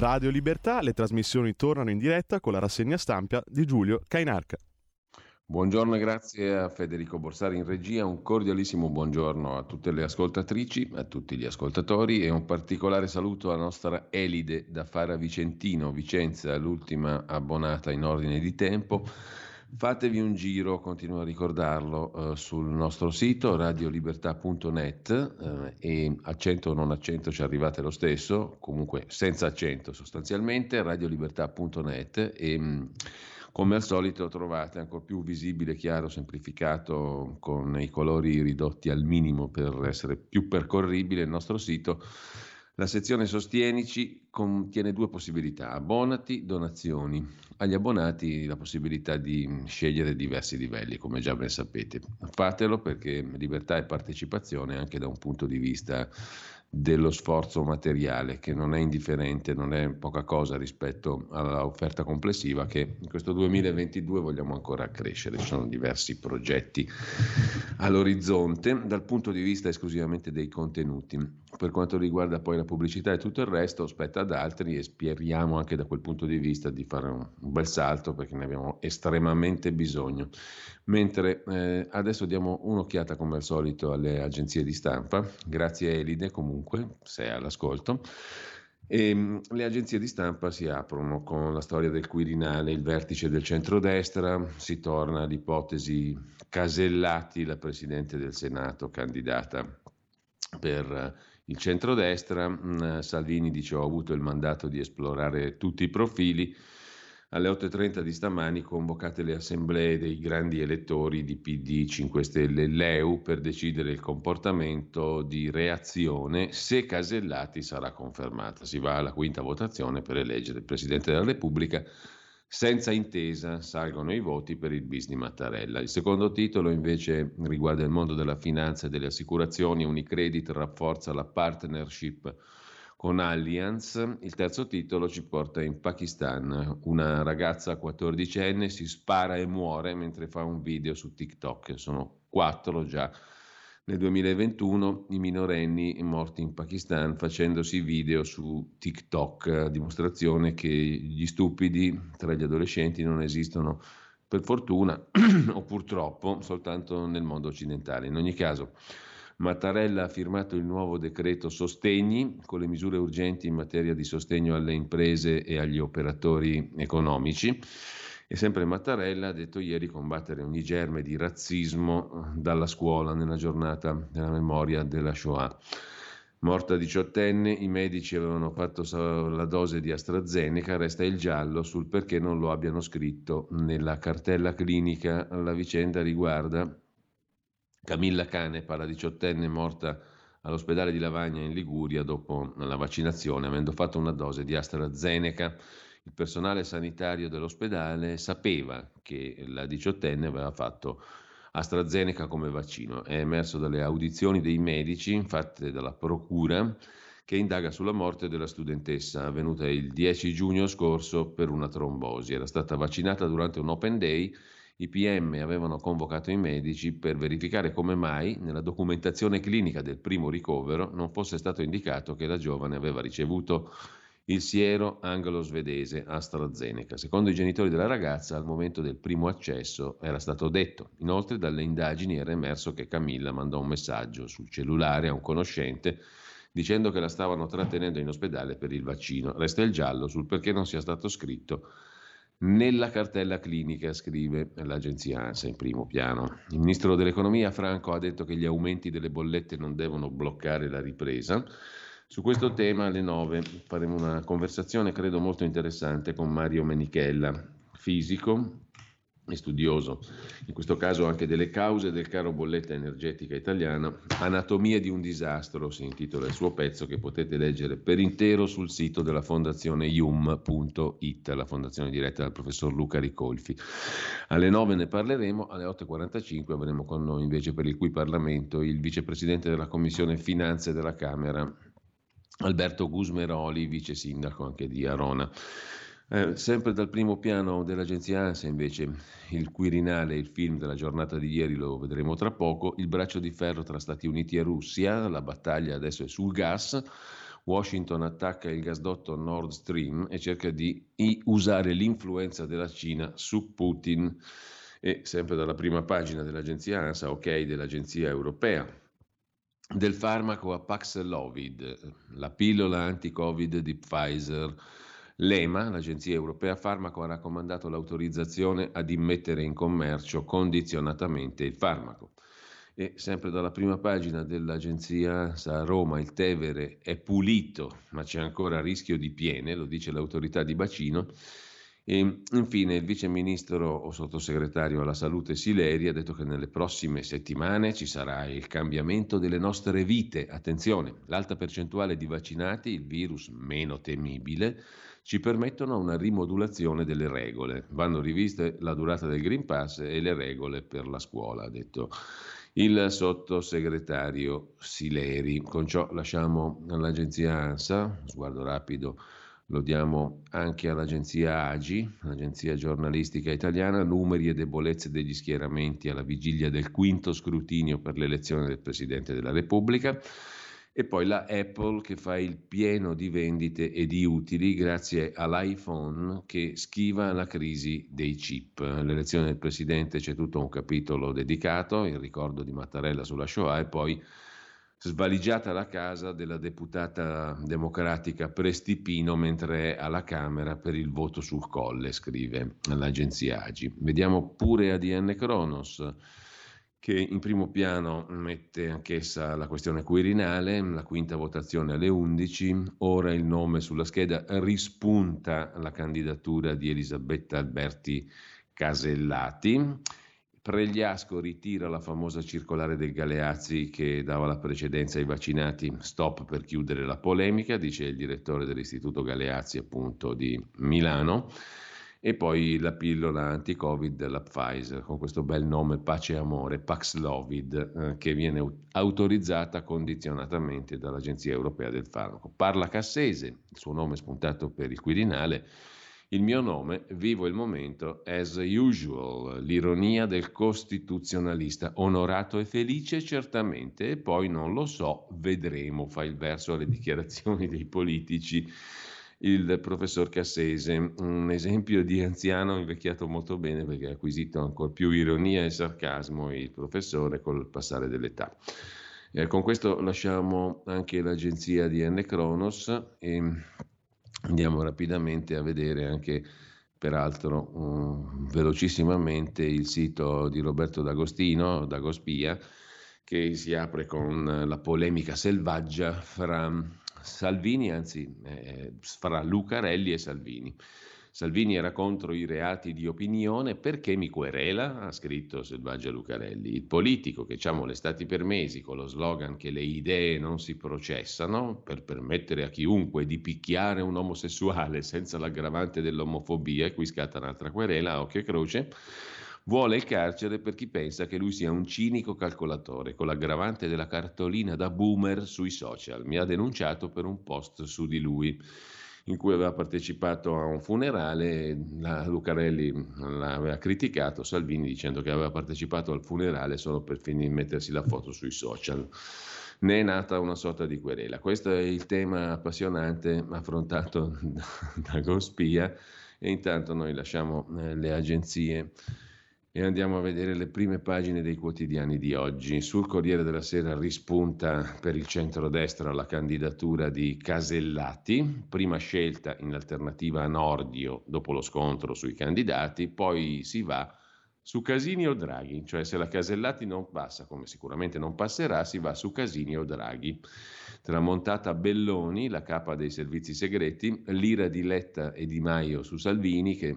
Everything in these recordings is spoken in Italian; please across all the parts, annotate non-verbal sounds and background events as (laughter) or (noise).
Radio Libertà, le trasmissioni tornano in diretta con la rassegna stampa di Giulio Cainarca. Buongiorno e grazie a Federico Borsari in regia, un cordialissimo buongiorno a tutte le ascoltatrici, a tutti gli ascoltatori e un particolare saluto alla nostra Elide da Fara Vicentino, Vicenza, l'ultima abbonata in ordine di tempo. Fatevi un giro, continuo a ricordarlo, eh, sul nostro sito radiolibertà.net eh, e accento o non accento ci arrivate lo stesso, comunque senza accento sostanzialmente, radiolibertà.net e mm, come al solito trovate ancora più visibile, chiaro, semplificato con i colori ridotti al minimo per essere più percorribile il nostro sito la sezione Sostienici contiene due possibilità, abbonati, donazioni. Agli abbonati la possibilità di scegliere diversi livelli, come già ben sapete. Fatelo perché libertà e partecipazione anche da un punto di vista dello sforzo materiale, che non è indifferente, non è poca cosa rispetto all'offerta complessiva che in questo 2022 vogliamo ancora crescere. Ci sono diversi progetti all'orizzonte dal punto di vista esclusivamente dei contenuti. Per quanto riguarda poi la pubblicità e tutto il resto, spetta ad altri e speriamo anche da quel punto di vista di fare un, bel salto perché ne abbiamo estremamente bisogno. Mentre eh, adesso diamo un'occhiata come al solito alle agenzie di stampa, grazie a Elide comunque, se è all'ascolto. E, ehm, le agenzie di stampa si aprono con la storia del Quirinale, il vertice del centrodestra, si torna all'ipotesi Casellati, la Presidente del Senato, candidata per il centrodestra. Mm, Salvini dice ho avuto il mandato di esplorare tutti i profili alle 8.30 di stamani convocate le assemblee dei grandi elettori di PD 5 Stelle e Leu per decidere il comportamento di reazione se Casellati sarà confermata. Si va alla quinta votazione per eleggere il Presidente della Repubblica. Senza intesa salgono i voti per il bis di Mattarella. Il secondo titolo invece riguarda il mondo della finanza e delle assicurazioni. Unicredit rafforza la partnership con Allianz. Il terzo titolo ci porta in Pakistan. Una ragazza 14enne si spara e muore mentre fa un video su TikTok. Sono quattro già nel 2021 i minorenni morti in Pakistan facendosi video su TikTok, dimostrazione che gli stupidi tra gli adolescenti non esistono per fortuna (clears throat) o purtroppo soltanto nel mondo occidentale. In ogni caso, Mattarella ha firmato il nuovo decreto sostegni con le misure urgenti in materia di sostegno alle imprese e agli operatori economici. E sempre Mattarella ha detto ieri combattere ogni germe di razzismo eh, dalla scuola nella giornata della memoria della Shoah. Morta diciottenne, i medici avevano fatto la dose di AstraZeneca, resta il giallo sul perché non lo abbiano scritto nella cartella clinica. La vicenda riguarda Camilla Canepa, la diciottenne morta all'ospedale di Lavagna in Liguria dopo la vaccinazione, avendo fatto una dose di AstraZeneca. Il personale sanitario dell'ospedale sapeva che la diciottenne aveva fatto AstraZeneca come vaccino. È emerso dalle audizioni dei medici fatte dalla Procura che indaga sulla morte della studentessa avvenuta il 10 giugno scorso per una trombosi. Era stata vaccinata durante un open day i PM avevano convocato i medici per verificare come mai nella documentazione clinica del primo ricovero non fosse stato indicato che la giovane aveva ricevuto il siero anglo-svedese AstraZeneca. Secondo i genitori della ragazza, al momento del primo accesso era stato detto. Inoltre, dalle indagini era emerso che Camilla mandò un messaggio sul cellulare a un conoscente dicendo che la stavano trattenendo in ospedale per il vaccino. Resta il giallo sul perché non sia stato scritto nella cartella clinica, scrive l'agenzia ANSA in primo piano. Il ministro dell'economia Franco ha detto che gli aumenti delle bollette non devono bloccare la ripresa. Su questo tema alle 9 faremo una conversazione credo molto interessante con Mario Menichella, fisico, studioso, in questo caso anche delle cause del caro bolletta energetica italiana, Anatomia di un disastro, si intitola il suo pezzo che potete leggere per intero sul sito della fondazione ium.it, la fondazione diretta dal professor Luca Ricolfi. Alle 9 ne parleremo, alle 8.45 avremo con noi invece per il cui Parlamento il vicepresidente della Commissione Finanze della Camera, Alberto Gusmeroli, vice sindaco anche di Arona. Eh, sempre dal primo piano dell'agenzia ANSA, invece, il Quirinale, il film della giornata di ieri, lo vedremo tra poco. Il braccio di ferro tra Stati Uniti e Russia, la battaglia adesso è sul gas. Washington attacca il gasdotto Nord Stream e cerca di usare l'influenza della Cina su Putin. E sempre dalla prima pagina dell'agenzia ANSA, ok, dell'agenzia europea, del farmaco a Paxlovid, la pillola anti-Covid di Pfizer. L'EMA, l'Agenzia Europea Farmaco, ha raccomandato l'autorizzazione ad immettere in commercio condizionatamente il farmaco. E sempre dalla prima pagina dell'agenzia a Roma il Tevere è pulito, ma c'è ancora rischio di piene, lo dice l'autorità di bacino. E infine il vice ministro o sottosegretario alla salute Sileri ha detto che nelle prossime settimane ci sarà il cambiamento delle nostre vite. Attenzione, l'alta percentuale di vaccinati, il virus meno temibile, ci permettono una rimodulazione delle regole. Vanno riviste la durata del Green Pass e le regole per la scuola, ha detto il sottosegretario Sileri. Con ciò lasciamo l'agenzia ANSA, sguardo rapido lo diamo anche all'agenzia AGI, l'agenzia giornalistica italiana, numeri e debolezze degli schieramenti alla vigilia del quinto scrutinio per l'elezione del Presidente della Repubblica. E poi la Apple che fa il pieno di vendite e di utili grazie all'iPhone che schiva la crisi dei chip. L'elezione del presidente c'è tutto un capitolo dedicato, il ricordo di Mattarella sulla Shoah e poi svaligiata la casa della deputata democratica Prestipino mentre è alla Camera per il voto sul colle, scrive l'agenzia Agi. Vediamo pure ADN Kronos che in primo piano mette anch'essa la questione quirinale, la quinta votazione alle 11, ora il nome sulla scheda rispunta la candidatura di Elisabetta Alberti Casellati. Pregliasco ritira la famosa circolare del Galeazzi che dava la precedenza ai vaccinati, stop per chiudere la polemica, dice il direttore dell'Istituto Galeazzi appunto di Milano e poi la pillola anti-Covid della Pfizer con questo bel nome Pace e Amore, Paxlovid, eh, che viene autorizzata condizionatamente dall'Agenzia Europea del Farmaco. Parla Cassese, il suo nome è spuntato per il Quirinale, il mio nome, vivo il momento as usual, l'ironia del costituzionalista, onorato e felice certamente, e poi non lo so, vedremo, fa il verso alle dichiarazioni dei politici il professor Cassese, un esempio di anziano invecchiato molto bene perché ha acquisito ancora più ironia e sarcasmo il professore col passare dell'età. Eh, con questo lasciamo anche l'agenzia di N. Kronos e andiamo rapidamente a vedere anche peraltro um, velocissimamente il sito di Roberto D'Agostino, D'Agospia, che si apre con la polemica selvaggia fra Salvini, anzi eh, fra Lucarelli e Salvini. Salvini era contro i reati di opinione perché mi querela, ha scritto Selvaggia Lucarelli. Il politico che ci ha molestati per mesi con lo slogan che le idee non si processano per permettere a chiunque di picchiare un omosessuale senza l'aggravante dell'omofobia, e qui scatta un'altra querela, occhio e croce, vuole il carcere per chi pensa che lui sia un cinico calcolatore, con l'aggravante della cartolina da boomer sui social. Mi ha denunciato per un post su di lui in cui aveva partecipato a un funerale, la Lucarelli l'aveva criticato, Salvini dicendo che aveva partecipato al funerale solo per finire mettersi la foto sui social. Ne è nata una sorta di querela. Questo è il tema appassionante affrontato (laughs) da Gospia e intanto noi lasciamo eh, le agenzie e andiamo a vedere le prime pagine dei quotidiani di oggi. Sul Corriere della Sera rispunta per il centrodestra la candidatura di Casellati, prima scelta in alternativa a Nordio dopo lo scontro sui candidati, poi si va su Casini o Draghi, cioè se la Casellati non passa, come sicuramente non passerà, si va su Casini o Draghi. Tramontata Belloni, la capa dei servizi segreti, l'ira di Letta e Di Maio su Salvini che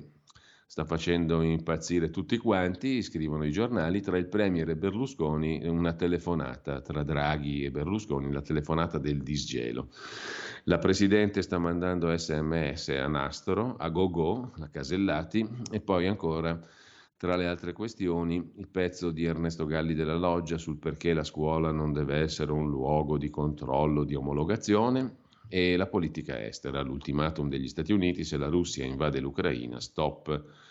sta facendo impazzire tutti quanti, scrivono i giornali, tra il Premier e Berlusconi una telefonata, tra Draghi e Berlusconi la telefonata del disgelo. La Presidente sta mandando sms a Nastro, a Gogò, a Casellati e poi ancora tra le altre questioni, il pezzo di Ernesto Galli della Loggia sul perché la scuola non deve essere un luogo di controllo, di omologazione, e la politica estera, l'ultimatum degli Stati Uniti se la Russia invade l'Ucraina, stop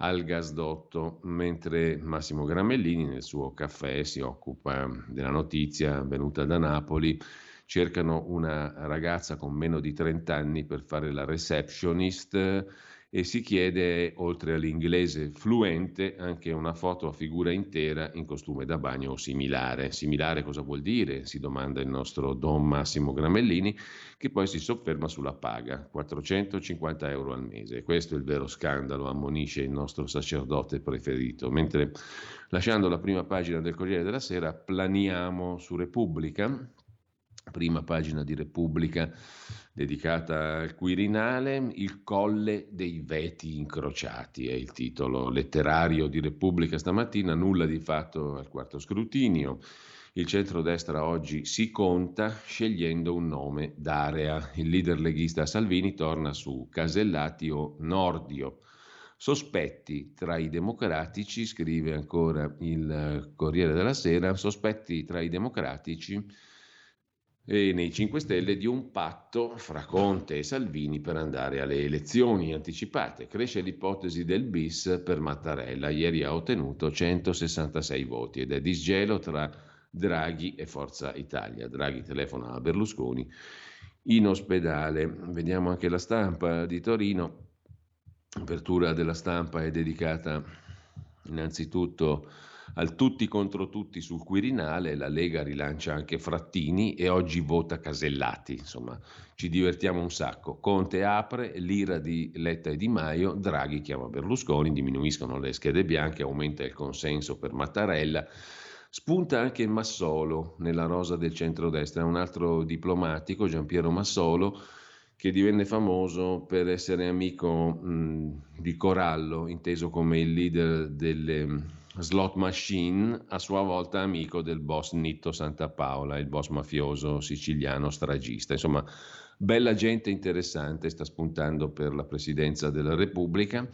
al gasdotto, mentre Massimo Gramellini nel suo caffè si occupa della notizia venuta da Napoli, cercano una ragazza con meno di 30 anni per fare la receptionist e si chiede, oltre all'inglese fluente, anche una foto a figura intera in costume da bagno o similare. Similare cosa vuol dire? Si domanda il nostro Don Massimo Gramellini, che poi si sofferma sulla paga, 450 euro al mese. Questo è il vero scandalo, ammonisce il nostro sacerdote preferito. Mentre lasciando la prima pagina del Corriere della Sera, planiamo su Repubblica, prima pagina di Repubblica dedicata al Quirinale, Il colle dei veti incrociati è il titolo letterario di Repubblica stamattina, nulla di fatto al quarto scrutinio. Il centrodestra oggi si conta scegliendo un nome d'area. Il leader leghista Salvini torna su Casellati o Nordio. Sospetti tra i democratici, scrive ancora il Corriere della Sera, sospetti tra i democratici e nei 5 Stelle di un patto fra Conte e Salvini per andare alle elezioni anticipate. Cresce l'ipotesi del bis per Mattarella. Ieri ha ottenuto 166 voti ed è disgelo tra Draghi e Forza Italia. Draghi telefona a Berlusconi in ospedale. Vediamo anche la stampa di Torino. L'apertura della stampa è dedicata innanzitutto al tutti contro tutti sul Quirinale, la Lega rilancia anche Frattini e oggi vota Casellati, insomma ci divertiamo un sacco. Conte apre, l'ira di Letta e Di Maio, Draghi chiama Berlusconi, diminuiscono le schede bianche, aumenta il consenso per Mattarella. Spunta anche Massolo nella rosa del centrodestra, un altro diplomatico, Giampiero Massolo, che divenne famoso per essere amico mh, di Corallo, inteso come il leader delle slot machine, a sua volta amico del boss Nitto Santa Paola, il boss mafioso siciliano stragista. Insomma, bella gente interessante sta spuntando per la presidenza della Repubblica.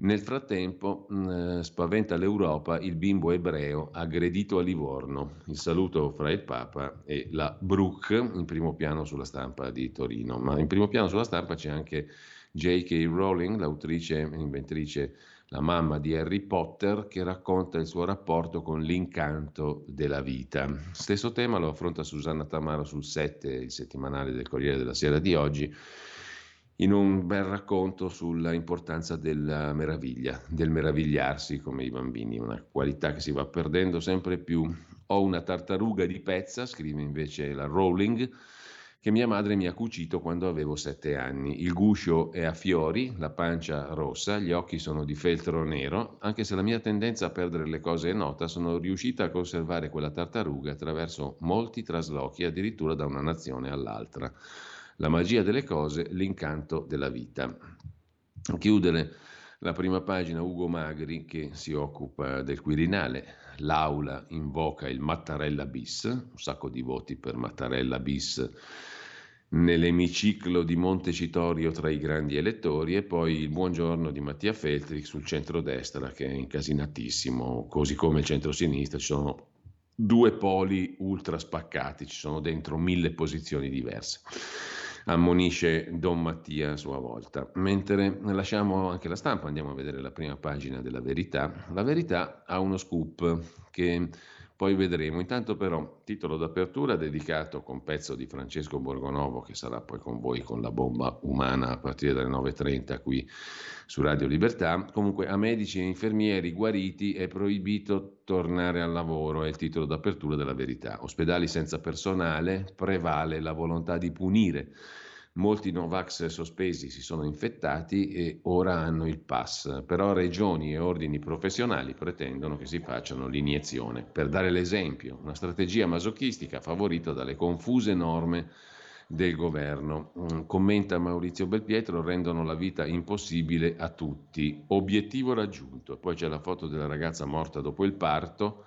Nel frattempo eh, spaventa l'Europa il bimbo ebreo aggredito a Livorno. Il saluto fra il Papa e la Brook in primo piano sulla stampa di Torino. Ma in primo piano sulla stampa c'è anche J.K. Rowling, l'autrice e inventrice la mamma di Harry Potter, che racconta il suo rapporto con l'incanto della vita. Stesso tema lo affronta Susanna Tamaro sul 7, il settimanale del Corriere della Sera di oggi, in un bel racconto sulla importanza della meraviglia, del meravigliarsi come i bambini, una qualità che si va perdendo sempre più. Ho una tartaruga di pezza, scrive invece la Rowling, che mia madre mi ha cucito quando avevo sette anni. Il guscio è a fiori, la pancia rossa, gli occhi sono di feltro nero, anche se la mia tendenza a perdere le cose è nota, sono riuscita a conservare quella tartaruga attraverso molti traslochi, addirittura da una nazione all'altra. La magia delle cose, l'incanto della vita. Chiudere la prima pagina Ugo Magri che si occupa del Quirinale. L'aula invoca il Mattarella bis, un sacco di voti per Mattarella bis nell'emiciclo di Montecitorio tra i grandi elettori e poi il buongiorno di Mattia Feltri sul centro-destra che è incasinatissimo, così come il centro-sinistra ci sono due poli ultra spaccati, ci sono dentro mille posizioni diverse. Ammonisce Don Mattia a sua volta. Mentre lasciamo anche la stampa, andiamo a vedere la prima pagina della verità. La verità ha uno scoop che poi vedremo. Intanto però, titolo d'apertura dedicato con pezzo di Francesco Borgonovo che sarà poi con voi con la bomba umana a partire dalle 9.30 qui su Radio Libertà. Comunque a medici e infermieri guariti è proibito tornare al lavoro, è il titolo d'apertura della verità. Ospedali senza personale, prevale la volontà di punire. Molti Novax sospesi si sono infettati e ora hanno il pass, però regioni e ordini professionali pretendono che si facciano l'iniezione. Per dare l'esempio, una strategia masochistica favorita dalle confuse norme del governo. Mm, commenta Maurizio Belpietro, rendono la vita impossibile a tutti. Obiettivo raggiunto. Poi c'è la foto della ragazza morta dopo il parto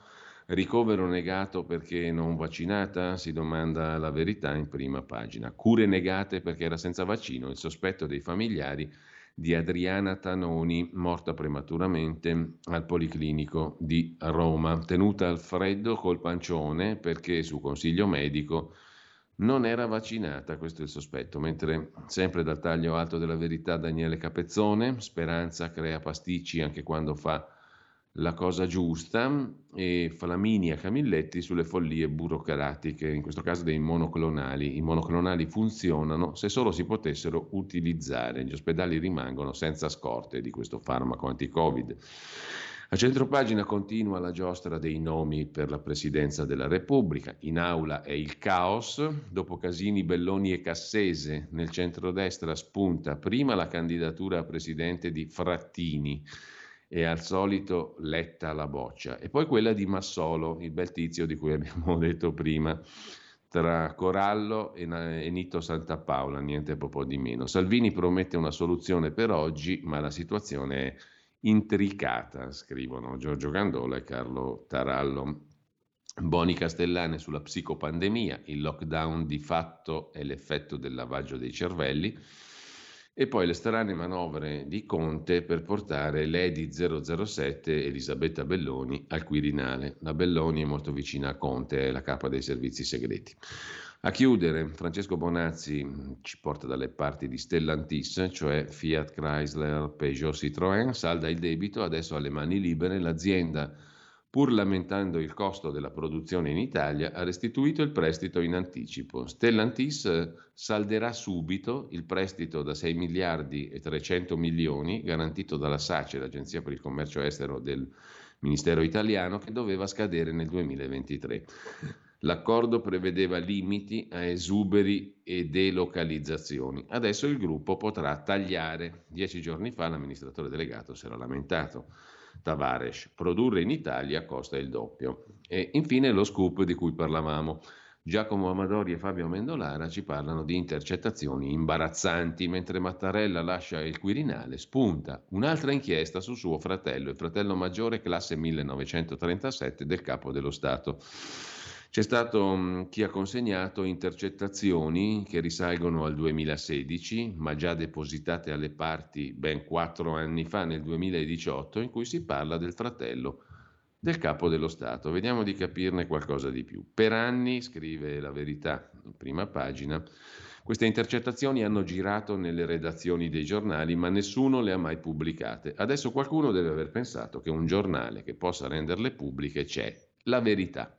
Ricovero negato perché non vaccinata? Si domanda la verità in prima pagina. Cure negate perché era senza vaccino. Il sospetto dei familiari di Adriana Tanoni, morta prematuramente al Policlinico di Roma, tenuta al freddo col pancione perché su consiglio medico non era vaccinata, questo è il sospetto, mentre sempre dal taglio alto della verità Daniele Capezzone, Speranza crea pasticci anche quando fa la cosa giusta e Flamini e Camilletti sulle follie burocratiche, in questo caso dei monoclonali. I monoclonali funzionano se solo si potessero utilizzare. Gli ospedali rimangono senza scorte di questo farmaco anti-Covid. A centropagina continua la giostra dei nomi per la presidenza della Repubblica. In aula è il caos. Dopo Casini, Belloni e Cassese, nel centrodestra spunta prima la candidatura a presidente di Frattini e al solito letta alla boccia, e poi quella di Massolo, il bel tizio di cui (laughs) abbiamo detto prima, tra Corallo e, e Nito Santapaola, niente proprio di meno. Salvini promette una soluzione per oggi, ma la situazione è intricata, scrivono Giorgio Gandola e Carlo Tarallo. Boni Castellane sulla psicopandemia, il lockdown di fatto è l'effetto del lavaggio dei cervelli e poi le strane manovre di Conte per portare Lady 007 Elisabetta Belloni al Quirinale. La Belloni è molto vicina a Conte, è la capa dei servizi segreti. A chiudere, Francesco Bonazzi ci porta dalle parti di Stellantis, cioè Fiat Chrysler, Peugeot Citroën, salda il debito, adesso ha le mani libere, l'azienda pur lamentando il costo della produzione in Italia, ha restituito il prestito in anticipo. Stellantis eh, salderà subito il prestito da 6 miliardi e 300 milioni garantito dalla SACE, l'Agenzia per il Commercio Estero del Ministero italiano, che doveva scadere nel 2023. L'accordo prevedeva limiti a esuberi e delocalizzazioni. Adesso il gruppo potrà tagliare. Dieci giorni fa l'amministratore delegato si era lamentato. Tavares. Produrre in Italia costa il doppio. E infine lo scoop di cui parlavamo. Giacomo Amadori e Fabio Mendolara ci parlano di intercettazioni imbarazzanti, mentre Mattarella lascia il Quirinale, spunta un'altra inchiesta su suo fratello, il fratello maggiore classe 1937 del capo dello Stato. C'è stato mm, chi ha consegnato intercettazioni che risalgono al 2016, ma già depositate alle parti ben quattro anni fa, nel 2018, in cui si parla del fratello del capo dello Stato. Vediamo di capirne qualcosa di più. Per anni, scrive la verità in prima pagina, queste intercettazioni hanno girato nelle redazioni dei giornali, ma nessuno le ha mai pubblicate. Adesso qualcuno deve aver pensato che un giornale che possa renderle pubbliche c'è. La verità.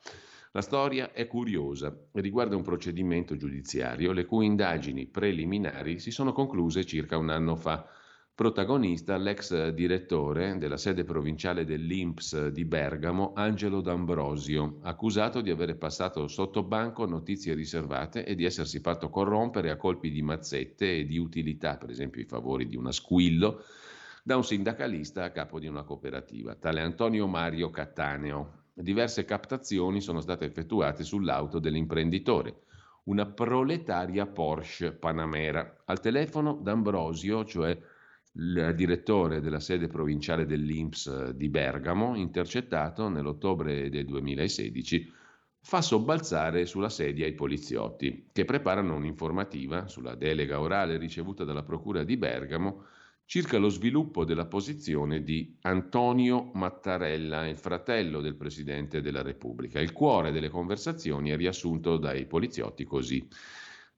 La storia è curiosa e riguarda un procedimento giudiziario le cui indagini preliminari si sono concluse circa un anno fa. Protagonista l'ex direttore della sede provinciale dell'INPS di Bergamo, Angelo D'Ambrosio, accusato di avere passato sotto banco notizie riservate e di essersi fatto corrompere a colpi di mazzette e di utilità, per esempio i favori di una squillo, da un sindacalista a capo di una cooperativa, tale Antonio Mario Cattaneo, diverse captazioni sono state effettuate sull'auto dell'imprenditore, una proletaria Porsche Panamera. Al telefono D'Ambrosio, cioè il direttore della sede provinciale dell'Inps eh, di Bergamo, intercettato nell'ottobre del 2016, fa sobbalzare sulla sedia i poliziotti, che preparano un'informativa sulla delega orale ricevuta dalla Procura di Bergamo circa lo sviluppo della posizione di Antonio Mattarella, il fratello del Presidente della Repubblica. Il cuore delle conversazioni è riassunto dai poliziotti così.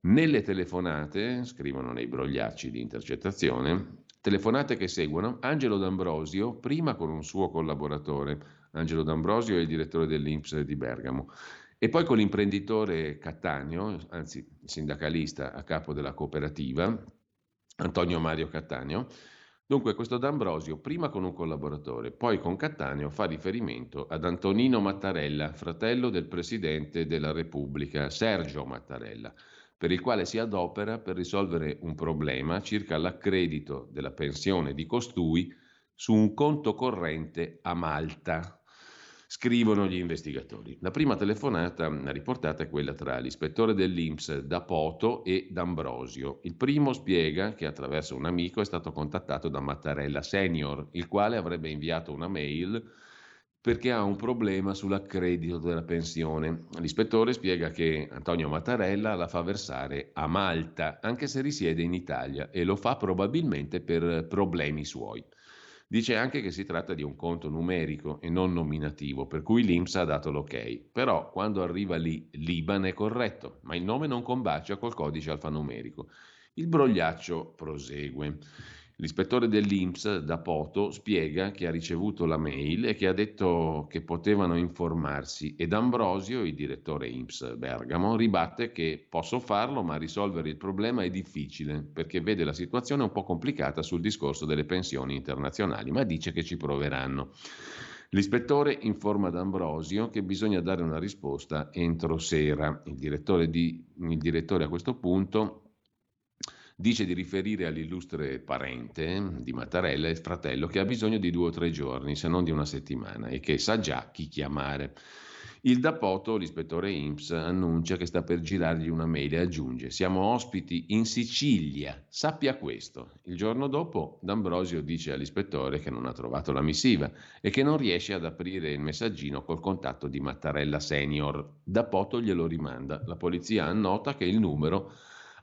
Nelle telefonate, scrivono nei brogliacci di intercettazione, telefonate che seguono, Angelo D'Ambrosio, prima con un suo collaboratore, Angelo D'Ambrosio è il direttore dell'Inps di Bergamo, e poi con l'imprenditore Cattaneo, anzi sindacalista a capo della cooperativa, Antonio Mario Cattaneo. Dunque questo D'Ambrosio, prima con un collaboratore, poi con Cattaneo, fa riferimento ad Antonino Mattarella, fratello del Presidente della Repubblica, Sergio Mattarella, per il quale si adopera per risolvere un problema circa l'accredito della pensione di costui su un conto corrente a Malta scrivono gli investigatori. La prima telefonata riportata è quella tra l'ispettore dell'Inps Dapoto e D'Ambrosio. Il primo spiega che attraverso un amico è stato contattato da Mattarella Senior, il quale avrebbe inviato una mail perché ha un problema sull'accredito della pensione. L'ispettore spiega che Antonio Mattarella la fa versare a Malta, anche se risiede in Italia, e lo fa probabilmente per problemi suoi. Dice anche che si tratta di un conto numerico e non nominativo, per cui l'Inps ha dato l'ok. Però quando arriva lì l'IBAN è corretto, ma il nome non combacia col codice alfanumerico. Il brogliaccio prosegue. L'ispettore dell'Inps da Poto spiega che ha ricevuto la mail e che ha detto che potevano informarsi ed Ambrosio, il direttore Inps Bergamo, ribatte che posso farlo ma risolvere il problema è difficile perché vede la situazione un po' complicata sul discorso delle pensioni internazionali, ma dice che ci proveranno. L'ispettore informa D'Ambrosio che bisogna dare una risposta entro sera. Il direttore, di, il direttore a questo punto dice di riferire all'illustre parente di Mattarella, il fratello, che ha bisogno di due o tre giorni, se non di una settimana, e che sa già chi chiamare. Il Dapoto, l'ispettore IMSS, annuncia che sta per girargli una mail e aggiunge: Siamo ospiti in Sicilia, sappia questo. Il giorno dopo, D'Ambrosio dice all'ispettore che non ha trovato la missiva e che non riesce ad aprire il messaggino col contatto di Mattarella Senior. Dapoto glielo rimanda. La polizia annota che il numero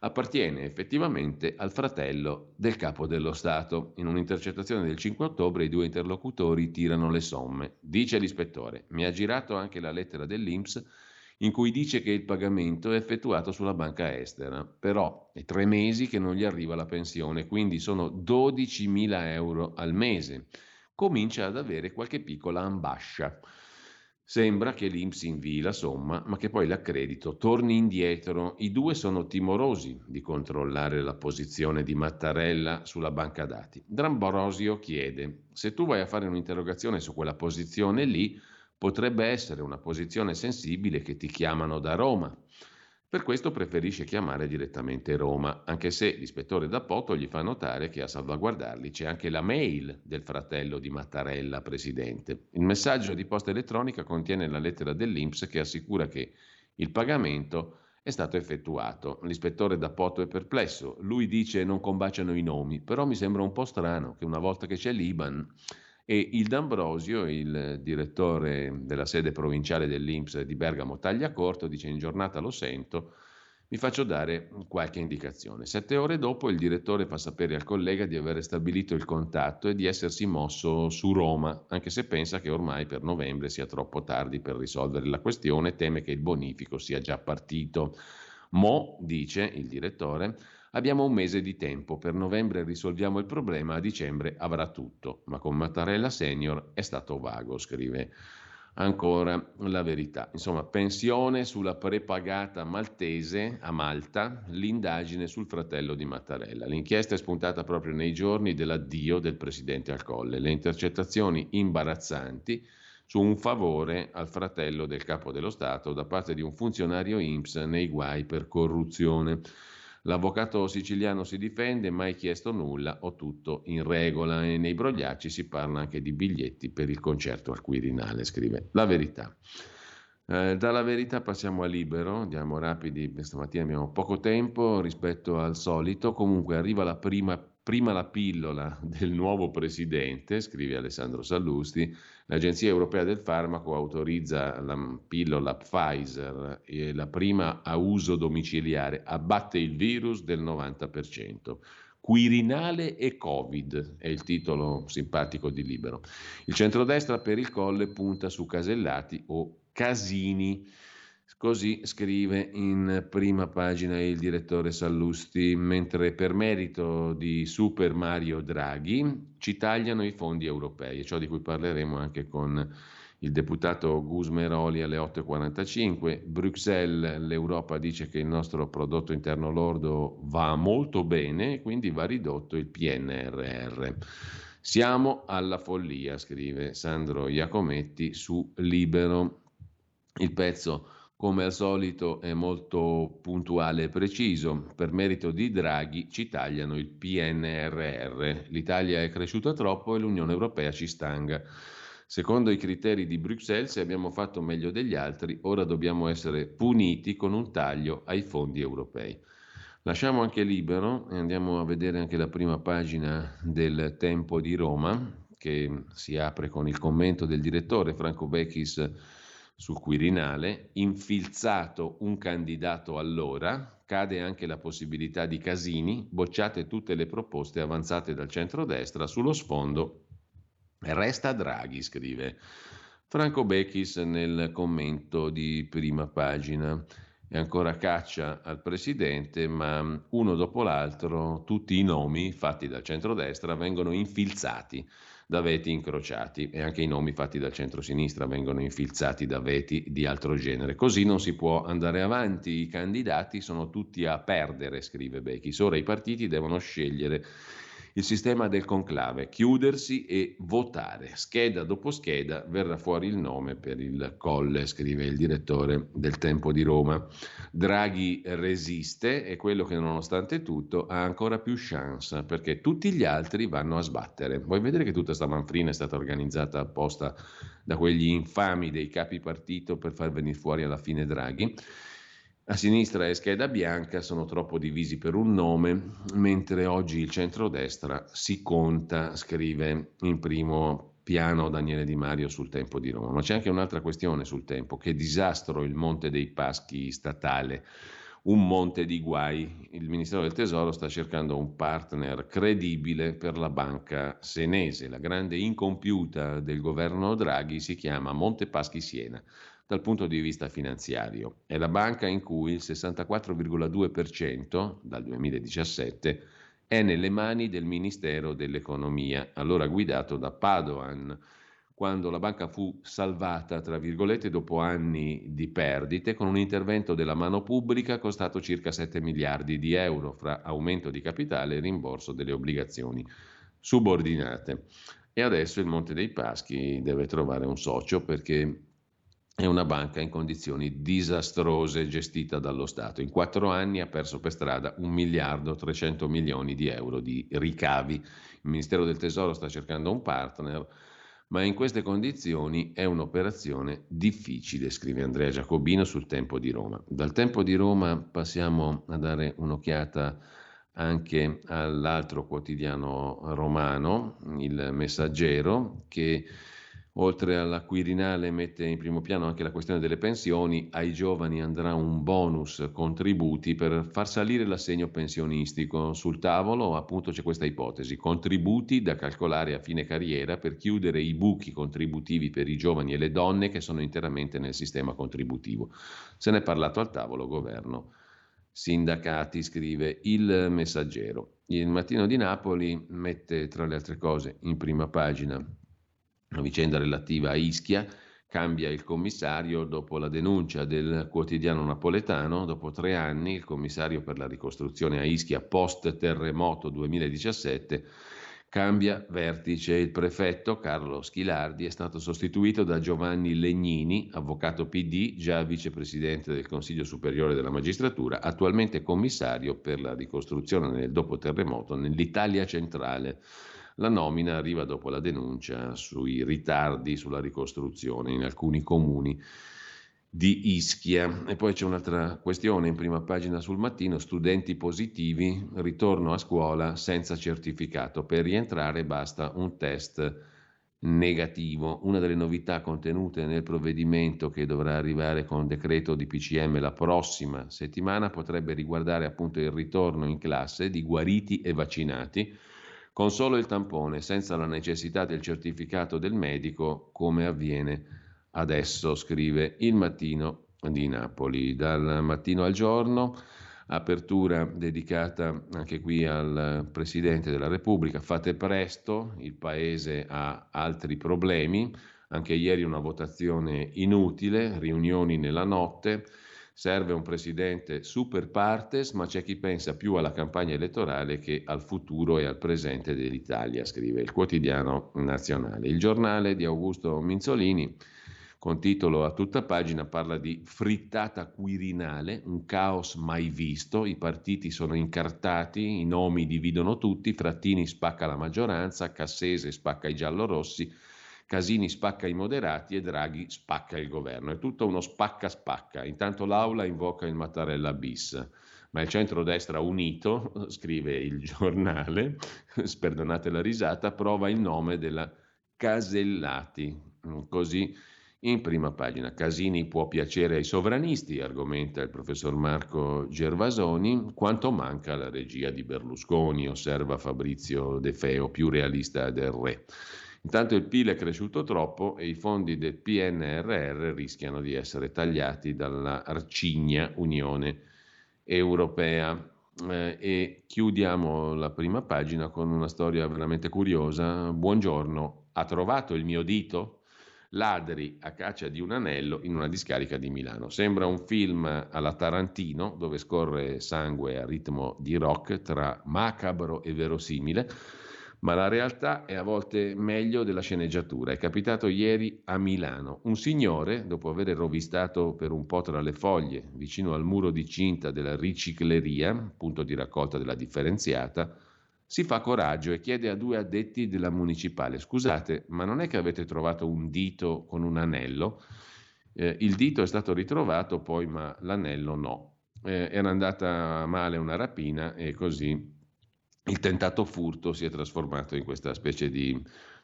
appartiene effettivamente al fratello del capo dello Stato. In un'intercettazione del 5 ottobre i due interlocutori tirano le somme. Dice l'ispettore, mi ha girato anche la lettera dell'Inps in cui dice che il pagamento è effettuato sulla banca estera, però è tre mesi che non gli arriva la pensione, quindi sono 12.000 euro al mese. Comincia ad avere qualche piccola ambascia. Sembra che l'Inps invii la somma, ma che poi l'accredito torni indietro. I due sono timorosi di controllare la posizione di Mattarella sulla banca dati. Dramborosio chiede: se tu vai a fare un'interrogazione su quella posizione lì, potrebbe essere una posizione sensibile che ti chiamano da Roma. Per questo preferisce chiamare direttamente Roma, anche se l'ispettore D'Appoto gli fa notare che a salvaguardarli c'è anche la mail del fratello di Mattarella, presidente. Il messaggio di posta elettronica contiene la lettera dell'Inps che assicura che il pagamento è stato effettuato. L'ispettore D'Appoto è perplesso. Lui dice non combaciano i nomi, però mi sembra un po' strano che una volta che c'è l'Iban e il D'Ambrosio, il direttore della sede provinciale dell'Inps di Bergamo Tagliacorto, dice in giornata lo sento, mi faccio dare qualche indicazione. Sette ore dopo il direttore fa sapere al collega di aver stabilito il contatto e di essersi mosso su Roma, anche se pensa che ormai per novembre sia troppo tardi per risolvere la questione, teme che il bonifico sia già partito. Mo, dice il direttore, Abbiamo un mese di tempo, per novembre risolviamo il problema, a dicembre avrà tutto, ma con Mattarella Senior è stato vago, scrive ancora la verità. Insomma, pensione sulla prepagata maltese a Malta, l'indagine sul fratello di Mattarella. L'inchiesta è spuntata proprio nei giorni dell'addio del presidente al colle. Le intercettazioni imbarazzanti su un favore al fratello del capo dello Stato da parte di un funzionario INPS nei guai per corruzione. L'avvocato siciliano si difende, mai chiesto nulla, ho tutto in regola e nei brogliacci si parla anche di biglietti per il concerto al Quirinale, scrive La Verità. Eh, dalla verità passiamo a libero, andiamo rapidi, stamattina abbiamo poco tempo rispetto al solito, comunque arriva la prima, prima la pillola del nuovo presidente, scrive Alessandro Sallusti, L'Agenzia Europea del Farmaco autorizza la pillola Pfizer, la prima a uso domiciliare, abbatte il virus del 90%. Quirinale e Covid è il titolo simpatico di Libero. Il centrodestra per il colle punta su Casellati o Casini. Così scrive in prima pagina il direttore Sallusti, mentre per merito di Super Mario Draghi ci tagliano i fondi europei, ciò di cui parleremo anche con il deputato Gusmeroli alle 8.45. Bruxelles, l'Europa dice che il nostro prodotto interno lordo va molto bene, quindi va ridotto il PNRR. Siamo alla follia, scrive Sandro Iacometti su Libero. Il pezzo come al solito è molto puntuale e preciso. Per merito di Draghi ci tagliano il PNRR. L'Italia è cresciuta troppo e l'Unione Europea ci stanga. Secondo i criteri di Bruxelles, se abbiamo fatto meglio degli altri, ora dobbiamo essere puniti con un taglio ai fondi europei. Lasciamo anche libero e andiamo a vedere anche la prima pagina del Tempo di Roma, che si apre con il commento del direttore Franco Becchis sul Quirinale, infilzato un candidato allora, cade anche la possibilità di Casini, bocciate tutte le proposte avanzate dal centrodestra sullo sfondo. Resta Draghi, scrive Franco Becchis nel commento di prima pagina. e ancora caccia al presidente, ma uno dopo l'altro tutti i nomi fatti dal centrodestra vengono infilzati da veti incrociati e anche i nomi fatti dal centro-sinistra vengono infilzati da veti di altro genere. Così non si può andare avanti, i candidati sono tutti a perdere, scrive Bechis. Ora i partiti devono scegliere il sistema del conclave, chiudersi e votare. Scheda dopo scheda verrà fuori il nome per il colle, scrive il direttore del Tempo di Roma. Draghi resiste e quello che nonostante tutto ha ancora più chance perché tutti gli altri vanno a sbattere. Vuoi vedere che tutta questa manfrina è stata organizzata apposta da quegli infami dei capi partito per far venire fuori alla fine Draghi? A sinistra e scheda bianca sono troppo divisi per un nome, mentre oggi il centrodestra si conta, scrive in primo piano Daniele Di Mario sul tempo di Roma. Ma c'è anche un'altra questione sul tempo, che disastro il Monte dei Paschi statale, un monte di guai. Il Ministero del Tesoro sta cercando un partner credibile per la banca senese. La grande incompiuta del governo Draghi si chiama Monte Paschi Siena dal punto di vista finanziario. È la banca in cui il 64,2% dal 2017 è nelle mani del Ministero dell'Economia, allora guidato da Padoan, quando la banca fu salvata, tra virgolette, dopo anni di perdite, con un intervento della mano pubblica costato circa 7 miliardi di euro, fra aumento di capitale e rimborso delle obbligazioni subordinate. E adesso il Monte dei Paschi deve trovare un socio perché è una banca in condizioni disastrose gestita dallo Stato. In quattro anni ha perso per strada un miliardo 300 milioni di euro di ricavi. Il Ministero del Tesoro sta cercando un partner, ma in queste condizioni è un'operazione difficile, scrive Andrea Giacobino sul Tempo di Roma. Dal Tempo di Roma passiamo a dare un'occhiata anche all'altro quotidiano romano, il Messaggero, che Oltre alla Quirinale mette in primo piano anche la questione delle pensioni, ai giovani andrà un bonus contributi per far salire l'assegno pensionistico. Sul tavolo appunto c'è questa ipotesi, contributi da calcolare a fine carriera per chiudere i buchi contributivi per i giovani e le donne che sono interamente nel sistema contributivo. Se ne è parlato al tavolo governo. Sindacati, scrive il messaggero. Il mattino di Napoli mette tra le altre cose in prima pagina una vicenda relativa a Ischia, cambia il commissario dopo la denuncia del quotidiano napoletano, dopo tre anni il commissario per la ricostruzione a Ischia post terremoto 2017 cambia vertice. Il prefetto Carlo Schilardi è stato sostituito da Giovanni Legnini, avvocato PD, già vicepresidente del Consiglio Superiore della Magistratura, attualmente commissario per la ricostruzione nel dopo terremoto nell'Italia centrale. La nomina arriva dopo la denuncia sui ritardi sulla ricostruzione in alcuni comuni di Ischia. E poi c'è un'altra questione in prima pagina sul mattino, studenti positivi, ritorno a scuola senza certificato. Per rientrare basta un test negativo. Una delle novità contenute nel provvedimento che dovrà arrivare con decreto di PCM la prossima settimana potrebbe riguardare appunto il ritorno in classe di guariti e vaccinati con solo il tampone, senza la necessità del certificato del medico, come avviene adesso, scrive il mattino di Napoli. Dal mattino al giorno, apertura dedicata anche qui al Presidente della Repubblica, fate presto, il Paese ha altri problemi, anche ieri una votazione inutile, riunioni nella notte, Serve un presidente super partes, ma c'è chi pensa più alla campagna elettorale che al futuro e al presente dell'Italia, scrive il quotidiano nazionale. Il giornale di Augusto Minzolini, con titolo a tutta pagina, parla di frittata quirinale, un caos mai visto, i partiti sono incartati, i nomi dividono tutti, Frattini spacca la maggioranza, Cassese spacca i giallorossi, Casini spacca i moderati e Draghi spacca il governo. È tutto uno spacca-spacca. Intanto l'Aula invoca il Mattarella bis. Ma il centro-destra unito, (laughs) scrive il giornale, (laughs) sperdonate la risata, prova il nome della Casellati. Così in prima pagina. Casini può piacere ai sovranisti, argomenta il professor Marco Gervasoni, quanto manca la regia di Berlusconi, osserva Fabrizio De Feo, più realista del re. Intanto il PIL è cresciuto troppo e i fondi del PNRR rischiano di essere tagliati dalla arcigna Unione Europea. Eh, e chiudiamo la prima pagina con una storia veramente curiosa. Buongiorno, ha trovato il mio dito? Ladri a caccia di un anello in una discarica di Milano. Sembra un film alla Tarantino dove scorre sangue a ritmo di rock tra macabro e verosimile ma la realtà è a volte meglio della sceneggiatura. È capitato ieri a Milano. Un signore, dopo aver rovistato per un po' tra le foglie, vicino al muro di cinta della ricicleria, punto di raccolta della differenziata, si fa coraggio e chiede a due addetti della municipale, scusate, ma non è che avete trovato un dito con un anello? Eh, il dito è stato ritrovato poi, ma l'anello no. Eh, era andata male una rapina e così il tentato furto si è trasformato in questa specie di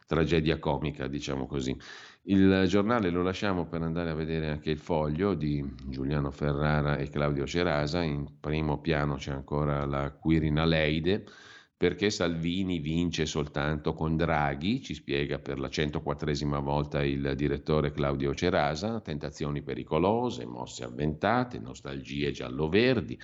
tragedia comica, diciamo così. Il giornale lo lasciamo per andare a vedere anche il foglio di Giuliano Ferrara e Claudio Cerasa. In primo piano c'è ancora la Quirinaleide perché Salvini vince soltanto con Draghi, ci spiega per la 104esima volta il direttore Claudio Cerasa, tentazioni pericolose, mosse avventate, nostalgie giallo-verdi.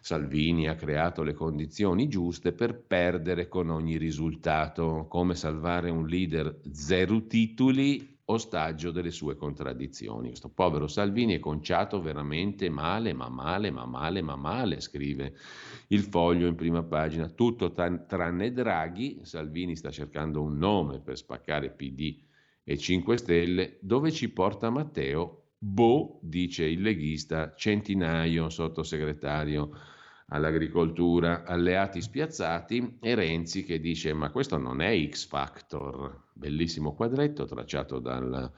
Salvini ha creato le condizioni giuste per perdere con ogni risultato, come salvare un leader zero titoli ostaggio delle sue contraddizioni. Questo povero Salvini è conciato veramente male, ma male, ma male, ma male, scrive il foglio in prima pagina. Tutto tranne Draghi, Salvini sta cercando un nome per spaccare PD e 5 Stelle. Dove ci porta Matteo? Boh, dice il leghista, centinaio, sottosegretario all'agricoltura, alleati spiazzati e Renzi che dice ma questo non è X Factor, bellissimo quadretto tracciato dal,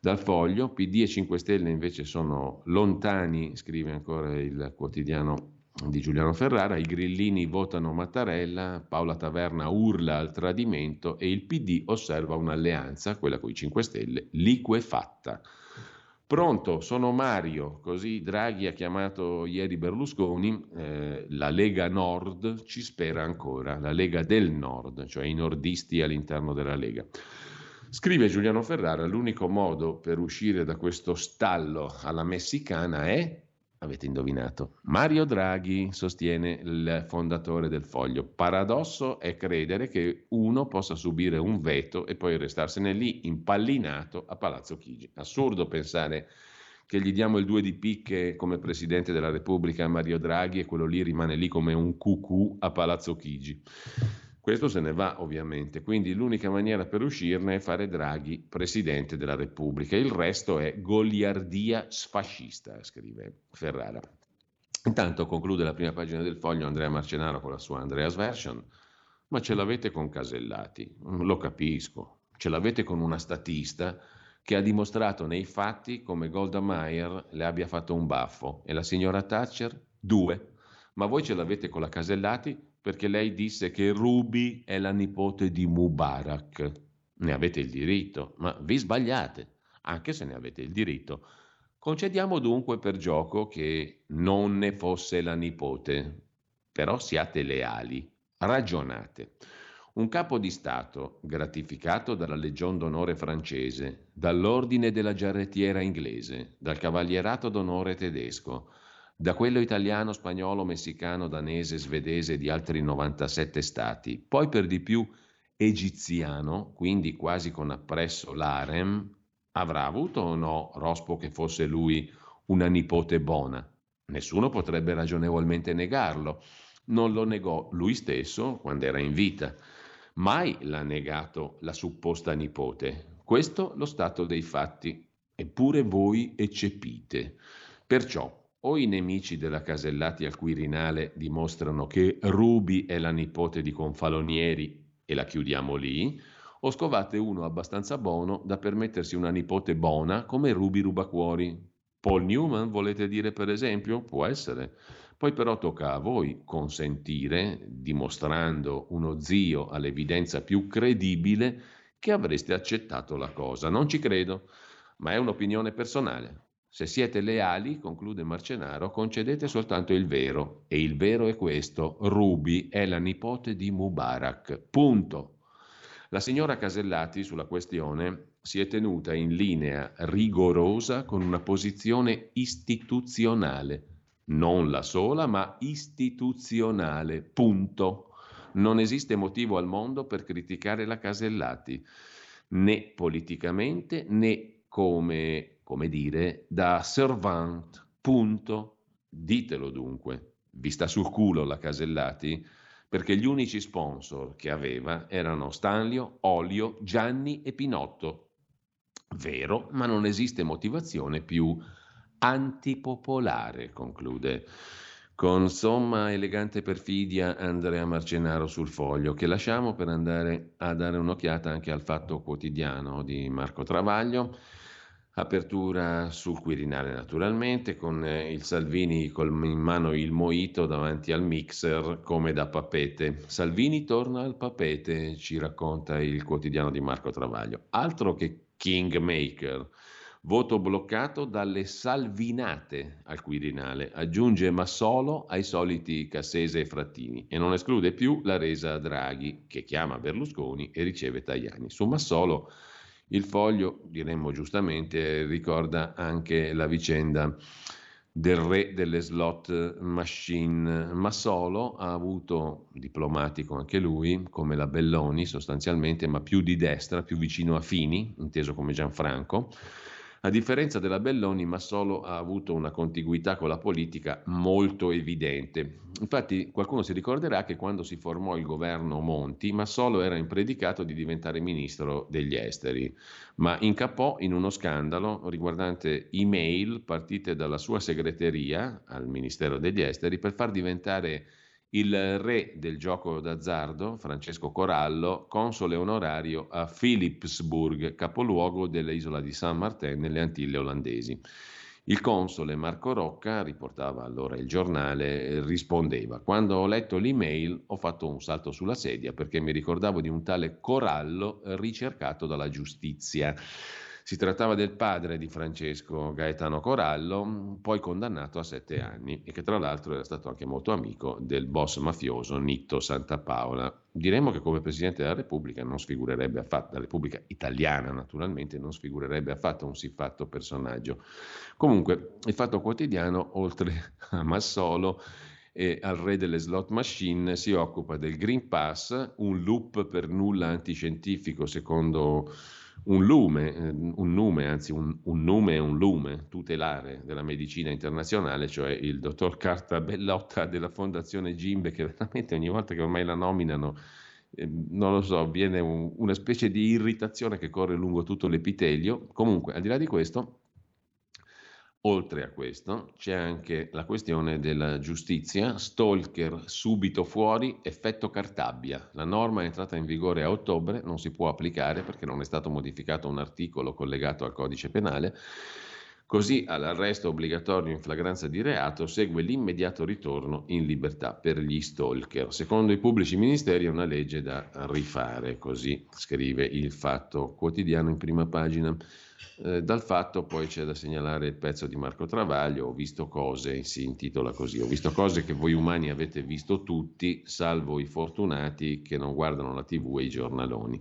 dal foglio, PD e 5 Stelle invece sono lontani, scrive ancora il quotidiano di Giuliano Ferrara, i grillini votano Mattarella, Paola Taverna urla al tradimento e il PD osserva un'alleanza, quella con i 5 Stelle, liquefatta. Pronto, sono Mario, così Draghi ha chiamato ieri Berlusconi, eh, la Lega Nord ci spera ancora, la Lega del Nord, cioè i nordisti all'interno della Lega. Scrive Giuliano Ferrara, l'unico modo per uscire da questo stallo alla messicana è Avete indovinato. Mario Draghi sostiene il fondatore del foglio. Paradosso è credere che uno possa subire un veto e poi restarsene lì impallinato a Palazzo Chigi. Assurdo pensare che gli diamo il 2 di picche come Presidente della Repubblica a Mario Draghi e quello lì rimane lì come un cucù a Palazzo Chigi. Questo se ne va ovviamente, quindi l'unica maniera per uscirne è fare Draghi presidente della Repubblica. Il resto è goliardia sfascista, scrive Ferrara. Intanto conclude la prima pagina del foglio Andrea Marcenaro con la sua Andreas Version, ma ce l'avete con Casellati, lo capisco, ce l'avete con una statista che ha dimostrato nei fatti come Golda Meir le abbia fatto un baffo. E la signora Thatcher? Due, ma voi ce l'avete con la Casellati perché lei disse che Ruby è la nipote di Mubarak. Ne avete il diritto, ma vi sbagliate, anche se ne avete il diritto. Concediamo dunque per gioco che non ne fosse la nipote, però siate leali, ragionate. Un capo di Stato, gratificato dalla Legion d'onore francese, dall'Ordine della Giarrettiera inglese, dal Cavalierato d'onore tedesco, da quello italiano, spagnolo, messicano, danese, svedese di altri 97 stati, poi per di più egiziano, quindi quasi con appresso l'Arem, avrà avuto o no Rospo che fosse lui una nipote buona? Nessuno potrebbe ragionevolmente negarlo. Non lo negò lui stesso quando era in vita. Mai l'ha negato la supposta nipote. Questo lo stato dei fatti. Eppure voi eccepite. Perciò o i nemici della Casellati al Quirinale dimostrano che Rubi è la nipote di Confalonieri e la chiudiamo lì, o scovate uno abbastanza buono da permettersi una nipote buona come Ruby Rubacuori. Paul Newman volete dire per esempio? Può essere. Poi però tocca a voi consentire, dimostrando uno zio all'evidenza più credibile, che avreste accettato la cosa. Non ci credo, ma è un'opinione personale. Se siete leali, conclude Marcenaro, concedete soltanto il vero. E il vero è questo: Ruby è la nipote di Mubarak. Punto. La signora Casellati sulla questione si è tenuta in linea rigorosa con una posizione istituzionale, non la sola, ma istituzionale, punto. Non esiste motivo al mondo per criticare la Casellati, né politicamente né come, come dire, da servant, punto. Ditelo dunque. Vi sta sul culo la Casellati? Perché gli unici sponsor che aveva erano Stanlio, Olio, Gianni e Pinotto. Vero, ma non esiste motivazione più antipopolare, conclude con somma elegante perfidia Andrea Marcenaro sul foglio, che lasciamo per andare a dare un'occhiata anche al fatto quotidiano di Marco Travaglio Apertura sul Quirinale naturalmente, con eh, il Salvini in mano il moito davanti al mixer come da papete. Salvini torna al papete, ci racconta il quotidiano di Marco Travaglio. Altro che Kingmaker. Voto bloccato dalle salvinate al Quirinale, aggiunge Massolo ai soliti Cassese e Frattini e non esclude più la resa a Draghi, che chiama Berlusconi e riceve Tajani. Su Massolo il foglio, diremmo giustamente, ricorda anche la vicenda del re delle slot machine. Massolo ha avuto, diplomatico anche lui, come la Belloni sostanzialmente, ma più di destra, più vicino a Fini, inteso come Gianfranco, a differenza della Belloni, Massolo ha avuto una contiguità con la politica molto evidente. Infatti qualcuno si ricorderà che quando si formò il governo Monti, Massolo era impredicato di diventare ministro degli esteri, ma incappò in uno scandalo riguardante email partite dalla sua segreteria al Ministero degli Esteri per far diventare il re del gioco d'azzardo, Francesco Corallo, console onorario a Philipsburg, capoluogo dell'isola di San Martin nelle Antille olandesi. Il console Marco Rocca, riportava allora il giornale, rispondeva: Quando ho letto l'email ho fatto un salto sulla sedia perché mi ricordavo di un tale Corallo ricercato dalla giustizia. Si trattava del padre di Francesco Gaetano Corallo, poi condannato a sette anni e che tra l'altro era stato anche molto amico del boss mafioso Nitto Santapaola. Diremmo che come Presidente della Repubblica non sfigurerebbe affatto, la Repubblica italiana naturalmente, non sfigurerebbe affatto un siffatto personaggio. Comunque, il Fatto Quotidiano, oltre a Massolo, e al re delle slot machine si occupa del Green Pass, un loop per nulla antiscientifico secondo un lume, eh, un nume, anzi un, un nume e un lume tutelare della medicina internazionale, cioè il dottor Carta Bellotta della Fondazione Gimbe, che veramente ogni volta che ormai la nominano, eh, non lo so, viene un, una specie di irritazione che corre lungo tutto l'epitelio. Comunque, al di là di questo, Oltre a questo c'è anche la questione della giustizia, stalker subito fuori, effetto Cartabbia. La norma è entrata in vigore a ottobre, non si può applicare perché non è stato modificato un articolo collegato al codice penale. Così all'arresto obbligatorio in flagranza di reato segue l'immediato ritorno in libertà per gli stalker. Secondo i pubblici ministeri è una legge da rifare, così scrive il Fatto Quotidiano in prima pagina. Eh, dal fatto poi c'è da segnalare il pezzo di Marco Travaglio, ho visto cose, si intitola così, ho visto cose che voi umani avete visto tutti, salvo i fortunati che non guardano la tv e i giornaloni.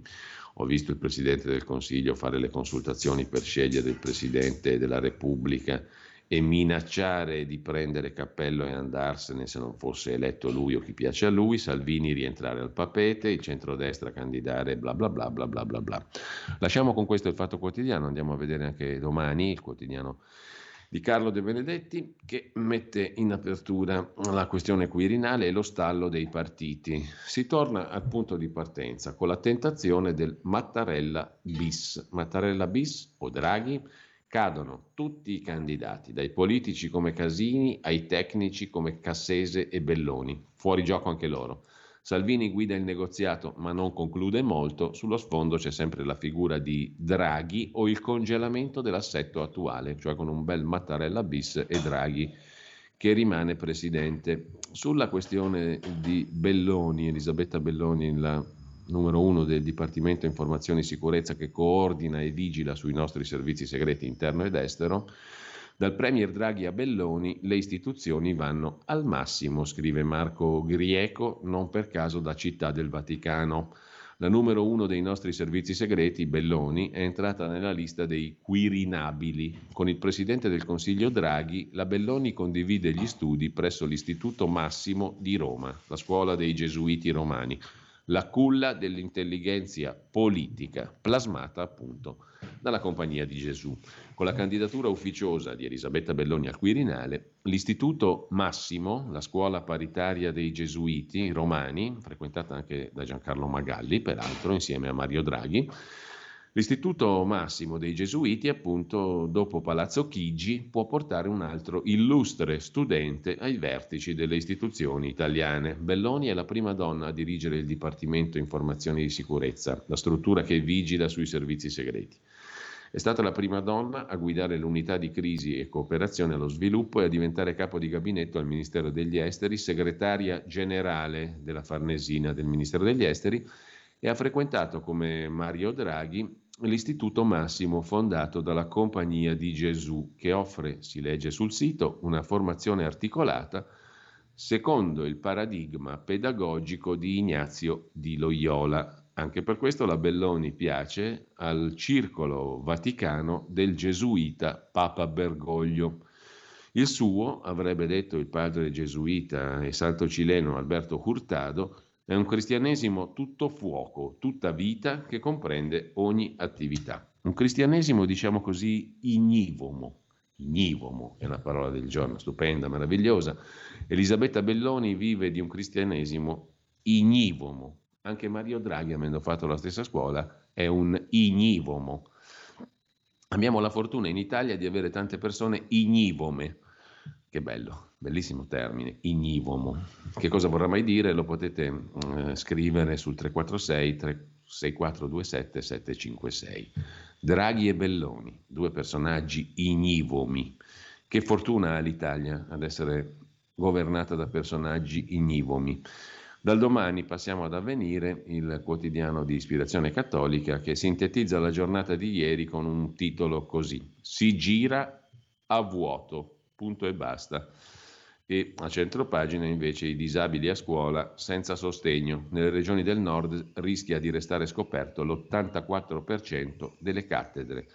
Ho visto il Presidente del Consiglio fare le consultazioni per scegliere il Presidente della Repubblica e minacciare di prendere cappello e andarsene se non fosse eletto lui o chi piace a lui, Salvini rientrare al papete, il centrodestra candidare, bla bla bla bla bla bla bla. Lasciamo con questo il Fatto Quotidiano, andiamo a vedere anche domani il quotidiano di Carlo De Benedetti che mette in apertura la questione quirinale e lo stallo dei partiti. Si torna al punto di partenza con la tentazione del Mattarella bis. Mattarella bis o Draghi? Cadono tutti i candidati, dai politici come Casini ai tecnici come Cassese e Belloni, fuori gioco anche loro. Salvini guida il negoziato ma non conclude molto, sullo sfondo c'è sempre la figura di Draghi o il congelamento dell'assetto attuale, cioè con un bel Mattarella bis e Draghi che rimane presidente. Sulla questione di Belloni, Elisabetta Belloni, la numero uno del Dipartimento Informazioni e Sicurezza che coordina e vigila sui nostri servizi segreti interno ed estero, dal Premier Draghi a Belloni le istituzioni vanno al massimo, scrive Marco Grieco, non per caso da Città del Vaticano. La numero uno dei nostri servizi segreti, Belloni, è entrata nella lista dei quirinabili. Con il presidente del Consiglio Draghi, la Belloni condivide gli studi presso l'Istituto Massimo di Roma, la scuola dei gesuiti romani la culla dell'intelligenza politica, plasmata appunto dalla Compagnia di Gesù. Con la candidatura ufficiosa di Elisabetta Belloni al Quirinale, l'Istituto Massimo, la scuola paritaria dei Gesuiti romani, frequentata anche da Giancarlo Magalli, peraltro insieme a Mario Draghi, L'Istituto Massimo dei Gesuiti, appunto, dopo Palazzo Chigi, può portare un altro illustre studente ai vertici delle istituzioni italiane. Belloni è la prima donna a dirigere il Dipartimento Informazioni di Sicurezza, la struttura che vigila sui servizi segreti. È stata la prima donna a guidare l'unità di crisi e cooperazione allo sviluppo e a diventare capo di gabinetto al Ministero degli Esteri, segretaria generale della Farnesina del Ministero degli Esteri e ha frequentato come Mario Draghi l'Istituto Massimo fondato dalla Compagnia di Gesù, che offre, si legge sul sito, una formazione articolata secondo il paradigma pedagogico di Ignazio di Loyola. Anche per questo la Belloni piace al circolo vaticano del gesuita Papa Bergoglio. Il suo, avrebbe detto il padre gesuita e santo cileno Alberto Hurtado, è un cristianesimo tutto fuoco, tutta vita che comprende ogni attività. Un cristianesimo, diciamo così, ignivomo. Ignivomo è la parola del giorno, stupenda, meravigliosa. Elisabetta Belloni vive di un cristianesimo ignivomo. Anche Mario Draghi, avendo fatto la stessa scuola, è un ignivomo. Abbiamo la fortuna in Italia di avere tante persone ignivome. Che bello. Bellissimo termine, ignivomo. Che cosa vorrà mai dire? Lo potete eh, scrivere sul 346 36427 756. Draghi e Belloni, due personaggi ignivomi. Che fortuna ha l'Italia ad essere governata da personaggi ignivomi. Dal domani passiamo ad avvenire il quotidiano di ispirazione cattolica che sintetizza la giornata di ieri con un titolo così: Si gira a vuoto, punto e basta e a centropagina invece i disabili a scuola senza sostegno. Nelle regioni del nord rischia di restare scoperto l'84% delle cattedre.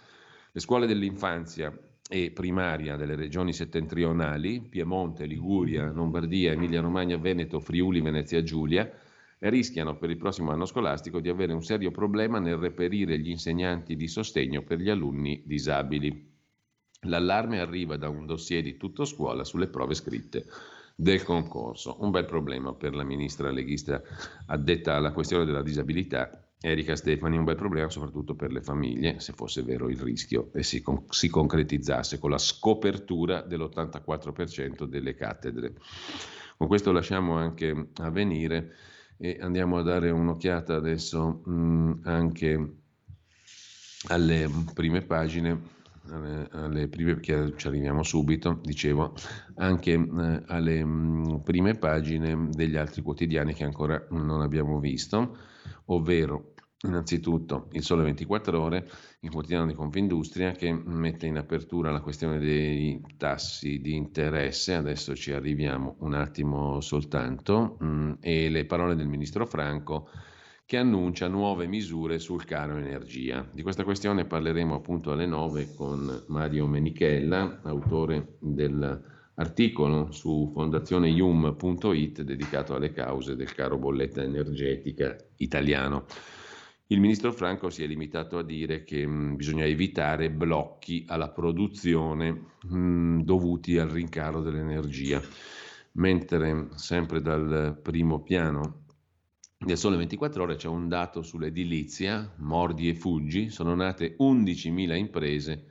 Le scuole dell'infanzia e primaria delle regioni settentrionali, Piemonte, Liguria, Lombardia, Emilia-Romagna, Veneto, Friuli, Venezia Giulia, rischiano per il prossimo anno scolastico di avere un serio problema nel reperire gli insegnanti di sostegno per gli alunni disabili. L'allarme arriva da un dossier di tutto scuola sulle prove scritte del concorso. Un bel problema per la ministra leghista addetta alla questione della disabilità, Erika Stefani, un bel problema soprattutto per le famiglie, se fosse vero il rischio e si, con- si concretizzasse con la scopertura dell'84% delle cattedre. Con questo lasciamo anche avvenire e andiamo a dare un'occhiata adesso mh, anche alle prime pagine alle, prime, perché ci arriviamo subito, dicevo, anche eh, alle mh, prime pagine degli altri quotidiani che ancora non abbiamo visto, ovvero Innanzitutto il Sole 24 Ore, il quotidiano di Confindustria che mette in apertura la questione dei tassi di interesse, adesso ci arriviamo un attimo soltanto, mh, e le parole del ministro Franco che annuncia nuove misure sul caro energia. Di questa questione parleremo appunto alle 9 con Mario Menichella, autore dell'articolo su fondazioneium.it dedicato alle cause del caro bolletta energetica italiano. Il ministro Franco si è limitato a dire che mh, bisogna evitare blocchi alla produzione mh, dovuti al rincaro dell'energia, mentre sempre dal primo piano nel Sole 24 Ore c'è un dato sull'edilizia, mordi e fuggi, sono nate 11.000 imprese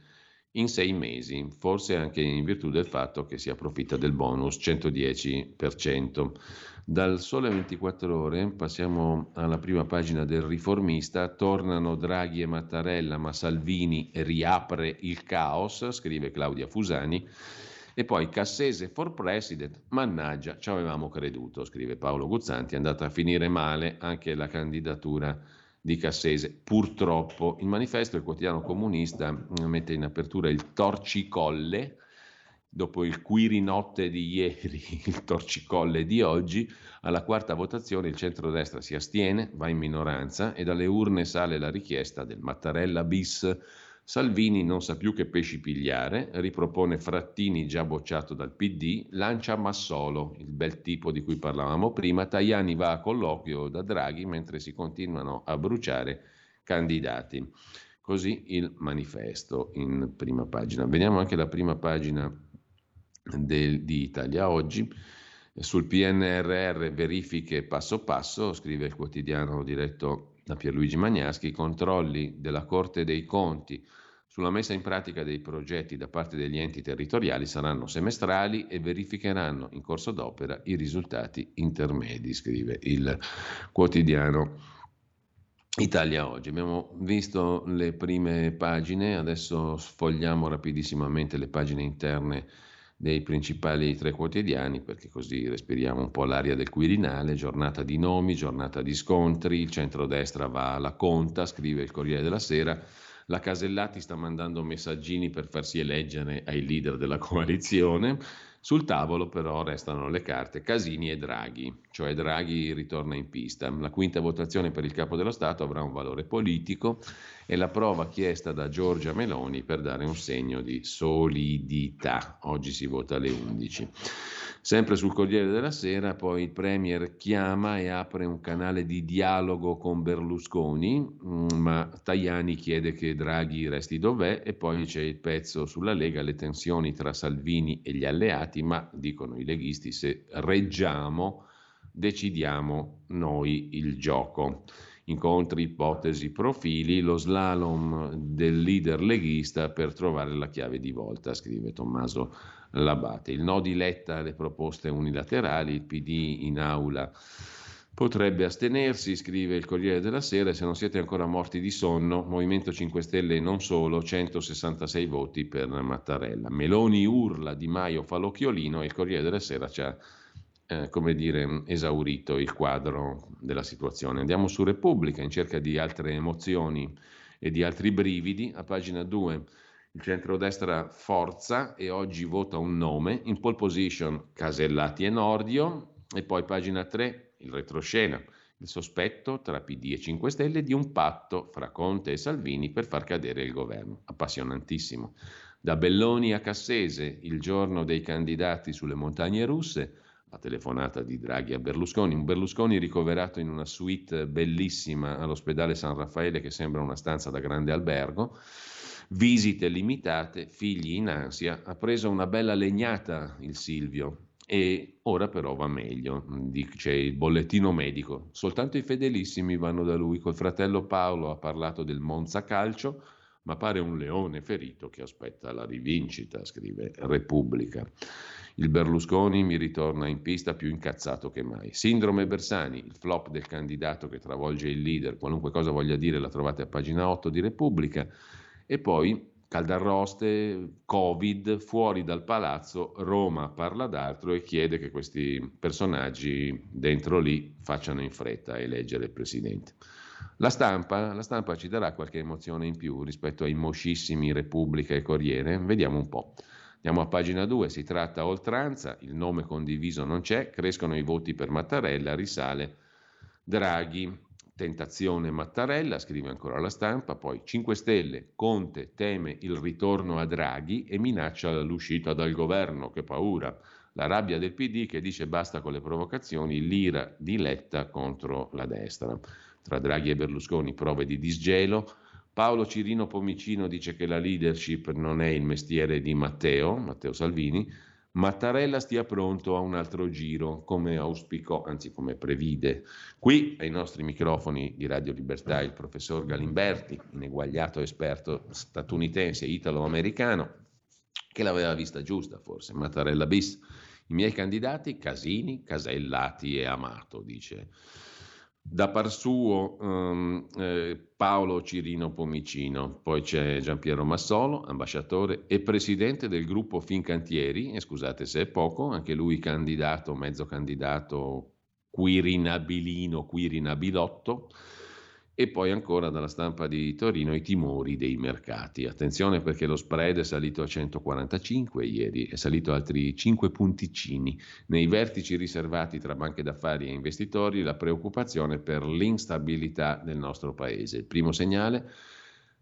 in sei mesi, forse anche in virtù del fatto che si approfitta del bonus 110%. Dal Sole 24 Ore passiamo alla prima pagina del riformista, tornano Draghi e Mattarella, ma Salvini riapre il caos, scrive Claudia Fusani. E poi Cassese for President, mannaggia, ci avevamo creduto, scrive Paolo Guzzanti, è andata a finire male anche la candidatura di Cassese. Purtroppo il manifesto, il quotidiano comunista, mette in apertura il torcicolle dopo il Quirinotte di ieri, (laughs) il torcicolle di oggi, alla quarta votazione il centrodestra si astiene, va in minoranza e dalle urne sale la richiesta del Mattarella bis. Salvini non sa più che pesci pigliare, ripropone Frattini già bocciato dal PD, lancia Massolo, il bel tipo di cui parlavamo prima, Tajani va a colloquio da Draghi mentre si continuano a bruciare candidati. Così il manifesto in prima pagina. Vediamo anche la prima pagina del, di Italia Oggi. Sul PNRR verifiche passo passo, scrive il quotidiano diretto da Pierluigi Magnaschi, i controlli della Corte dei Conti sulla messa in pratica dei progetti da parte degli enti territoriali saranno semestrali e verificheranno in corso d'opera i risultati intermedi, scrive il quotidiano Italia Oggi. Abbiamo visto le prime pagine, adesso sfogliamo rapidissimamente le pagine interne dei principali tre quotidiani, perché così respiriamo un po' l'aria del Quirinale, giornata di nomi, giornata di scontri, il centrodestra va alla conta, scrive il Corriere della Sera, la Casellati sta mandando messaggini per farsi eleggere ai leader della coalizione, sul tavolo però restano le carte Casini e Draghi, cioè Draghi ritorna in pista. La quinta votazione per il capo dello Stato avrà un valore politico e la prova chiesta da Giorgia Meloni per dare un segno di solidità. Oggi si vota alle 11. Sempre sul Corriere della Sera, poi il Premier chiama e apre un canale di dialogo con Berlusconi, mm, ma Tajani chiede che Draghi resti dov'è e poi c'è il pezzo sulla Lega, le tensioni tra Salvini e gli alleati, ma dicono i leghisti se reggiamo decidiamo noi il gioco. Incontri, ipotesi, profili, lo slalom del leader leghista per trovare la chiave di volta, scrive Tommaso l'Abate. Il no di Letta alle proposte unilaterali, il PD in aula potrebbe astenersi, scrive il Corriere della Sera, e se non siete ancora morti di sonno, Movimento 5 Stelle non solo, 166 voti per Mattarella. Meloni urla, Di Maio fa l'occhiolino e il Corriere della Sera ci ha eh, come dire, esaurito il quadro della situazione. Andiamo su Repubblica in cerca di altre emozioni e di altri brividi, a pagina 2 il centrodestra forza e oggi vota un nome, in pole position Casellati e Nordio e poi pagina 3 il retroscena, il sospetto tra PD e 5 Stelle di un patto fra Conte e Salvini per far cadere il governo. Appassionantissimo. Da Belloni a Cassese, il giorno dei candidati sulle montagne russe, la telefonata di Draghi a Berlusconi, un Berlusconi ricoverato in una suite bellissima all'ospedale San Raffaele che sembra una stanza da grande albergo visite limitate, figli in ansia, ha preso una bella legnata il Silvio e ora però va meglio, dice il bollettino medico. Soltanto i fedelissimi vanno da lui, col fratello Paolo ha parlato del Monza Calcio, ma pare un leone ferito che aspetta la rivincita, scrive Repubblica. Il Berlusconi mi ritorna in pista più incazzato che mai. Sindrome Bersani, il flop del candidato che travolge il leader, qualunque cosa voglia dire la trovate a pagina 8 di Repubblica. E poi Caldarroste, Covid, fuori dal palazzo, Roma parla d'altro e chiede che questi personaggi dentro lì facciano in fretta eleggere il presidente. La stampa, la stampa ci darà qualche emozione in più rispetto ai moscissimi Repubblica e Corriere? Vediamo un po'. Andiamo a pagina 2, si tratta oltranza, il nome condiviso non c'è, crescono i voti per Mattarella, risale Draghi. Tentazione Mattarella, scrive ancora la stampa, poi 5 Stelle, Conte teme il ritorno a Draghi e minaccia l'uscita dal governo, che paura. La rabbia del PD che dice basta con le provocazioni, l'ira di Letta contro la destra. Tra Draghi e Berlusconi prove di disgelo. Paolo Cirino Pomicino dice che la leadership non è il mestiere di Matteo, Matteo Salvini, Mattarella stia pronto a un altro giro, come auspicò, anzi come previde. Qui ai nostri microfoni di Radio Libertà il professor Galimberti, ineguagliato esperto statunitense italo-americano, che l'aveva vista giusta forse, Mattarella bis. I miei candidati Casini, Casellati e Amato, dice da par suo um, eh, Paolo Cirino Pomicino, poi c'è Giampiero Massolo, ambasciatore e presidente del gruppo Fincantieri, e scusate se è poco, anche lui candidato, mezzo candidato quirinabilino, quirinabilotto, E poi ancora dalla stampa di Torino i timori dei mercati. Attenzione perché lo spread è salito a 145 ieri, è salito altri 5 punticini. Nei vertici riservati tra banche d'affari e investitori la preoccupazione per l'instabilità del nostro paese. Il primo segnale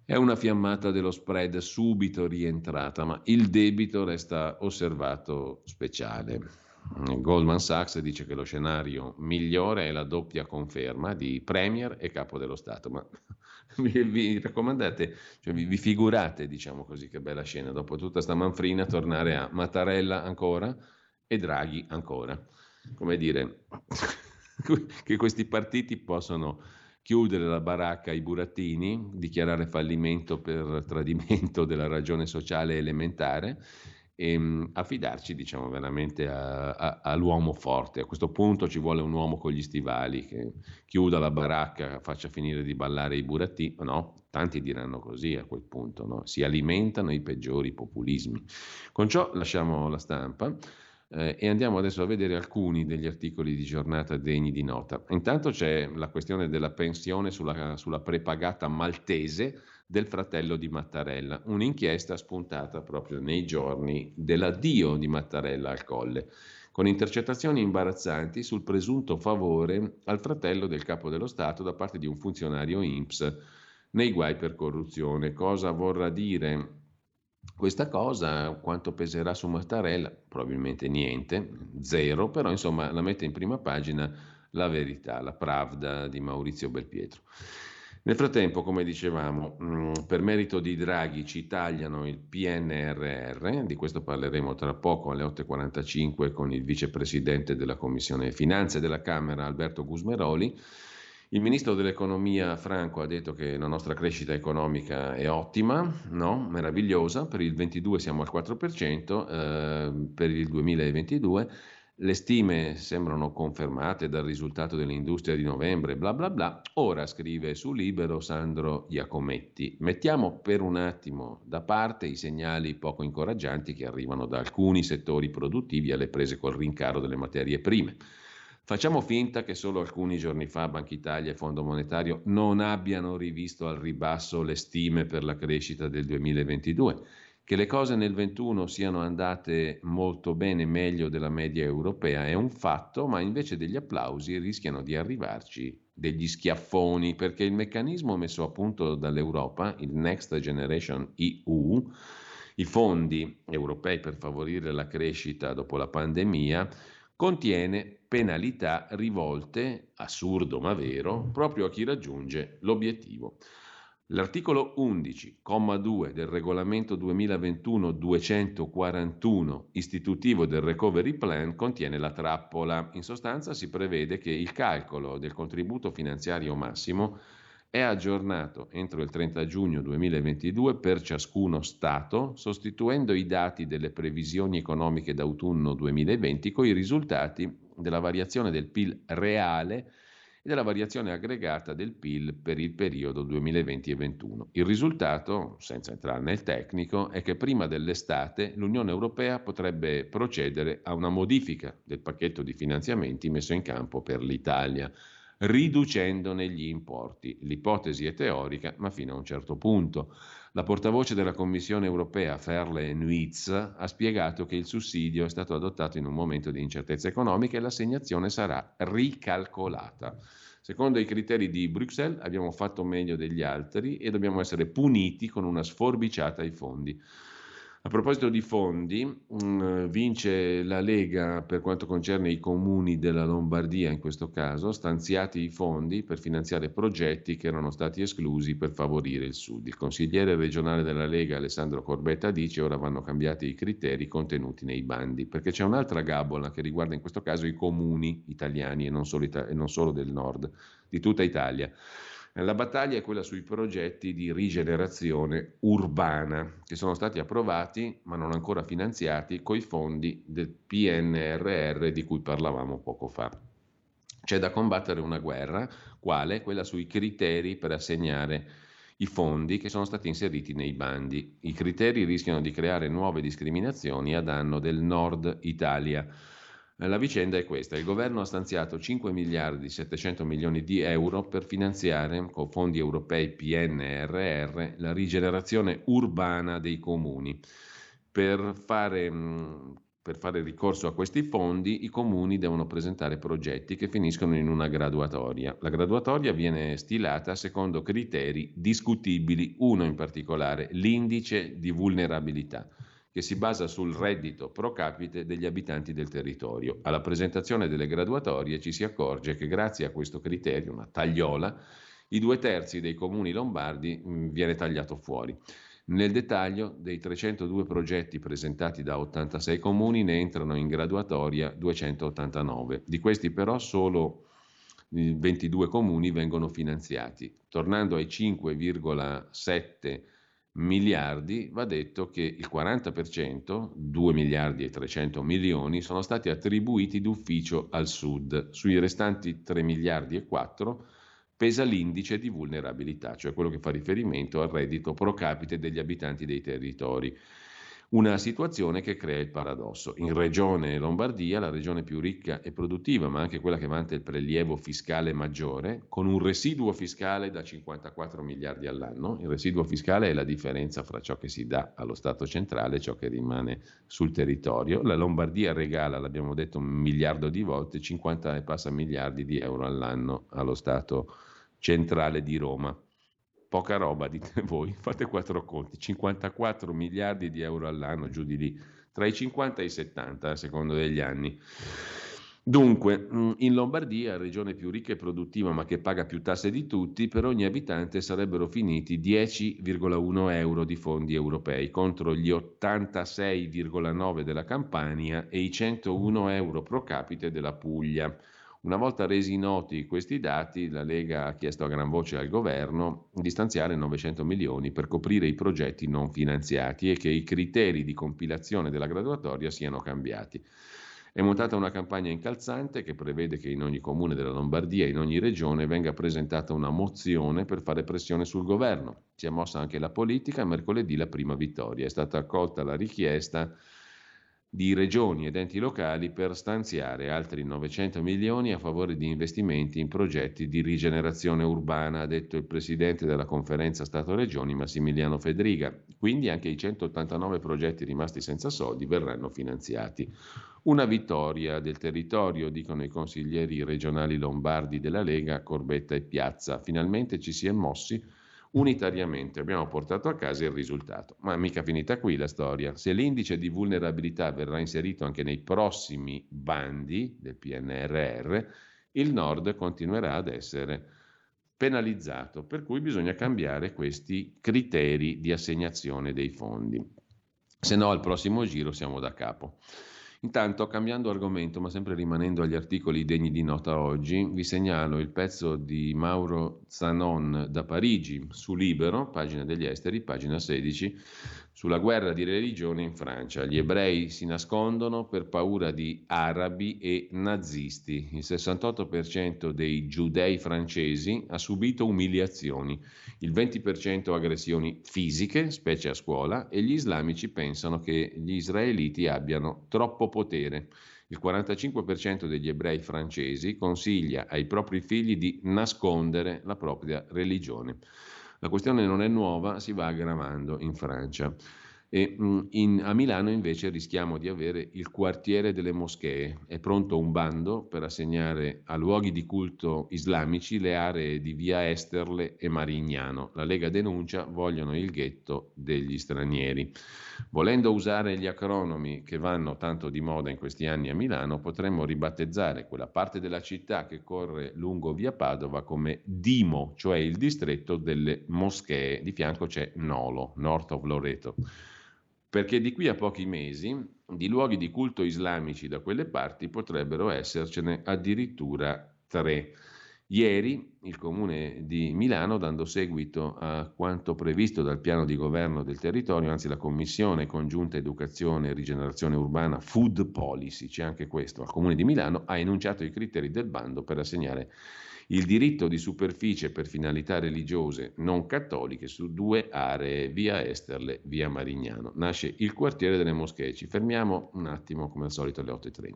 è una fiammata dello spread subito rientrata, ma il debito resta osservato speciale. Goldman Sachs dice che lo scenario migliore è la doppia conferma di Premier e Capo dello Stato, ma (laughs) vi, vi raccomandate, cioè vi, vi, figurate, diciamo così, che bella scena, dopo tutta sta manfrina tornare a Mattarella ancora e Draghi ancora. Come dire, (laughs) che questi partiti possono chiudere la baracca ai burattini, dichiarare fallimento per tradimento della ragione sociale elementare e ehm, affidarci diciamo veramente a, a, all'uomo forte. A questo punto ci vuole un uomo con gli stivali che chiuda la baracca, faccia finire di ballare i burattini. No, tanti diranno così a quel punto, no? si alimentano i peggiori populismi. Con ciò lasciamo la stampa. Eh, e andiamo adesso a vedere alcuni degli articoli di giornata degni di nota. Intanto c'è la questione della pensione sulla, sulla prepagata maltese del fratello di Mattarella, un'inchiesta spuntata proprio nei giorni dell'addio di Mattarella al colle, con intercettazioni imbarazzanti sul presunto favore al fratello del capo dello Stato da parte di un funzionario INPS nei guai per corruzione. Cosa vorrà dire questa cosa? Quanto peserà su Mattarella? Probabilmente niente, zero, però insomma la mette in prima pagina la verità, la Pravda di Maurizio Belpietro. Nel frattempo, come dicevamo, mm, per merito di Draghi ci tagliano il PNRR, di questo parleremo tra poco alle 8.45 con il vicepresidente della Commissione Finanze della Camera, Alberto Gusmeroli. Il ministro dell'economia Franco ha detto che la nostra crescita economica è ottima, no? meravigliosa, per il 22 siamo al 4%, eh, per il 2022 le stime sembrano confermate dal risultato dell'industria di novembre, bla bla bla. Ora scrive su Libero Sandro Iacometti. Mettiamo per un attimo da parte i segnali poco incoraggianti che arrivano da alcuni settori produttivi alle prese col rincaro delle materie prime. Facciamo finta che solo alcuni giorni fa Banca Italia e Fondo Monetario non abbiano rivisto al ribasso le stime per la crescita del 2022 che le cose nel 21 siano andate molto bene, meglio della media europea, è un fatto, ma invece degli applausi rischiano di arrivarci degli schiaffoni, perché il meccanismo messo a punto dall'Europa, il Next Generation EU, i fondi europei per favorire la crescita dopo la pandemia, contiene penalità rivolte, assurdo ma vero, proprio a chi raggiunge l'obiettivo. L'articolo 11, comma 2 del regolamento 2021-241 istitutivo del Recovery Plan contiene la trappola. In sostanza si prevede che il calcolo del contributo finanziario massimo è aggiornato entro il 30 giugno 2022 per ciascuno Stato, sostituendo i dati delle previsioni economiche d'autunno 2020 con i risultati della variazione del PIL reale e della variazione aggregata del PIL per il periodo 2020-2021. Il risultato, senza entrare nel tecnico, è che prima dell'estate l'Unione Europea potrebbe procedere a una modifica del pacchetto di finanziamenti messo in campo per l'Italia, riducendone gli importi. L'ipotesi è teorica, ma fino a un certo punto. La portavoce della Commissione europea, Ferle Nuitz, ha spiegato che il sussidio è stato adottato in un momento di incertezza economica e l'assegnazione sarà ricalcolata. Secondo i criteri di Bruxelles abbiamo fatto meglio degli altri e dobbiamo essere puniti con una sforbiciata ai fondi. A proposito di fondi, mm, vince la Lega per quanto concerne i comuni della Lombardia in questo caso, stanziati i fondi per finanziare progetti che erano stati esclusi per favorire il Sud. Il consigliere regionale della Lega Alessandro Corbetta dice ora vanno cambiati i criteri contenuti nei bandi, perché c'è un'altra gabola che riguarda in questo caso i comuni italiani e non solo, ita- e non solo del nord, di tutta Italia. La battaglia è quella sui progetti di rigenerazione urbana che sono stati approvati ma non ancora finanziati coi fondi del PNRR di cui parlavamo poco fa. C'è da combattere una guerra, quale? Quella sui criteri per assegnare i fondi che sono stati inseriti nei bandi. I criteri rischiano di creare nuove discriminazioni a danno del nord Italia. La vicenda è questa, il governo ha stanziato 5 miliardi 700 milioni di euro per finanziare con fondi europei PNRR la rigenerazione urbana dei comuni. Per fare, per fare ricorso a questi fondi i comuni devono presentare progetti che finiscono in una graduatoria. La graduatoria viene stilata secondo criteri discutibili, uno in particolare, l'indice di vulnerabilità che si basa sul reddito pro capite degli abitanti del territorio. Alla presentazione delle graduatorie ci si accorge che grazie a questo criterio, una tagliola, i due terzi dei comuni lombardi mm, viene tagliato fuori. Nel dettaglio, dei 302 progetti presentati da 86 comuni ne entrano in graduatoria 289. Di questi però solo 22 comuni vengono finanziati. Tornando ai 5,7 miliardi, va detto che il 40%, 2 miliardi e 300 milioni, sono stati attribuiti d'ufficio al sud. Sui restanti 3 miliardi e 4 pesa l'indice di vulnerabilità, cioè quello che fa riferimento al reddito pro capite degli abitanti dei territori. Una situazione che crea il paradosso. In regione Lombardia, la regione più ricca e produttiva, ma anche quella che vanta il prelievo fiscale maggiore, con un residuo fiscale da 54 miliardi all'anno. Il residuo fiscale è la differenza fra ciò che si dà allo Stato centrale e ciò che rimane sul territorio. La Lombardia regala, l'abbiamo detto un miliardo di volte, 50 e passa miliardi di euro all'anno allo Stato centrale di Roma poca roba, dite (laughs) voi, fate quattro conti, 54 miliardi di euro all'anno, giù di lì, tra i 50 e i 70 a secondo degli anni. Dunque, mm, in Lombardia, regione più ricca e produttiva ma che paga più tasse di tutti, per ogni abitante sarebbero finiti 10,1 euro di fondi europei contro gli 86,9 della Campania e i 101 euro pro capite della Puglia. Una volta resi noti questi dati, la Lega ha chiesto a gran voce al governo di stanziare 900 milioni per coprire i progetti non finanziati e che i criteri di compilazione della graduatoria siano cambiati. È montata una campagna incalzante che prevede che in ogni comune della Lombardia in ogni regione venga presentata una mozione per fare pressione sul governo. Si è mossa anche la politica, mercoledì la prima vittoria. È stata accolta la richiesta di regioni ed enti locali per stanziare altri 900 milioni a favore di investimenti in progetti di rigenerazione urbana, ha detto il presidente della conferenza Stato-Regioni Massimiliano Fedriga. Quindi anche i 189 progetti rimasti senza soldi verranno finanziati. Una vittoria del territorio, dicono i consiglieri regionali lombardi della Lega, Corbetta e Piazza. Finalmente ci si è mossi unitariamente abbiamo portato a casa il risultato. Ma mica finita qui la storia. Se l'indice di vulnerabilità verrà inserito anche nei prossimi bandi del PNRR, il Nord continuerà ad essere penalizzato, per cui bisogna cambiare questi criteri di assegnazione dei fondi. Se no al prossimo giro siamo da capo. Intanto, cambiando argomento, ma sempre rimanendo agli articoli degni di nota oggi, vi segnalo il pezzo di Mauro Zanon da Parigi su Libero, pagina degli esteri, pagina 16, sulla guerra di religione in Francia. Gli ebrei si nascondono per paura di arabi e nazisti. Il 68% dei giudei francesi ha subito umiliazioni, il 20% aggressioni fisiche, specie a scuola, e gli islamici pensano che gli israeliti abbiano troppo potere. Il 45% degli ebrei francesi consiglia ai propri figli di nascondere la propria religione. La questione non è nuova, si va aggravando in Francia. E mm, in, a Milano invece rischiamo di avere il quartiere delle moschee. È pronto un bando per assegnare a luoghi di culto islamici le aree di via Esterle e Marignano. La Lega denuncia vogliono il ghetto degli stranieri. Volendo usare gli acronomi che vanno tanto di moda in questi anni a Milano, potremmo ribattezzare quella parte della città che corre lungo via Padova come Dimo, cioè il distretto delle moschee. Di fianco c'è Nolo, North of Loreto perché di qui a pochi mesi di luoghi di culto islamici da quelle parti potrebbero essercene addirittura tre. Ieri il Comune di Milano, dando seguito a quanto previsto dal piano di governo del territorio, anzi la Commissione congiunta educazione e rigenerazione urbana Food Policy, c'è anche questo, al Comune di Milano, ha enunciato i criteri del bando per assegnare il diritto di superficie per finalità religiose non cattoliche su due aree, via Esterle, via Marignano. Nasce il quartiere delle moschee. Ci fermiamo un attimo, come al solito, alle 8.30.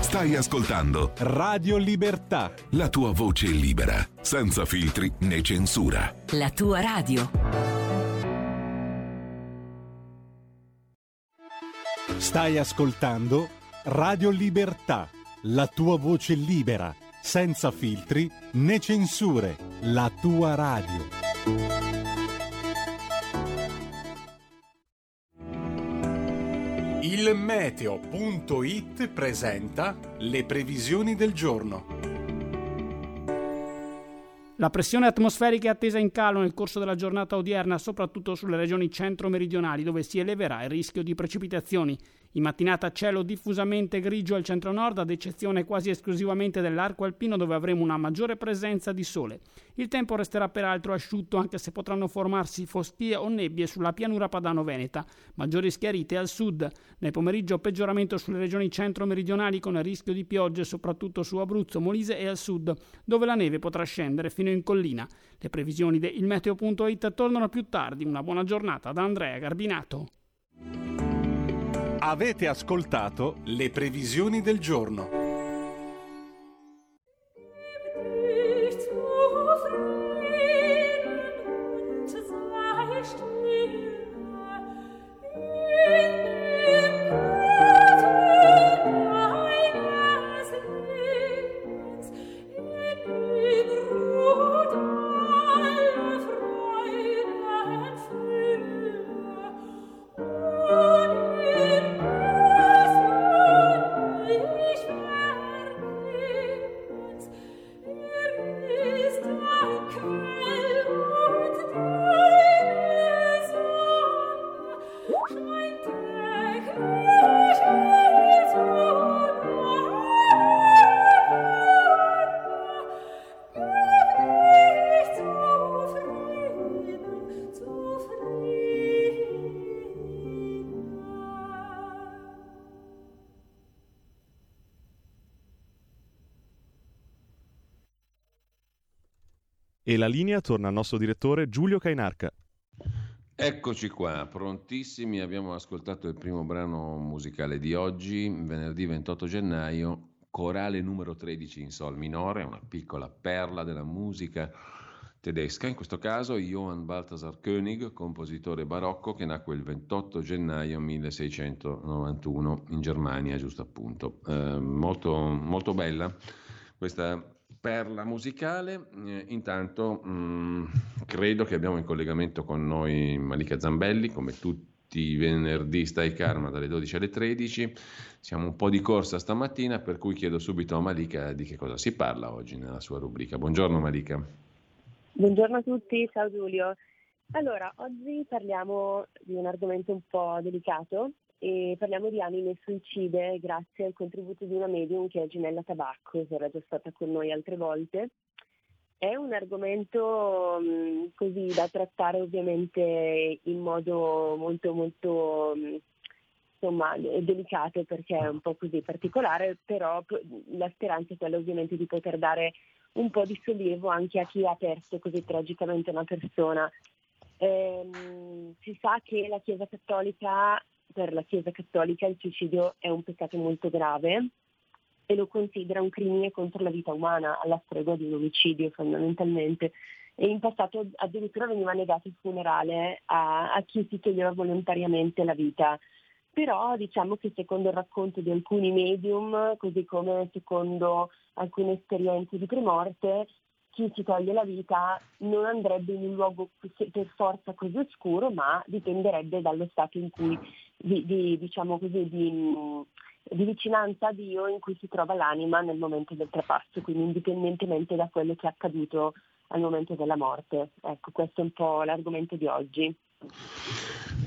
Stai ascoltando Radio Libertà. La tua voce libera, senza filtri né censura. La tua radio. Stai ascoltando Radio Libertà. La tua voce libera, senza filtri né censure. La tua radio. Il meteo.it presenta le previsioni del giorno. La pressione atmosferica è attesa in calo nel corso della giornata odierna, soprattutto sulle regioni centro-meridionali, dove si eleverà il rischio di precipitazioni. In mattinata cielo diffusamente grigio al centro-nord, ad eccezione quasi esclusivamente dell'arco alpino dove avremo una maggiore presenza di sole. Il tempo resterà peraltro asciutto anche se potranno formarsi fostie o nebbie sulla pianura padano-veneta, maggiori schiarite al sud. Nel pomeriggio peggioramento sulle regioni centro-meridionali con il rischio di piogge soprattutto su Abruzzo, Molise e al sud, dove la neve potrà scendere fino in collina. Le previsioni del Meteo.it tornano più tardi. Una buona giornata da Andrea Garbinato. Avete ascoltato le previsioni del giorno. E la linea torna al nostro direttore Giulio Cainarca. Eccoci qua, prontissimi. Abbiamo ascoltato il primo brano musicale di oggi, venerdì 28 gennaio, corale numero 13 in sol minore, una piccola perla della musica tedesca, in questo caso Johann Balthasar König, compositore barocco che nacque il 28 gennaio 1691 in Germania, giusto appunto. Eh, molto, molto bella questa perla musicale. Eh, intanto mh, mm, credo che abbiamo in collegamento con noi Malika Zambelli, come tutti i venerdì stai karma dalle 12 alle 13. Siamo un po' di corsa stamattina, per cui chiedo subito a Malika di che cosa si parla oggi nella sua rubrica. Buongiorno Malika. Buongiorno a tutti, ciao Giulio. Allora, oggi parliamo di un argomento un po' delicato e parliamo di anime suicide grazie al contributo di una medium che è Ginella Tabacco, che era già stata con noi altre volte. È un argomento mh, mm, così da trattare ovviamente in modo molto molto mh, mm, insomma, delicato perché è un po' così particolare, però la speranza è quella ovviamente di poter dare un po' di sollievo anche a chi ha perso così tragicamente una persona. Ehm, si sa che la Chiesa Cattolica per la Chiesa Cattolica il suicidio è un peccato molto grave e lo considera un crimine contro la vita umana, alla stregua di un omicidio fondamentalmente. E in passato addirittura veniva negato il funerale a, a chi si toglieva volontariamente la vita. Però diciamo che secondo il racconto di alcuni medium, così come secondo alcune esperienze di premorte, chi si toglie la vita non andrebbe in un luogo per forza così oscuro, ma dipenderebbe dallo stato in cui, di, di, diciamo così, di, di, vicinanza a Dio in cui si trova l'anima nel momento del trapasso, quindi indipendentemente da quello che è accaduto al momento della morte. Ecco, questo è un po' l'argomento di oggi.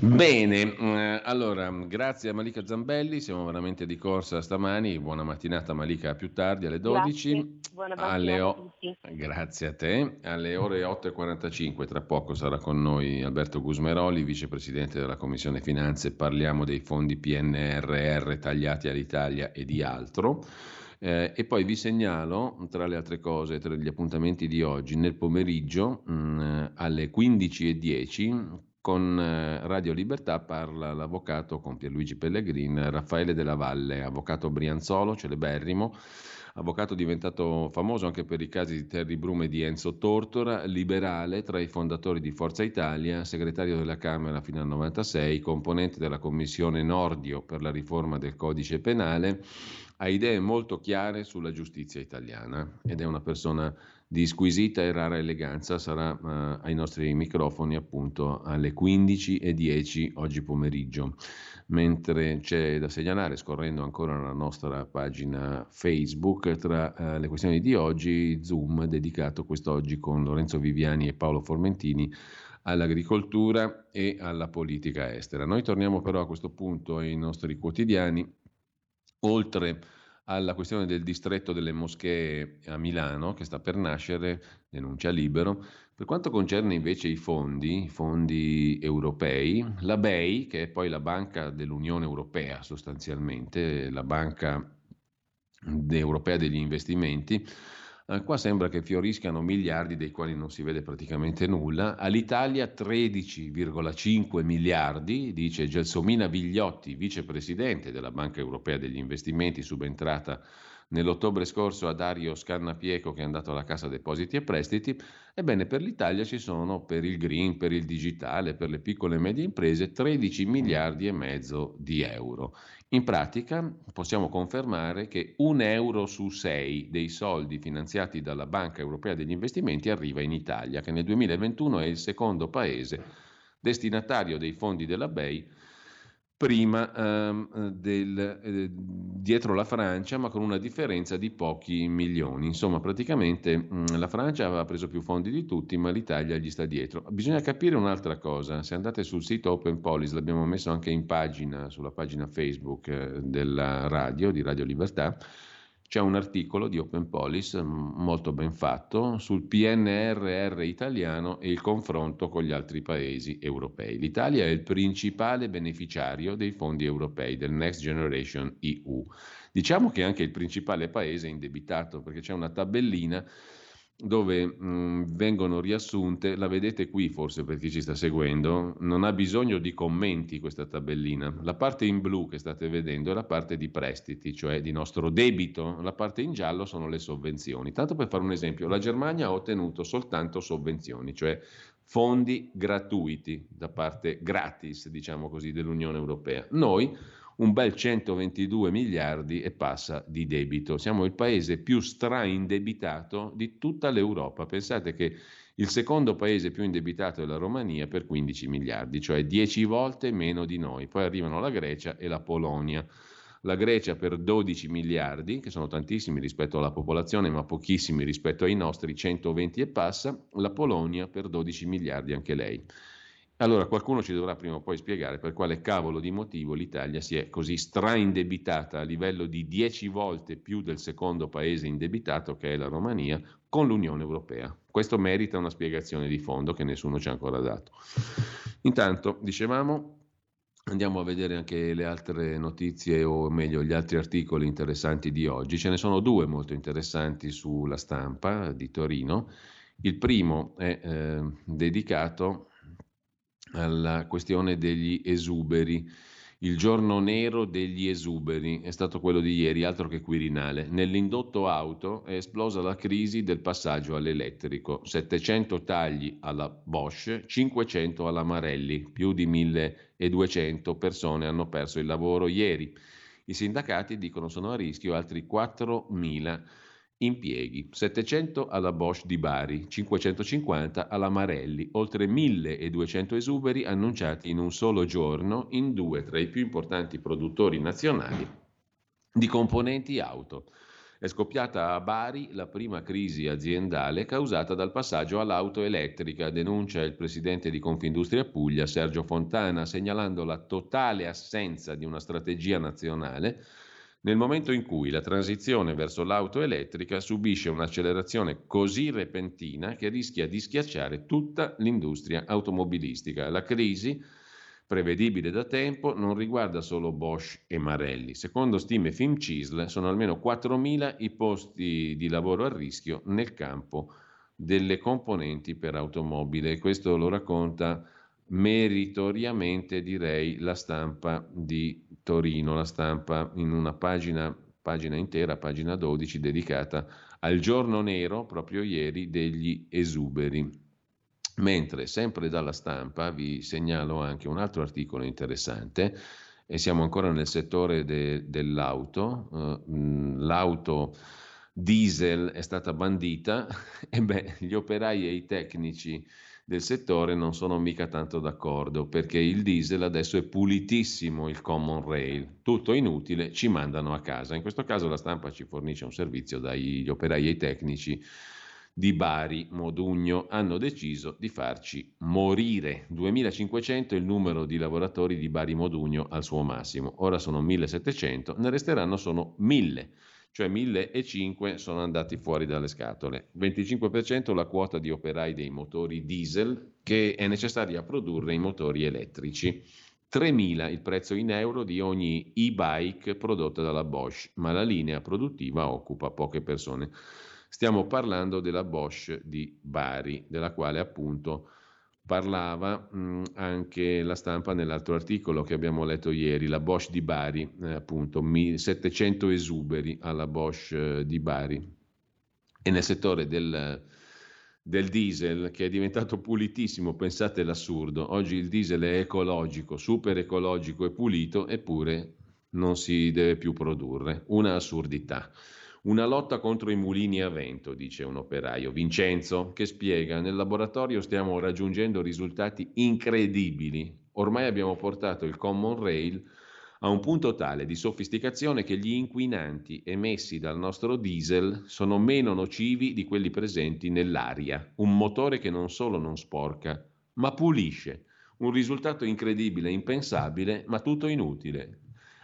Bene, eh, allora grazie a Malika Zambelli, siamo veramente di corsa stamani, buona mattinata Malika a più tardi alle 12. Grazie, buona alle o- Grazie a te, alle ore 8.45 tra poco sarà con noi Alberto Gusmeroli, vicepresidente della Commissione Finanze, parliamo dei fondi PNRR tagliati all'Italia e di altro. Eh, e poi vi segnalo, tra le altre cose, tra gli appuntamenti di oggi, nel pomeriggio mh, alle 15.10 Con eh, Radio Libertà parla l'avvocato con Pierluigi Pellegrin, Raffaele Della Valle, avvocato brianzolo, celeberrimo, avvocato diventato famoso anche per i casi di Terry Brume e di Enzo Tortora, liberale tra i fondatori di Forza Italia, segretario della Camera fino al 96, componente della Commissione Nordio per la riforma del codice penale, ha idee molto chiare sulla giustizia italiana ed è una persona di squisita e rara eleganza, sarà uh, ai nostri microfoni appunto alle 15.10 oggi pomeriggio. Mentre c'è da segnalare, scorrendo ancora la nostra pagina Facebook, tra uh, le questioni di oggi, Zoom dedicato quest'oggi con Lorenzo Viviani e Paolo Formentini all'agricoltura e alla politica estera. Noi torniamo però a questo punto ai nostri quotidiani, oltre alla questione del distretto delle moschee a Milano, che sta per nascere, denuncia libero. Per quanto concerne invece i fondi, i fondi europei, la BEI, che è poi la banca dell'Unione Europea sostanzialmente, la banca europea degli investimenti, qua sembra che fioriscano miliardi dei quali non si vede praticamente nulla. All'Italia 13,5 miliardi, dice Gelsomina Vigliotti, vicepresidente della Banca Europea degli Investimenti, subentrata nell'ottobre scorso a Dario Scannapieco che è andato alla Cassa Depositi e Prestiti. Ebbene, per l'Italia ci sono per il green, per il digitale, per le piccole e medie imprese 13 miliardi e mezzo di euro. In pratica possiamo confermare che un euro su sei dei soldi finanziati dalla Banca Europea degli Investimenti arriva in Italia, che nel 2021 è il secondo paese destinatario dei fondi della BEI prima ehm, del, eh, dietro la Francia, ma con una differenza di pochi milioni. Insomma, praticamente mh, mm, la Francia aveva preso più fondi di tutti, ma l'Italia gli sta dietro. Bisogna capire un'altra cosa. Se andate sul sito Open Policy, l'abbiamo messo anche in pagina, sulla pagina Facebook eh, della radio, di Radio Libertà, c'è un articolo di Open Police molto ben fatto sul PNRR italiano e il confronto con gli altri paesi europei. L'Italia è il principale beneficiario dei fondi europei del Next Generation EU. Diciamo che è anche il principale paese indebitato perché c'è una tabellina dove mh, mm, vengono riassunte, la vedete qui forse per chi ci sta seguendo, non ha bisogno di commenti questa tabellina. La parte in blu che state vedendo è la parte di prestiti, cioè di nostro debito, la parte in giallo sono le sovvenzioni. Tanto per fare un esempio, la Germania ha ottenuto soltanto sovvenzioni, cioè fondi gratuiti da parte gratis, diciamo così, dell'Unione Europea. Noi un bel 122 miliardi e passa di debito. Siamo il paese più straindebitato di tutta l'Europa. Pensate che il secondo paese più indebitato è la Romania per 15 miliardi, cioè 10 volte meno di noi. Poi arrivano la Grecia e la Polonia. La Grecia per 12 miliardi, che sono tantissimi rispetto alla popolazione, ma pochissimi rispetto ai nostri 120 e passa, la Polonia per 12 miliardi anche lei. Allora qualcuno ci dovrà prima o poi spiegare per quale cavolo di motivo l'Italia si è così straindebitata a livello di 10 volte più del secondo paese indebitato che è la Romania con l'Unione Europea. Questo merita una spiegazione di fondo che nessuno ci ha ancora dato. Intanto, dicevamo, andiamo a vedere anche le altre notizie o meglio gli altri articoli interessanti di oggi. Ce ne sono due molto interessanti sulla stampa di Torino. Il primo è eh, dedicato alla questione degli esuberi. Il giorno nero degli esuberi è stato quello di ieri, altro che Quirinale. Nell'indotto auto è esplosa la crisi del passaggio all'elettrico. 700 tagli alla Bosch, 500 alla Marelli, più di 1200 persone hanno perso il lavoro ieri. I sindacati dicono sono a rischio altri 4.000 Impieghi: 700 alla Bosch di Bari, 550 alla Marelli, oltre 1200 esuberi annunciati in un solo giorno in due tra i più importanti produttori nazionali di componenti auto. È scoppiata a Bari la prima crisi aziendale causata dal passaggio all'auto elettrica, denuncia il presidente di Confindustria Puglia Sergio Fontana, segnalando la totale assenza di una strategia nazionale nel momento in cui la transizione verso l'auto elettrica subisce un'accelerazione così repentina che rischia di schiacciare tutta l'industria automobilistica. La crisi, prevedibile da tempo, non riguarda solo Bosch e Marelli. Secondo stime FIMCISL sono almeno 4.000 i posti di lavoro a rischio nel campo delle componenti per automobile. Questo lo racconta meritoriamente direi la stampa di Torino, la stampa in una pagina, pagina intera, pagina 12, dedicata al giorno nero, proprio ieri, degli esuberi. Mentre sempre dalla stampa vi segnalo anche un altro articolo interessante e siamo ancora nel settore de, dell'auto. Uh, l'auto diesel è stata bandita (laughs) e beh, gli operai e i tecnici del settore non sono mica tanto d'accordo perché il diesel adesso è pulitissimo, il common rail, tutto inutile, ci mandano a casa. In questo caso la stampa ci fornisce un servizio dagli operai e i tecnici di Bari, Modugno, hanno deciso di farci morire. 2500 è il numero di lavoratori di Bari Modugno al suo massimo. Ora sono 1700, ne resteranno solo 1000 cioè 1005 sono andati fuori dalle scatole. 25% la quota di operai dei motori diesel che è necessaria a produrre i motori elettrici. 3.000 il prezzo in euro di ogni e-bike prodotta dalla Bosch, ma la linea produttiva occupa poche persone. Stiamo parlando della Bosch di Bari, della quale appunto parlava mh, anche la stampa nell'altro articolo che abbiamo letto ieri, la Bosch di Bari, eh, appunto 700 esuberi alla Bosch eh, di Bari. E nel settore del, del diesel che è diventato pulitissimo, pensate l'assurdo, oggi il diesel è ecologico, super ecologico e pulito, eppure non si deve più produrre, una assurdità. Una lotta contro i mulini a vento, dice un operaio, Vincenzo, che spiega, nel laboratorio stiamo raggiungendo risultati incredibili. Ormai abbiamo portato il Common Rail a un punto tale di sofisticazione che gli inquinanti emessi dal nostro diesel sono meno nocivi di quelli presenti nell'aria. Un motore che non solo non sporca, ma pulisce. Un risultato incredibile, impensabile, ma tutto inutile.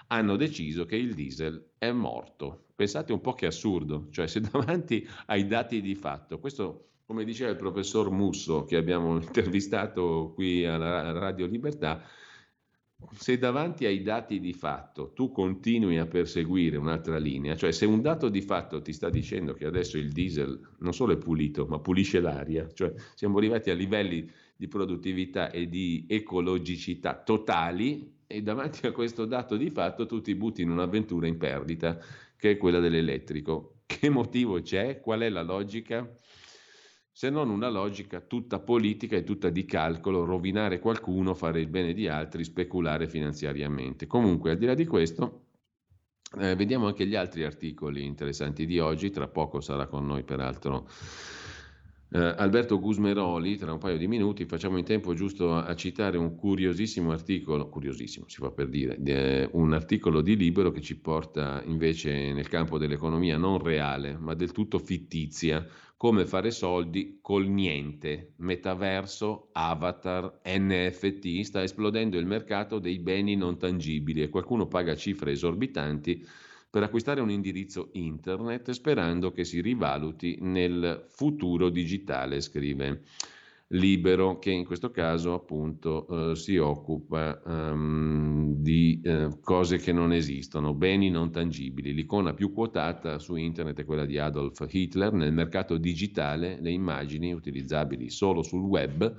Hanno deciso che il diesel è morto. Pensate un po' che assurdo, cioè se (laughs) davanti ai dati di fatto, questo come diceva il professor Musso che abbiamo (laughs) intervistato qui alla Radio Libertà, se davanti ai dati di fatto tu continui a perseguire un'altra linea, cioè se un dato di fatto ti sta dicendo che adesso il diesel non solo è pulito, ma pulisce l'aria, cioè siamo arrivati a livelli di produttività e di ecologicità totali e davanti a questo dato di fatto tu ti butti in un'avventura in perdita che è quella dell'elettrico. (laughs) Che motivo c'è? Qual è la logica? Se non una logica tutta politica e tutta di calcolo, rovinare qualcuno, fare il bene di altri, speculare finanziariamente. Comunque, al di là di questo, eh, vediamo anche gli altri articoli interessanti di oggi. Tra poco sarà con noi, peraltro, eh, Alberto Gusmeroli, tra un paio di minuti, facciamo in tempo giusto a, a citare un curiosissimo articolo, curiosissimo si fa per dire, eh, un articolo di libero che ci porta invece nel campo dell'economia non reale, ma del tutto fittizia, come fare soldi col niente, metaverso, avatar, NFT, sta esplodendo il mercato dei beni non tangibili e qualcuno paga cifre esorbitanti per acquistare un indirizzo internet sperando che si rivaluti nel futuro digitale, scrive Libero, che in questo caso appunto eh, si occupa um, di eh, cose che non esistono, beni non tangibili. L'icona più quotata su internet è quella di Adolf Hitler, nel mercato digitale le immagini utilizzabili solo sul web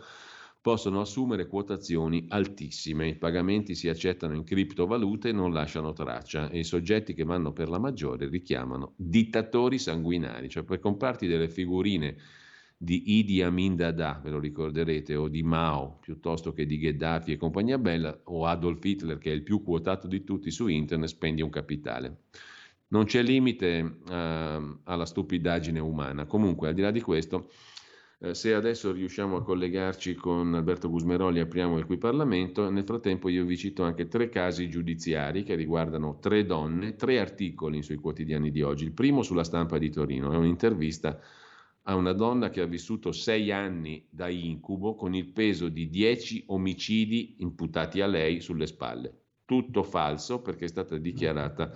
possono assumere quotazioni altissime. I pagamenti si accettano in criptovalute e non lasciano traccia e i soggetti che vanno per la maggiore richiamano dittatori sanguinari, cioè per comprarti delle figurine di Idi Amin Dada, ve lo ricorderete, o di Mao, piuttosto che di Gheddafi e compagnia bella, o Adolf Hitler, che è il più quotato di tutti su internet, spendi un capitale. Non c'è limite uh, alla stupidaggine umana. Comunque, al di là di questo, eh, se adesso riusciamo a collegarci con Alberto Gusmeroli, apriamo il qui Parlamento. Nel frattempo io vi cito anche tre casi giudiziari che riguardano tre donne, tre articoli sui quotidiani di oggi. Il primo sulla stampa di Torino, è un'intervista a una donna che ha vissuto sei anni da incubo con il peso di dieci omicidi imputati a lei sulle spalle. Tutto falso perché è stata dichiarata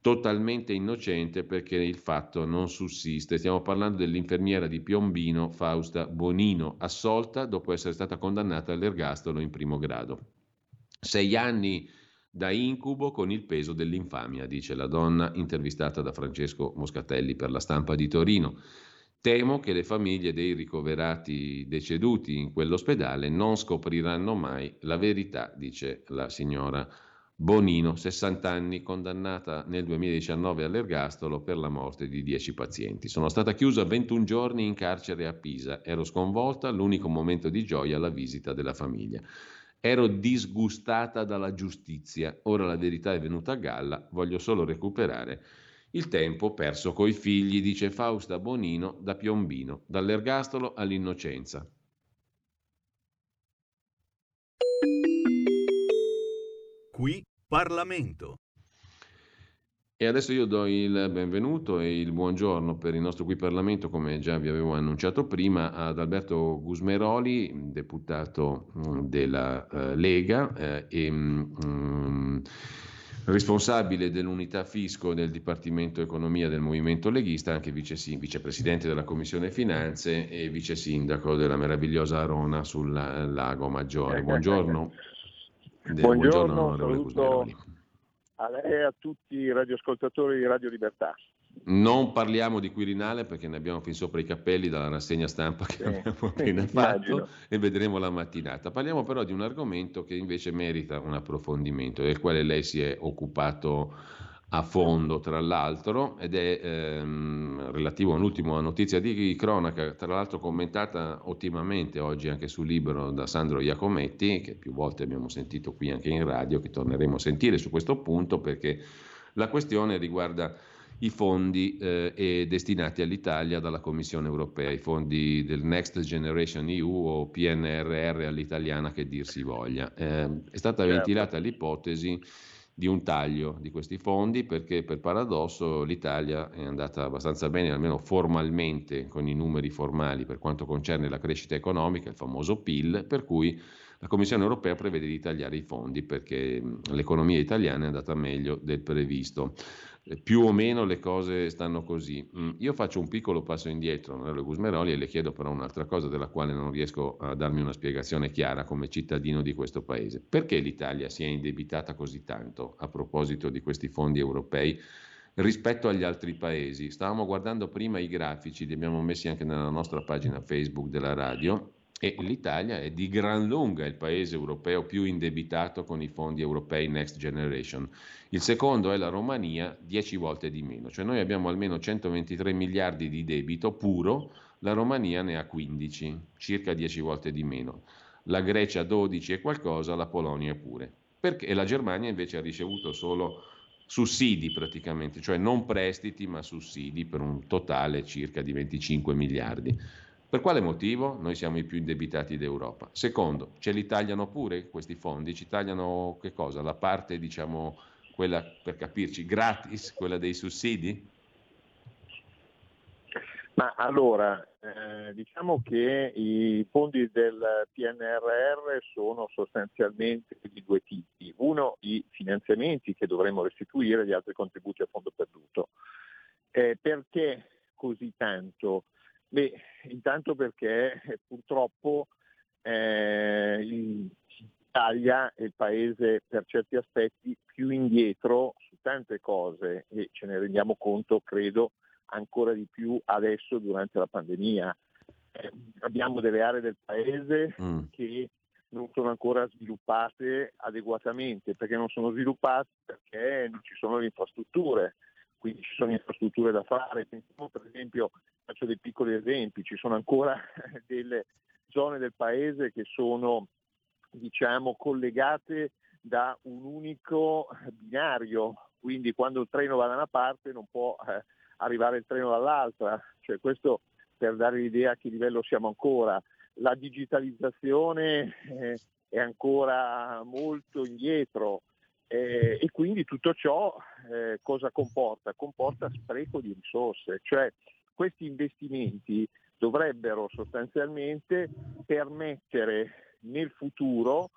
totalmente innocente perché il fatto non sussiste. Stiamo parlando dell'infermiera di Piombino, Fausta Bonino, assolta dopo essere stata condannata all'ergastolo in primo grado. Sei anni da incubo con il peso dell'infamia, dice la donna intervistata da Francesco Moscatelli per la stampa di Torino. Temo che le famiglie dei ricoverati deceduti in quell'ospedale non scopriranno mai la verità, dice la signora Bonino, 60 anni, condannata nel 2019 all'ergastolo per la morte di 10 pazienti. Sono stata chiusa 21 giorni in carcere a Pisa. Ero sconvolta, l'unico momento di gioia la visita della famiglia. Ero disgustata dalla giustizia. Ora la verità è venuta a galla, voglio solo recuperare il tempo perso coi figli, dice Fausta Bonino da Piombino, dall'ergastolo all'innocenza. Qui Parlamento. E adesso io do il benvenuto e il buongiorno per il nostro qui Parlamento, come già vi avevo annunciato prima, ad Alberto Gusmeroli, deputato mm, della uh, Lega. Eh, e, um, responsabile dell'unità fisco del Dipartimento Economia del Movimento Leghista, anche vice, vicepresidente della Commissione Finanze e vice sindaco della meravigliosa Arona sul Lago Maggiore. (laughs) Buongiorno. Buongiorno, buongiorno saluto a lei e a tutti i radioascoltatori di Radio Libertà. Non parliamo di Quirinale perché ne abbiamo fin sopra i capelli dalla rassegna stampa che sì, abbiamo (laughs) appena fatto e vedremo la mattinata. Parliamo però di un argomento che invece merita un approfondimento, del quale lei si è occupato a fondo, tra l'altro, ed è ehm, relativo all'ultima notizia di cronaca, tra l'altro commentata ottimamente oggi anche sul libro da Sandro Iacometti, che più volte abbiamo sentito qui anche in radio, che torneremo a sentire su questo punto perché la questione riguarda i fondi eh, destinati all'Italia dalla Commissione europea, i fondi del Next Generation EU o PNRR all'italiana che dir si voglia. Eh, è stata certo. ventilata l'ipotesi di un taglio di questi fondi perché per paradosso l'Italia è andata abbastanza bene, almeno formalmente, con i numeri formali per quanto concerne la crescita economica, il famoso PIL, per cui la Commissione europea prevede di tagliare i fondi perché l'economia italiana è andata meglio del previsto. Più o meno le cose stanno così. Mm, io faccio un piccolo passo indietro, onorevole Gusmeroli, e le chiedo però un'altra cosa della quale non riesco a darmi una spiegazione chiara come cittadino di questo paese. Perché l'Italia si è indebitata così tanto a proposito di questi fondi europei? rispetto agli altri paesi. Stavamo guardando prima i grafici, li abbiamo messi anche nella nostra pagina Facebook della radio e l'Italia è di gran lunga il paese europeo più indebitato con i fondi europei Next Generation. Il secondo è la Romania, 10 volte di meno. Cioè noi abbiamo almeno 123 miliardi di debito puro, la Romania ne ha 15, circa 10 volte di meno. La Grecia 12 e qualcosa, la Polonia pure. Perché? La Germania invece ha ricevuto solo sussidi praticamente, cioè non prestiti ma sussidi per un totale circa di 25 miliardi. Per quale motivo? Noi siamo i più indebitati d'Europa. Secondo, ce li tagliano pure questi fondi? Ci tagliano che cosa? La parte, diciamo, quella per capirci, gratis, quella dei sussidi? Ma allora, eh, diciamo che i fondi del PNRR sono sostanzialmente di due tipi. Uno i finanziamenti che dovremmo restituire, gli altri contributi a fondo perduto. Eh, perché così tanto? Beh, intanto perché eh, purtroppo eh, l'Italia è il paese per certi aspetti più indietro su tante cose e ce ne rendiamo conto, credo, ancora di più adesso durante la pandemia. Eh, abbiamo delle aree del paese mm. che non sono ancora sviluppate adeguatamente, perché non sono sviluppate perché non ci sono le infrastrutture quindi ci sono infrastrutture da fare. Per esempio, faccio dei piccoli esempi, ci sono ancora (laughs) delle zone del paese che sono diciamo, collegate da un unico binario, quindi quando il treno va da una parte non può eh, arrivare il treno dall'altra, cioè, questo per dare l'idea a che livello siamo ancora. La digitalizzazione eh, è ancora molto indietro, eh, e quindi tutto ciò eh, cosa comporta? Comporta spreco di risorse, cioè questi investimenti dovrebbero sostanzialmente permettere nel futuro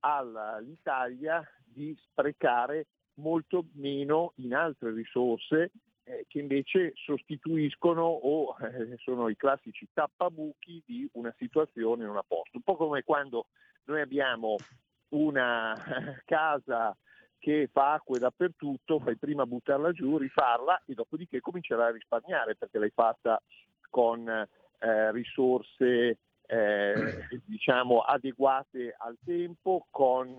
all'Italia di sprecare molto meno in altre risorse eh, che invece sostituiscono o eh, sono i classici tappabuchi di una situazione in una posta. Un po' come quando noi abbiamo una (laughs) casa che fa acque dappertutto, fai prima buttarla giù, rifarla e dopodiché comincerai a risparmiare perché l'hai fatta con eh, risorse eh, (clears throat) diciamo, adeguate al tempo, con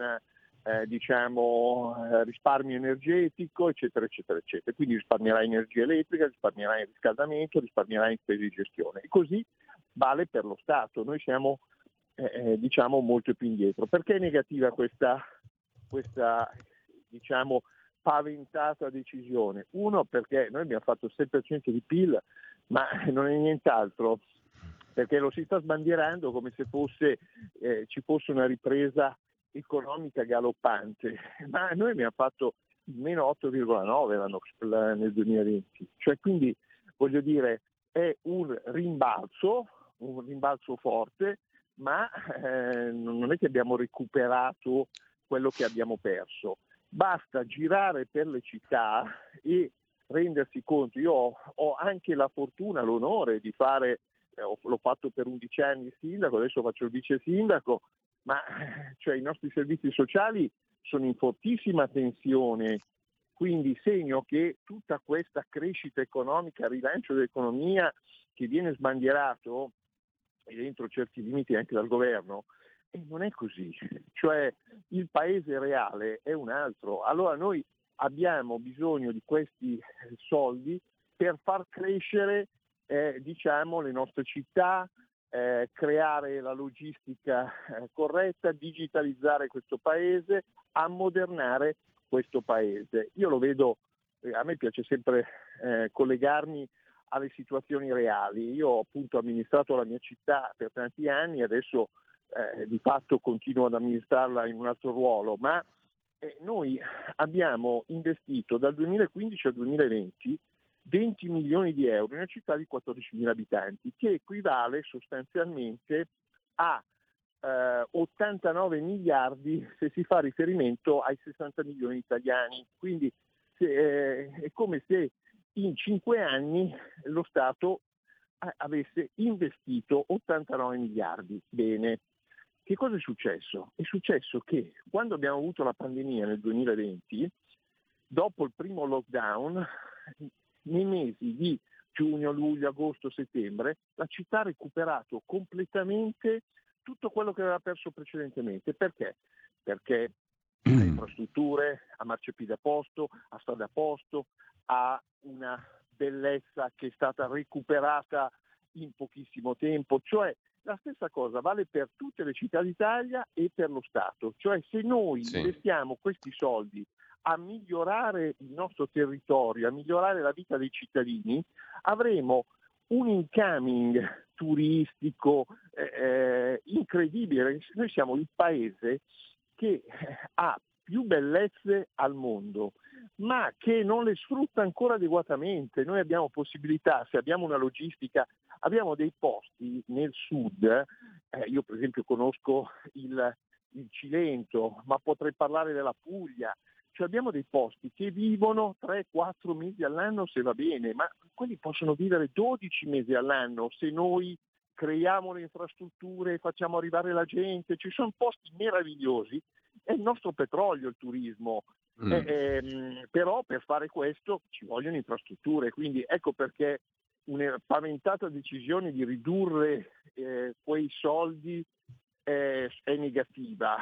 eh, diciamo, eh, risparmio energetico, eccetera, eccetera, eccetera. Quindi risparmierà energia elettrica, risparmierà in riscaldamento, risparmierà in spese di gestione. E così vale per lo Stato. Noi siamo eh, eh diciamo, molto più indietro. Perché è negativa questa, questa diciamo, paventata decisione? Uno, perché noi abbiamo fatto il 6% di PIL, ma (laughs) non è nient'altro, perché lo si sta sbandierando come se fosse, eh, ci fosse una ripresa economica galoppante, (laughs) ma noi abbiamo fatto meno 8,9 nel 2020, cioè quindi voglio dire è un rimbalzo, un rimbalzo forte, ma eh, non è che abbiamo recuperato quello che abbiamo perso. Basta girare per le città e rendersi conto. Io ho, ho anche la fortuna, l'onore di fare, eh, l'ho fatto per 11 anni sindaco, adesso faccio il vice sindaco, ma cioè, i nostri servizi sociali sono in fortissima tensione, quindi segno che tutta questa crescita economica, rilancio dell'economia che viene sbandierato, e dentro certi limiti anche dal governo, e non è così, cioè il paese reale è un altro. Allora noi abbiamo bisogno di questi soldi per far crescere eh, diciamo, le nostre città, eh, creare la logistica eh, corretta, digitalizzare questo paese, ammodernare questo paese. Io lo vedo, eh, a me piace sempre eh, collegarmi alle situazioni reali. Io ho appunto amministrato la mia città per tanti anni, adesso eh, di fatto continuo ad amministrarla in un altro ruolo, ma eh, noi abbiamo investito dal 2015 al 2020 20 milioni di euro in una città di 14.000 abitanti, che equivale sostanzialmente a eh, 89 miliardi se si fa riferimento ai 60 milioni italiani. Quindi se, eh, è come se in cinque anni lo Stato eh, avesse investito 89 miliardi. Bene. Che cosa è successo? È successo che quando abbiamo avuto la pandemia nel 2020, dopo il primo lockdown, nei mesi di giugno, luglio, agosto, settembre, la città ha recuperato completamente tutto quello che aveva perso precedentemente. Perché? Perché ha infrastrutture, ha marciapiede a posto, ha strade a posto, ha una bellezza che è stata recuperata in pochissimo tempo, cioè la stessa cosa vale per tutte le città d'Italia e per lo Stato, cioè se noi sì. investiamo questi soldi a migliorare il nostro territorio, a migliorare la vita dei cittadini, avremo un incoming turistico eh, eh incredibile. Noi siamo il paese che ha più bellezze al mondo, ma che non le sfrutta ancora adeguatamente. Noi abbiamo possibilità, se abbiamo una logistica, abbiamo dei posti nel sud, eh, io per esempio conosco il, il Cilento, ma potrei parlare della Puglia, cioè abbiamo dei posti che vivono 3-4 mesi all'anno se va bene, ma quelli possono vivere 12 mesi all'anno se noi creiamo le infrastrutture, facciamo arrivare la gente, ci sono posti meravigliosi, è il nostro petrolio il turismo, mm. eh, ehm, però per fare questo ci vogliono infrastrutture, quindi ecco perché una paventata decisione di ridurre eh, quei soldi eh, è negativa.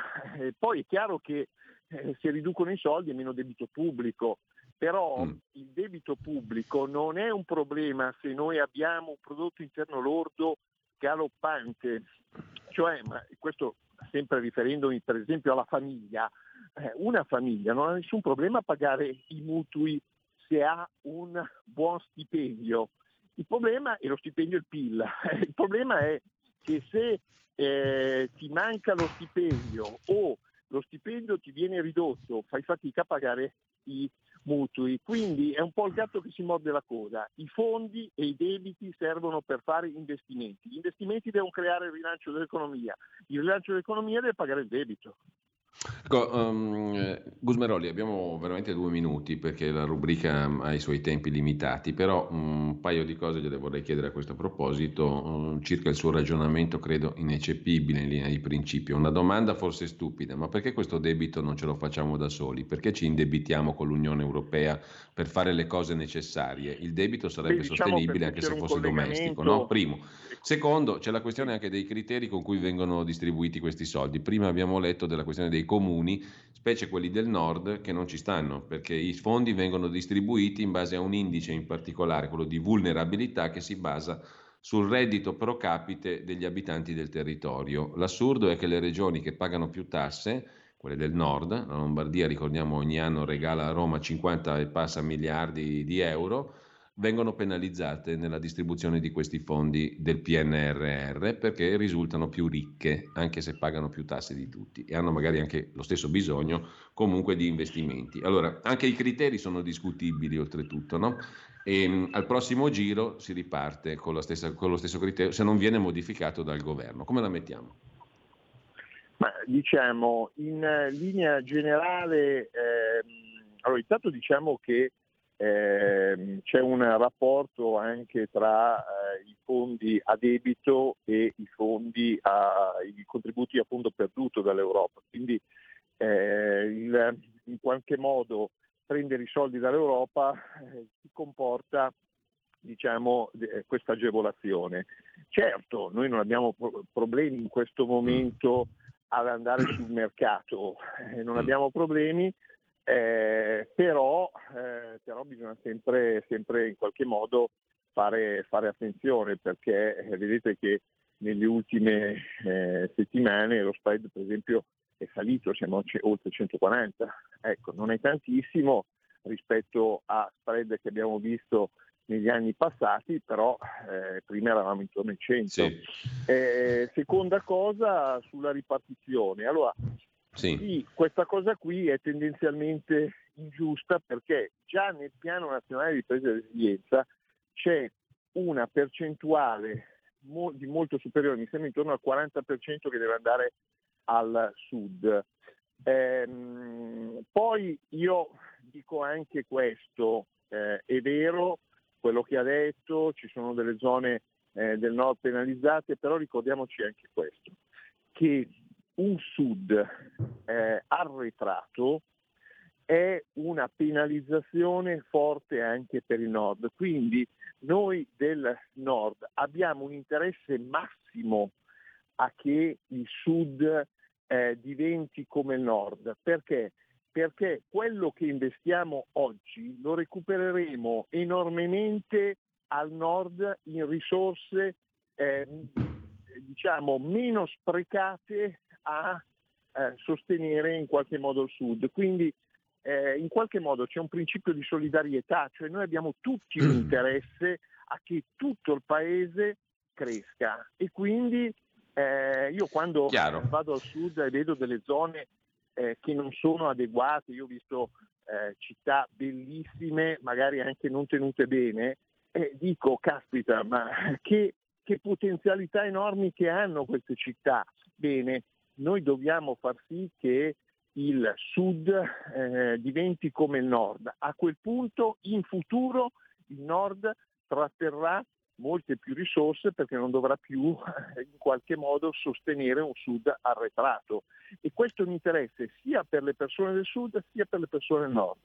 poi è chiaro che eh, si riducono i soldi e meno debito pubblico. Però mm. il debito pubblico non è un problema se noi abbiamo un prodotto interno lordo galoppante, cioè, ma questo sempre riferendomi per esempio alla famiglia, eh, una famiglia non ha nessun problema a pagare i mutui se ha un buon stipendio. Il problema è lo stipendio e il PIL. (laughs) Il problema è che se eh, ti manca lo stipendio o lo stipendio ti viene ridotto, fai fatica a pagare i mutui. Quindi è un po' il gatto che si morde la coda. I fondi e i debiti servono per fare investimenti. Gli investimenti devono creare il rilancio dell'economia. Il rilancio dell'economia deve pagare il debito. Ecco, um, Gusmeroli, abbiamo veramente due minuti perché la rubrica ha i suoi tempi limitati, però un paio di cose gliele vorrei chiedere a questo proposito, um, circa il suo ragionamento, credo ineccepibile in linea di principio. Una domanda forse stupida, ma perché questo debito non ce lo facciamo da soli? Perché ci indebitiamo con l'Unione Europea per fare le cose necessarie? Il debito sarebbe Beh, diciamo sostenibile anche se fosse domestico, no? Primo. Secondo, c'è la questione anche dei criteri con cui vengono distribuiti questi soldi. Prima abbiamo letto della questione dei comuni, specie quelli del nord, che non ci stanno, perché i fondi vengono distribuiti in base a un indice in particolare, quello di vulnerabilità, che si basa sul reddito pro capite degli abitanti del territorio. L'assurdo è che le regioni che pagano più tasse, quelle del nord, la Lombardia ricordiamo ogni anno regala a Roma 50 e passa miliardi di euro, vengono penalizzate nella distribuzione di questi fondi del PNRR perché risultano più ricche, anche se pagano più tasse di tutti e hanno magari anche lo stesso bisogno comunque di investimenti. Allora, anche i criteri sono discutibili oltretutto, no? E um, al prossimo giro si riparte con, stessa, con, lo stesso criterio se non viene modificato dal governo. Come la mettiamo? Ma diciamo, in linea generale, ehm, allora intanto diciamo che eh, c'è un rapporto anche tra eh, i fondi a debito e i fondi a, i contributi a fondo perduto dall'Europa. Quindi eh, il, in qualche modo prendere i soldi dall'Europa eh, comporta diciamo, questa agevolazione. Certo, noi non abbiamo pro- problemi in questo momento ad andare sul mercato, eh, non abbiamo problemi eh, però, eh, però, bisogna sempre, sempre, in qualche modo fare, fare attenzione perché eh, vedete che nelle ultime eh, settimane lo spread per esempio è salito, siamo oltre 140, ecco non è tantissimo rispetto a spread che abbiamo visto negli anni passati, però eh, prima eravamo intorno ai 100. Sì. Eh, seconda cosa sulla ripartizione. Allora, sì. sì. questa cosa qui è tendenzialmente ingiusta perché già nel piano nazionale di ripresa e resilienza c'è una percentuale mo- di molto superiore, mi sembra intorno al 40% che deve andare al sud. Ehm, poi io dico anche questo, eh, è vero quello che ha detto, ci sono delle zone eh, del nord penalizzate, però ricordiamoci anche questo, che un sud eh, arretrato è una penalizzazione forte anche per il nord. Quindi noi del nord abbiamo un interesse massimo a che il sud eh, diventi come il nord. Perché? Perché quello che investiamo oggi lo recupereremo enormemente al nord in risorse eh, diciamo meno sprecate a eh, sostenere in qualche modo il Sud. Quindi eh, in qualche modo c'è un principio di solidarietà, cioè noi abbiamo tutti un (clears throat) interesse a che tutto il paese cresca e quindi eh, io quando Chiaro. vado al sud e vedo delle zone eh, che non sono adeguate, io ho visto eh, città bellissime, magari anche non tenute bene, e dico, caspita, ma che, che potenzialità enormi che hanno queste città. Bene, noi dobbiamo far sì che il sud eh, diventi come il nord. A quel punto in futuro il nord tratterrà molte più risorse perché non dovrà più in qualche modo sostenere un sud arretrato. E questo è un interesse sia per le persone del sud sia per le persone del nord.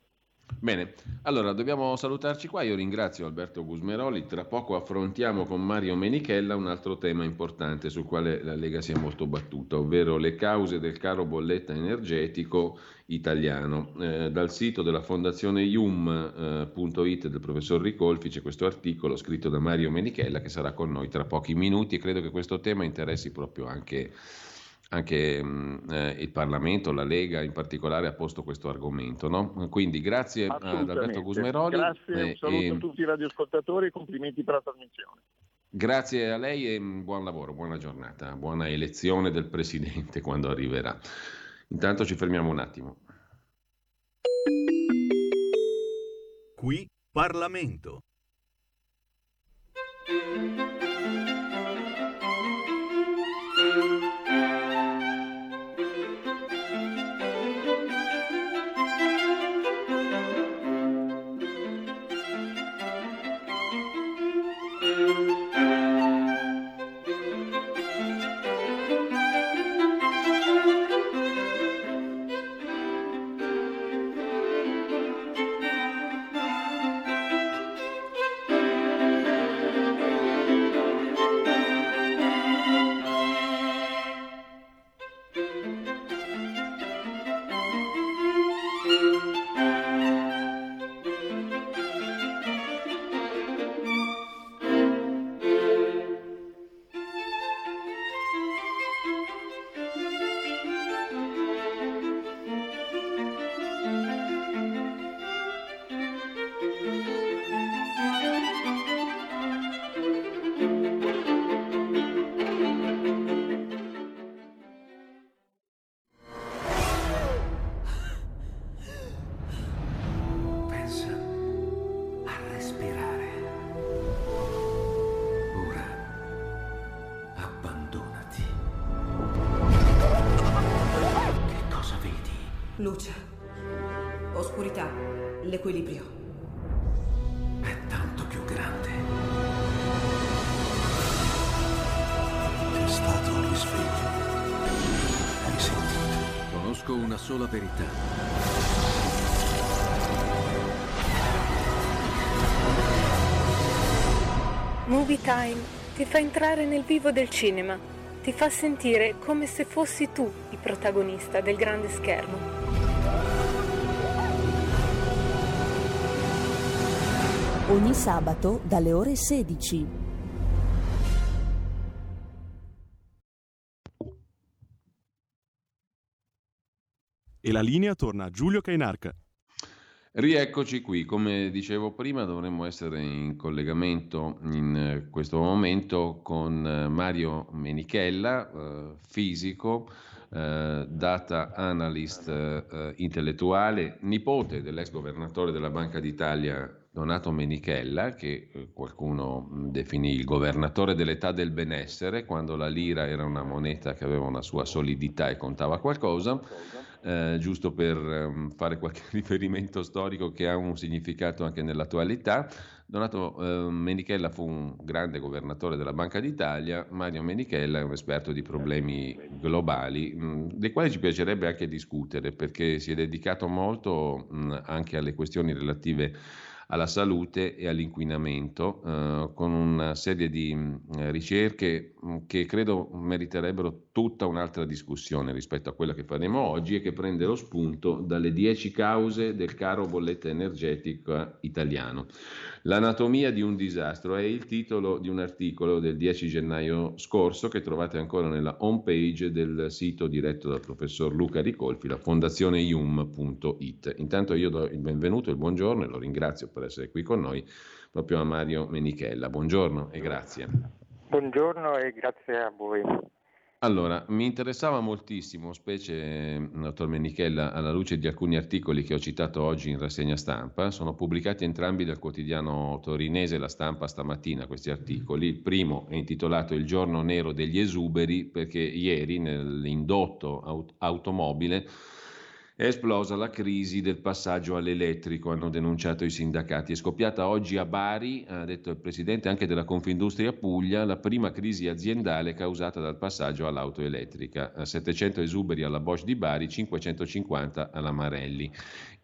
Bene, allora dobbiamo salutarci qua. Io ringrazio Alberto Gusmeroli. Tra poco affrontiamo con Mario Menichella un altro tema importante sul quale la Lega si è molto battuta, ovvero le cause del caro bolletta energetico italiano. Eh, dal sito della fondazione ium.it eh, del professor Ricolfi c'è questo articolo scritto da Mario Menichella che sarà con noi tra pochi minuti e credo che questo tema interessi proprio anche anche eh, il Parlamento, la Lega in particolare ha posto questo argomento. No? Quindi grazie ad Alberto Gusmeroli. Grazie, un saluto e... a tutti i radioascoltatori e complimenti per la trasmissione. Grazie a lei e buon lavoro, buona giornata, buona elezione del Presidente (laughs) quando arriverà. Intanto ci fermiamo un attimo. Qui Parlamento. Entrare nel vivo del cinema, ti fa sentire come se fossi tu il protagonista del grande schermo. Ogni sabato dalle ore 16. E la linea torna a Giulio Cainarca. Rieccoci qui, come dicevo prima dovremmo essere in collegamento in eh, questo momento con eh, Mario Menichella, eh, fisico, data analyst intellettuale, nipote dell'ex governatore della Banca d'Italia Donato Menichella, che qualcuno definì il governatore dell'età del benessere, quando la lira era una moneta che aveva una sua solidità e contava qualcosa eh, giusto per um, fare qualche (laughs) riferimento storico che ha un significato anche nell'attualità. Donato eh, Menichella fu un grande governatore della Banca d'Italia, Mario Menichella è un esperto di problemi globali, mh, mm, dei quali ci piacerebbe anche discutere perché si è dedicato molto mh, mm, anche alle questioni relative alla salute e all'inquinamento, eh, con una serie di mh, mm, ricerche mh, che credo meriterebbero tutta un'altra discussione rispetto a quella che faremo oggi e che prende lo spunto dalle dieci cause del caro bolletta energetica italiano. L'anatomia di un disastro è il titolo di un articolo del 10 gennaio scorso che trovate ancora nella home page del sito diretto dal professor Luca Ricolfi, la fondazione ium.it. Intanto io do il benvenuto il buongiorno e lo ringrazio per essere qui con noi proprio a Mario Menichella. Buongiorno e grazie. Buongiorno e grazie a voi. Allora, mi interessava moltissimo, specie, dottor Menichella, alla luce di alcuni articoli che ho citato oggi in rassegna stampa, sono pubblicati entrambi dal quotidiano torinese La Stampa stamattina questi articoli. Il primo è intitolato Il giorno nero degli esuberi perché ieri nell'indotto aut- automobile è esplosa la crisi del passaggio all'elettrico, hanno denunciato i sindacati. È scoppiata oggi a Bari, ha detto il presidente anche della Confindustria Puglia, la prima crisi aziendale causata dal passaggio all'auto elettrica. 700 esuberi alla Bosch di Bari, 550 alla Marelli.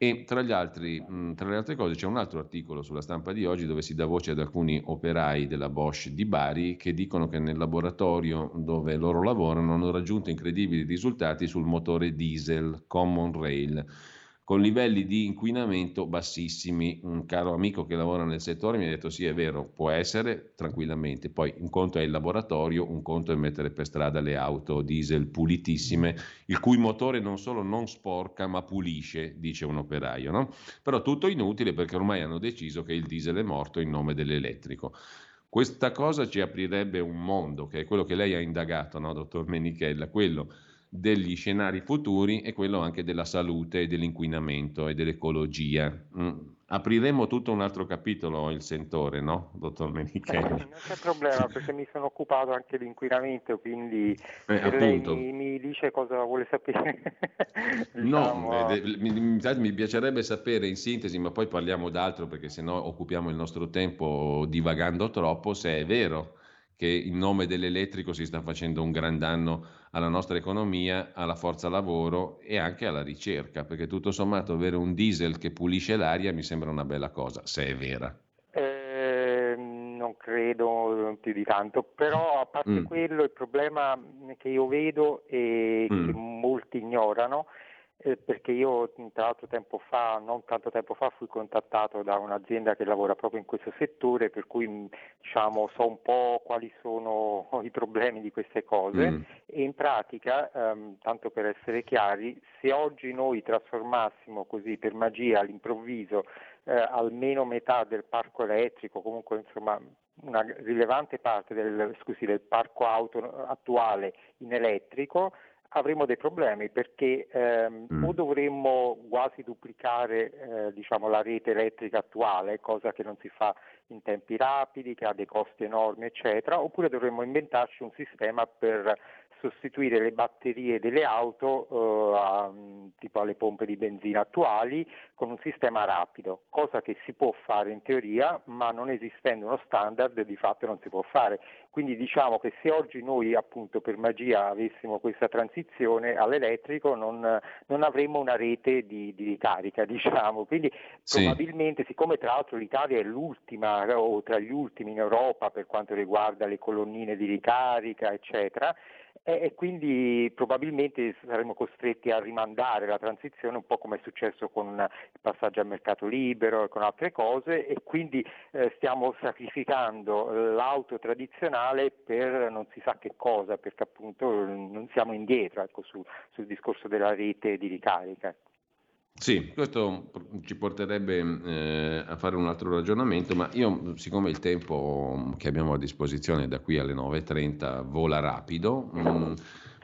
E tra, altri, tra, le altre cose c'è un altro articolo sulla stampa di oggi dove si dà voce ad alcuni operai della Bosch di Bari che dicono che nel laboratorio dove loro lavorano hanno raggiunto incredibili risultati sul motore diesel Common Rail con livelli di inquinamento bassissimi. Un caro amico che lavora nel settore mi ha detto sì è vero, può essere tranquillamente, poi un conto è il laboratorio, un conto è mettere per strada le auto diesel pulitissime, il cui motore non solo non sporca ma pulisce, dice un operaio, no? Però tutto inutile perché ormai hanno deciso che il diesel è morto in nome dell'elettrico. Questa cosa ci aprirebbe un mondo, che è quello che lei ha indagato, no, dottor Menichella, quello degli scenari futuri e quello anche della salute e dell'inquinamento e dell'ecologia. Mm. Apriremo tutto un altro capitolo il sentore, no, dottor Menichelli? Eh, non c'è problema perché mi sono occupato anche di inquinamento, quindi eh, lei mi, mi, dice cosa vuole sapere. (laughs) diciamo... No, eh, mi, mi, piacerebbe sapere in sintesi, ma poi parliamo d'altro perché sennò occupiamo il nostro tempo divagando troppo, se è vero che in nome dell'elettrico si sta facendo un gran danno alla nostra economia, alla forza lavoro e anche alla ricerca, perché tutto sommato avere un diesel che pulisce l'aria mi sembra una bella cosa, se è vera. Eh, non credo più di tanto, però a parte mm. quello il problema che io vedo e mm. che molti ignorano eh, perché io tra l'altro tempo fa, non tanto tempo fa, fui contattato da un'azienda che lavora proprio in questo settore, per cui diciamo, so un po' quali sono (laughs) i problemi di queste cose mm. e in pratica, ehm, tanto per essere chiari, se oggi noi trasformassimo così per magia all'improvviso eh, almeno metà del parco elettrico, comunque insomma una rilevante parte del, scusi, del parco auto attuale in elettrico, avremo dei problemi perché ehm, mm. o dovremmo quasi duplicare eh, diciamo, la rete elettrica attuale, cosa che non si fa in tempi rapidi, che ha dei costi enormi, eccetera, oppure dovremmo inventarci un sistema per sostituire le batterie delle auto eh, a, tipo alle pompe di benzina attuali con un sistema rapido, cosa che si può fare in teoria, ma non esistendo uno standard di fatto non si può fare. Quindi diciamo che se oggi noi appunto per magia avessimo questa transizione all'elettrico non, non avremmo una rete di, di ricarica, (laughs) diciamo. Quindi sì. probabilmente, siccome tra l'altro l'Italia è l'ultima o tra gli ultimi in Europa per quanto riguarda le colonnine di ricarica, eccetera, e quindi probabilmente saremo costretti a rimandare la transizione un po' come è successo con il passaggio al mercato libero e con altre cose e quindi eh, stiamo sacrificando l'auto tradizionale per non si sa che cosa perché appunto non siamo indietro ecco, su, sul discorso della rete di ricarica. Sì, questo ci porterebbe eh, a fare un altro ragionamento, ma io, siccome il tempo che abbiamo a disposizione da qui alle 9.30 vola rapido, mh, mm,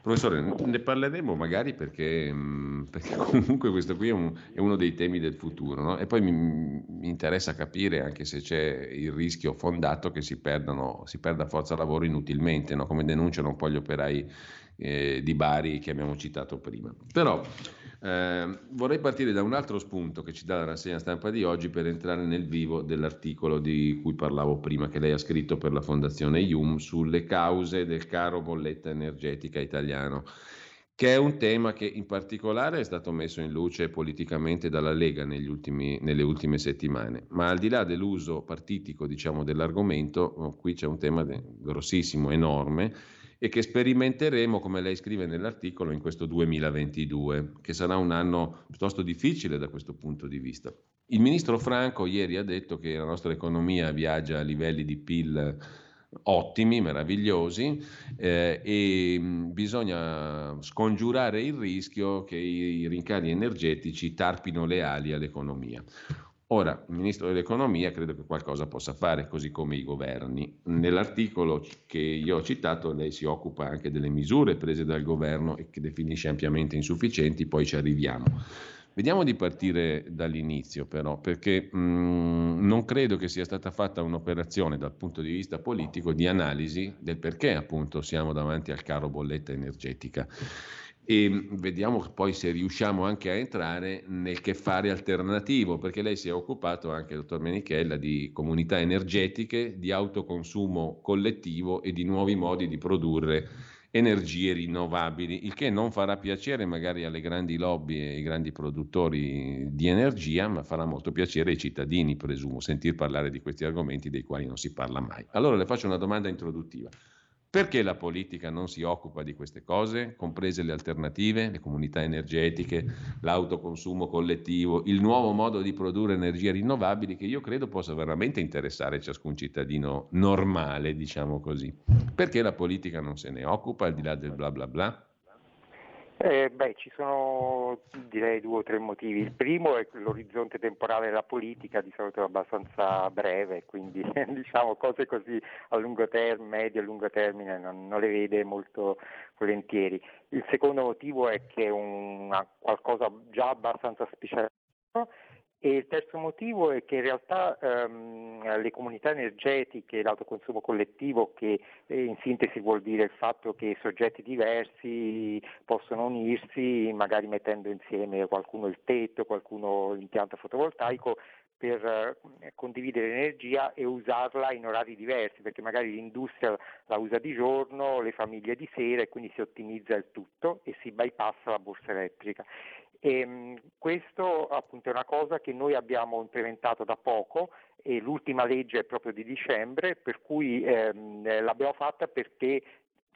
professore, ne parleremo magari perché, mh, mm, perché (laughs) comunque questo qui è, un, è, uno dei temi del futuro, no? e poi mi, mi, interessa capire anche se c'è il rischio fondato che si, perdano, si perda forza lavoro inutilmente, no? come denunciano un po' gli operai eh, di Bari che abbiamo citato prima. Però eh, vorrei partire da un altro spunto che ci dà la rassegna stampa di oggi per entrare nel vivo dell'articolo di cui parlavo prima, che lei ha scritto per la Fondazione IUM sulle cause del caro bolletta energetica italiano che è un tema che in particolare è stato messo in luce politicamente dalla Lega ultimi, nelle ultime settimane. Ma al di là dell'uso partitico diciamo, dell'argomento, oh, qui c'è un tema grossissimo, enorme, e che sperimenteremo, come lei scrive nell'articolo, in questo 2022, che sarà un anno piuttosto difficile da questo punto di vista. Il ministro Franco ieri ha detto che la nostra economia viaggia a livelli di PIL ottimi, meravigliosi eh, e bisogna scongiurare il rischio che i rincari energetici tarpino le ali all'economia. Ora, il Ministro dell'Economia credo che qualcosa possa fare, così come i governi. Nell'articolo che io ho citato lei si occupa anche delle misure prese dal governo e che definisce ampiamente insufficienti, poi ci arriviamo. Vediamo di partire dall'inizio però, perché mh, mm, non credo che sia stata fatta un'operazione dal punto di vista politico di analisi del perché appunto siamo davanti al caro bolletta energetica e vediamo poi se riusciamo anche a entrare nel che fare alternativo, perché lei si è occupato anche, dottor Menichella, di comunità energetiche, di autoconsumo collettivo e di nuovi modi di produrre energie rinnovabili, il che non farà piacere magari alle grandi lobby e ai grandi produttori di energia, ma farà molto piacere ai cittadini, presumo, sentir parlare di questi argomenti dei quali non si parla mai. Allora le faccio una domanda introduttiva. Perché la politica non si occupa di queste cose, comprese le alternative, le comunità energetiche, l'autoconsumo collettivo, il nuovo modo di produrre energie rinnovabili che io credo possa veramente interessare ciascun cittadino normale, diciamo così? Perché la politica non se ne occupa al di là del bla bla bla? Eh, beh, ci sono direi due o tre motivi. Il primo è l'orizzonte temporale della politica di solito è abbastanza breve, quindi (laughs) diciamo cose così a lungo termine, medio e lungo termine non, non, le vede molto volentieri. Il secondo motivo è che è qualcosa già abbastanza speciale e il terzo motivo è che in realtà ehm, le comunità energetiche, l'autoconsumo collettivo, che eh, in sintesi vuol dire il fatto che soggetti diversi possono unirsi, magari mettendo insieme qualcuno il tetto, qualcuno l'impianto fotovoltaico, per eh, condividere l'energia e usarla in orari diversi, perché magari l'industria la usa di giorno, le famiglie di sera e quindi si ottimizza il tutto e si bypassa la borsa elettrica. E, ehm, questo appunto è una cosa che noi abbiamo implementato da poco e l'ultima legge è proprio di dicembre, per cui ehm, l'abbiamo fatta perché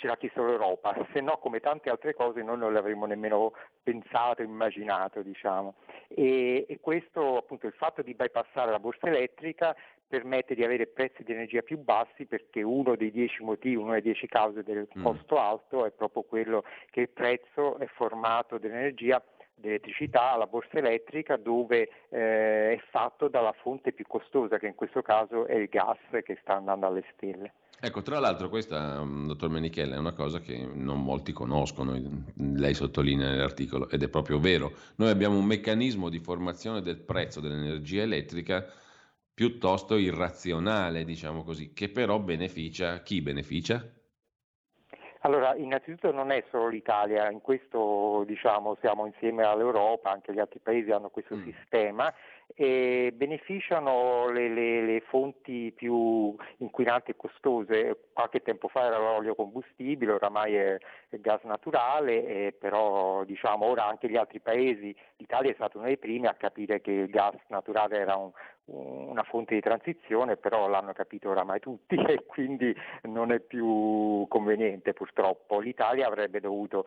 ce l'ha chiesto l'Europa, se no come tante altre cose noi non l'avremmo nemmeno pensato, immaginato. Diciamo. E, e, questo appunto il fatto di bypassare la borsa elettrica permette di avere prezzi di energia più bassi perché uno dei dieci motivi, una delle dieci cause del mm. costo alto è proprio quello che il prezzo è formato dell'energia dell'elettricità alla borsa elettrica dove eh, è fatto dalla fonte più costosa che in questo caso è il gas che sta andando alle stelle. Ecco, tra l'altro questa, mm, dottor Menichella, è una cosa che non molti conoscono, lei sottolinea nell'articolo, ed è proprio vero. Noi abbiamo un meccanismo di formazione del prezzo dell'energia elettrica piuttosto irrazionale, diciamo così, che però beneficia chi beneficia? Allora, innanzitutto non è solo l'Italia, in questo diciamo, siamo insieme all'Europa, anche gli altri paesi hanno questo mm. sistema e beneficiano le, le, le, fonti più inquinanti e costose. Qualche tempo fa era l'olio combustibile, oramai è, è gas naturale, eh, però diciamo, ora anche gli altri paesi, l'Italia è stato uno dei primi a capire che il gas naturale era un, una fonte di transizione, però l'hanno capito oramai tutti (laughs) e quindi non è più conveniente purtroppo. L'Italia avrebbe dovuto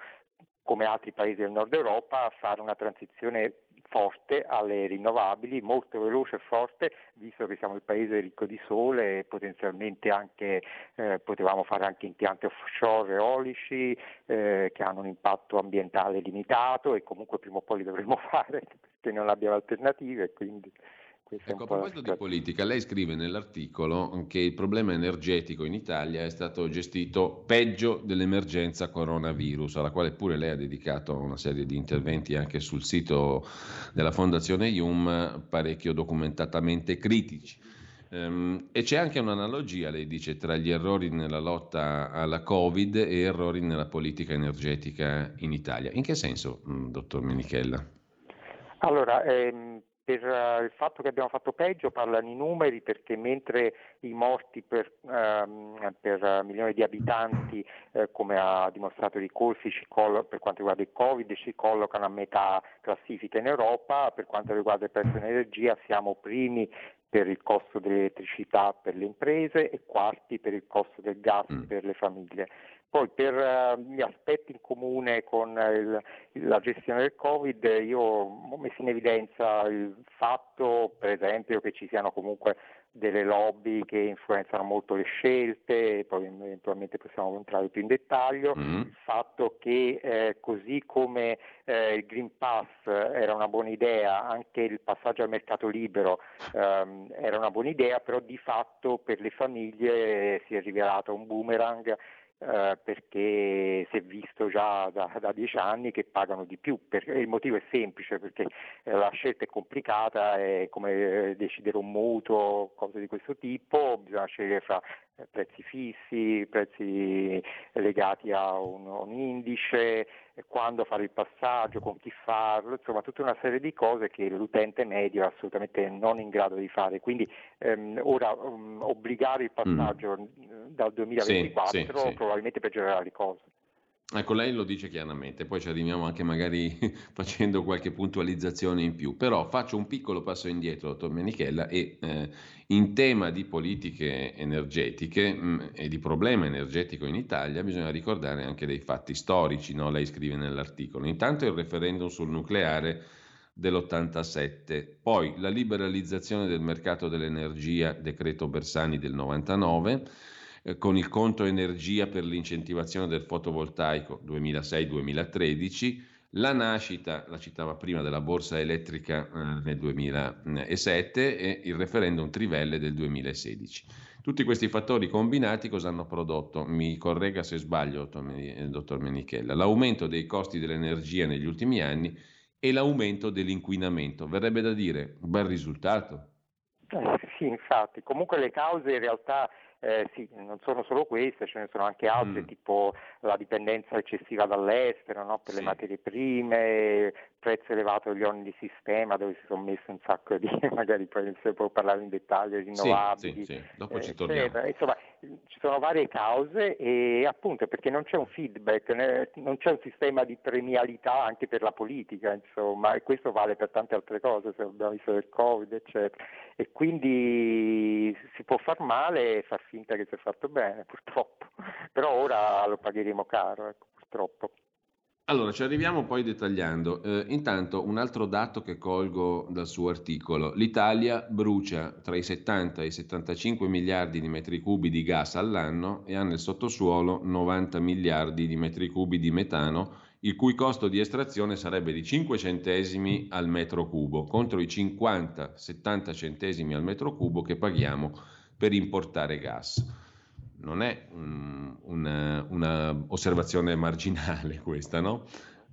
come altri paesi del nord Europa, fare una transizione forte alle rinnovabili, molto veloce e forte, visto che siamo il paese ricco di sole e potenzialmente anche eh, potevamo fare anche impianti offshore eolici eh, che hanno un impatto ambientale limitato e comunque prima o poi li dovremo (laughs) fare perché non abbiamo alternative. Quindi... Ecco, a proposito di politica, lei scrive nell'articolo che il problema energetico in Italia è stato gestito peggio dell'emergenza coronavirus, alla quale pure lei ha dedicato una serie di interventi anche sul sito della Fondazione IUM, parecchio documentatamente critici. Um, e c'è anche un'analogia, lei dice, tra gli errori nella lotta alla Covid e errori nella politica energetica in Italia. In che senso, mm, dottor Menichella? Allora, ehm, per uh, il fatto che abbiamo fatto peggio parlano i numeri perché mentre i morti per, um, per milione di abitanti, uh, come ha dimostrato Ricolfi, collo- per quanto riguarda il Covid, ci collocano a metà classifica in Europa, per quanto riguarda il prezzo dell'energia siamo primi per il costo dell'elettricità per le imprese e quarti per il costo del gas mm. per le famiglie. Poi per uh, gli aspetti in comune con il, la gestione del Covid io ho messo in evidenza il fatto per esempio che ci siano comunque delle lobby che influenzano molto le scelte, poi eventualmente possiamo entrare più in dettaglio, mm-hmm. il fatto che eh, così come eh, il Green Pass era una buona idea, anche il passaggio al mercato libero ehm, era una buona idea, però di fatto per le famiglie si è rivelato un boomerang eh, perché si è visto già da, da, dieci anni che pagano di più. Per, il motivo è semplice perché eh, la scelta è complicata, è come eh, decidere un mutuo, cose di questo tipo, bisogna scegliere fra prezzi fissi, prezzi legati a un, un indice, quando fare il passaggio, con chi farlo, insomma tutta una serie di cose che l'utente medio è assolutamente non in grado di fare. Quindi ehm, ora um, obbligare il mm. passaggio mm. dal 2024 sì, sì, sì. probabilmente peggiorerà le cose. Ecco, lei lo dice chiaramente, poi ci arriviamo anche magari (laughs) facendo qualche puntualizzazione in più, però faccio un piccolo passo indietro, dottor Menichella, e eh, in tema di politiche energetiche mh, mm, e di problema energetico in Italia bisogna ricordare anche dei fatti storici, no? lei scrive nell'articolo. Intanto il referendum sul nucleare dell'87, poi la liberalizzazione del mercato dell'energia, decreto Bersani del 99, eh, con il conto energia per l'incentivazione del fotovoltaico 2006-2013, la nascita, la citava prima, della borsa elettrica eh, nel 2007 e il referendum Trivelle del 2016. Tutti questi fattori combinati cosa hanno prodotto? Mi corregga se sbaglio, dottor Menichella. L'aumento dei costi dell'energia negli ultimi anni e l'aumento dell'inquinamento. Verrebbe da dire, un bel risultato. Eh, sì, infatti. Comunque le cause in realtà eh, sì, non sono solo queste, ce ne sono anche altre, mm. tipo la dipendenza eccessiva dall'estero no? per sì. le materie prime, prezzo elevato degli oneri di sistema dove si sono messi un sacco di, (laughs) magari poi se può parlare in dettaglio, rinnovabili. Sì, sì, Dopo ci torniamo. Insomma, ci sono varie cause e appunto perché non c'è un feedback, non c'è un sistema di premialità anche per la politica, insomma, e questo vale per tante altre cose, se abbiamo visto del Covid, eccetera. E quindi si può far male e far finta che si è fatto bene, purtroppo. Però ora lo pagheremo caro, ecco, purtroppo. Allora, ci arriviamo poi dettagliando. Eh, intanto, un altro dato che colgo dal suo articolo. L'Italia brucia tra i 70 e i 75 miliardi di metri cubi di gas all'anno e ha nel sottosuolo 90 miliardi di metri cubi di metano, il cui costo di estrazione sarebbe di 5 centesimi al metro cubo, contro i 50-70 centesimi al metro cubo che paghiamo per importare gas non è um, una, una, osservazione marginale (laughs) questa, no?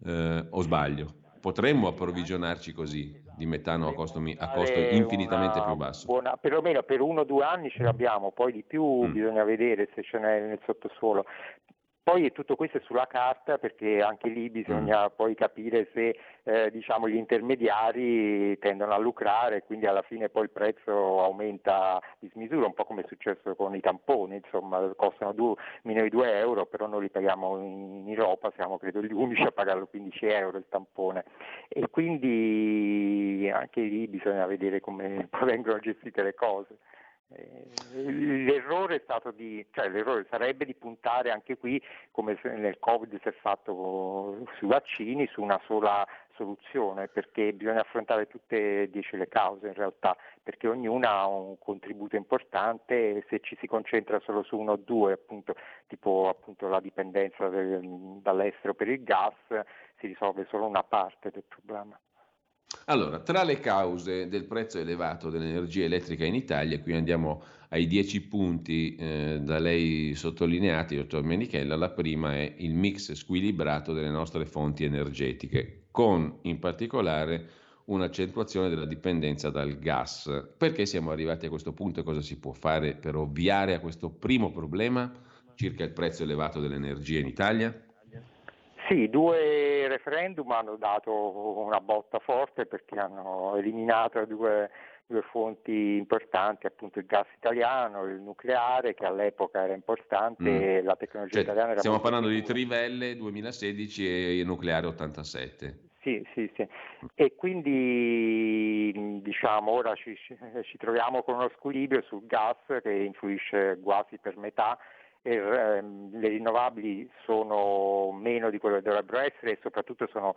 Eh, o sbaglio? Potremmo approvvigionarci così di metano a costo, a costo infinitamente più basso? Buona, perlomeno per uno o due anni ce l'abbiamo, poi di più mm. bisogna vedere se ce n'è nel sottosuolo. Poi tutto questo è sulla carta perché anche lì bisogna mm. poi capire se eh, diciamo, gli intermediari tendono a lucrare, quindi alla fine poi il prezzo aumenta di smisura, un po' come è successo con i tamponi, insomma costano due, meno di 2 euro, però noi li paghiamo in Europa, siamo credo gli unici a pagarlo 15 euro il tampone e quindi anche lì bisogna vedere come (laughs) vengono gestite le cose. Eh, l'errore, di, cioè l'errore sarebbe di puntare anche qui, come nel Covid si è fatto sui vaccini, su una sola soluzione, perché bisogna affrontare tutte e dieci le cause in realtà, perché ognuna ha un contributo importante e se ci si concentra solo su uno o due, appunto, tipo appunto, la dipendenza del, dall'estero per il gas, si risolve solo una parte del problema. Allora, tra le cause del prezzo elevato dell'energia elettrica in Italia, qui andiamo ai dieci punti eh, da lei sottolineati, dottor Menichella, la prima è il mix squilibrato delle nostre fonti energetiche, con in particolare un'accentuazione della dipendenza dal gas. Perché siamo arrivati a questo punto e cosa si può fare per ovviare a questo primo problema circa il prezzo elevato dell'energia in Italia? Sì, due referendum hanno dato una botta forte perché hanno eliminato due, due fonti importanti, appunto il gas italiano, il nucleare che all'epoca era importante mm. e la tecnologia cioè, italiana era Stiamo parlando di Trivelle 2016 e nucleare 87. Sì, sì, sì. E quindi diciamo ora ci, ci troviamo con uno squilibrio sul gas che influisce quasi per metà le rinnovabili sono meno di quello che dovrebbero essere e soprattutto sono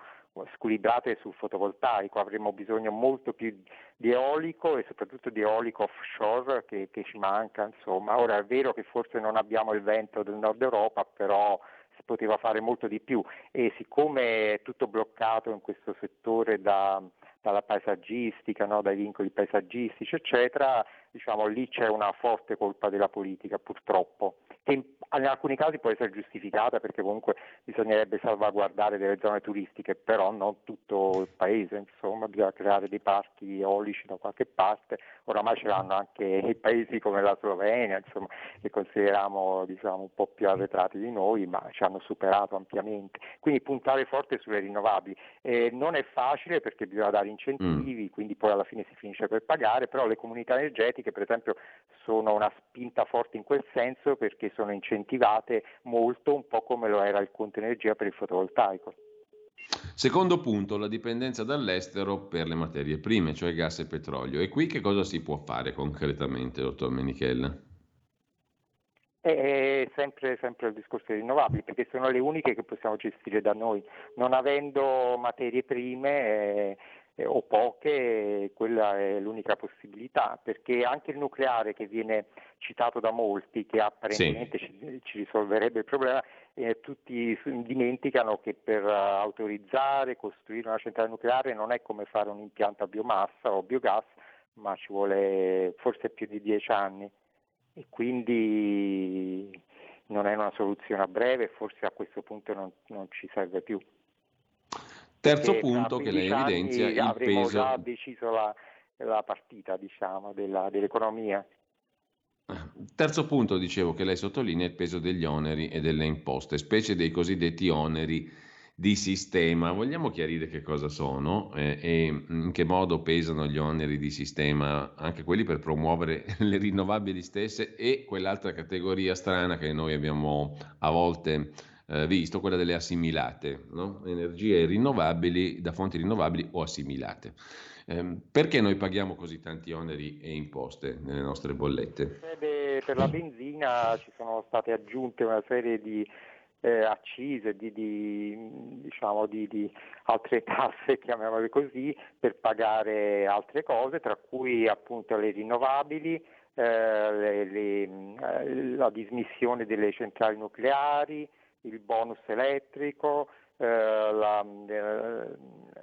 squilibrate sul fotovoltaico, avremo bisogno molto più di eolico e soprattutto di eolico offshore che, che ci manca. Insomma. Ora è vero che forse non abbiamo il vento del nord Europa, però si poteva fare molto di più e siccome è tutto bloccato in questo settore da, dalla paesaggistica, no? dai vincoli paesaggistici, eccetera, diciamo, lì c'è una forte colpa della politica purtroppo che in, alcuni casi può essere giustificata perché comunque bisognerebbe salvaguardare delle zone turistiche, però non tutto il paese, insomma, bisogna creare dei parchi eolici da qualche parte, oramai ce l'hanno anche (laughs) i paesi come la Slovenia, insomma, che consideriamo diciamo, un po' più arretrati di noi, ma ci hanno superato ampiamente. Quindi puntare forte sulle rinnovabili. Eh, non è facile perché bisogna dare incentivi, mm. quindi poi alla fine si finisce per pagare, però le comunità energetiche per esempio sono una spinta forte in quel senso perché sono incentivate molto, un po' come lo era il conto energia per il fotovoltaico. Secondo punto, la dipendenza dall'estero per le materie prime, cioè gas e petrolio. E qui che cosa si può fare concretamente, dottor Menichella? È sempre, sempre il discorso dei rinnovabili, perché sono le uniche che possiamo gestire da noi. Non avendo materie prime, eh, eh, o poche, quella è l'unica possibilità, perché anche il nucleare che viene citato da molti, che apparentemente sì. ci, ci, risolverebbe il problema, eh, tutti dimenticano che per autorizzare, costruire una centrale nucleare non è come fare un impianto a biomassa o biogas, ma ci vuole forse più di dieci anni e quindi non è una soluzione a breve, forse a questo punto non, non ci serve più. Terzo punto che lei evidenzia il peso... già deciso la, la partita diciamo, della, dell'economia. Terzo punto, dicevo, che lei sottolinea il peso degli oneri e delle imposte, specie dei cosiddetti oneri di sistema. Vogliamo chiarire che cosa sono eh, e in che modo pesano gli oneri di sistema, anche quelli per promuovere (laughs) le rinnovabili stesse e quell'altra categoria strana che noi abbiamo a volte eh, visto, quella delle assimilate, no? energie rinnovabili da fonti rinnovabili o assimilate. Eh, perché noi paghiamo così tanti oneri e imposte nelle nostre bollette? Per la benzina ci sono state aggiunte una serie di eh, accise, di, di, diciamo, di, di, altre tasse, (laughs) chiamiamole così, per pagare altre cose, tra cui appunto le rinnovabili, eh, le, le, eh, la dismissione delle centrali nucleari, il bonus elettrico, eh, la, eh,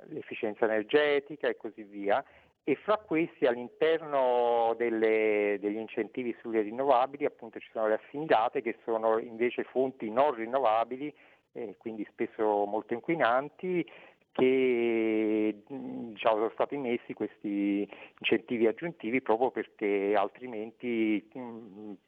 l'efficienza energetica e così via. E fra questi all'interno delle, degli incentivi sulle rinnovabili appunto ci sono le assimilate che sono invece fonti non rinnovabili, eh, quindi spesso molto inquinanti, che diciamo, sono stati messi questi incentivi aggiuntivi proprio perché altrimenti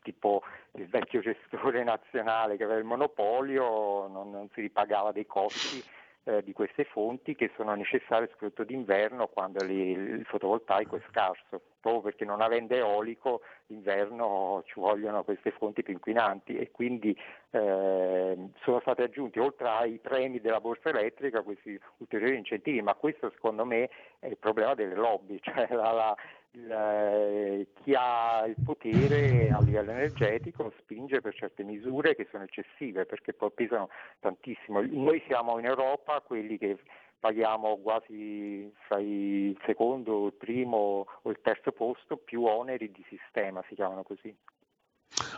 tipo il vecchio gestore (laughs) nazionale che aveva il monopolio non, non si ripagava dei costi eh, di queste fonti che sono necessarie soprattutto d'inverno quando li, il fotovoltaico è scarso, proprio perché non avendo eolico d'inverno ci vogliono queste fonti più inquinanti e quindi eh, sono stati aggiunti oltre ai premi della borsa elettrica questi ulteriori incentivi, ma questo secondo me è il problema delle lobby, (laughs) cioè la, la, il, chi ha il potere a livello energetico spinge per certe misure che sono eccessive perché poi pesano tantissimo. Noi siamo in Europa quelli che paghiamo quasi fra il secondo, il primo o il terzo posto più oneri di sistema, si chiamano così.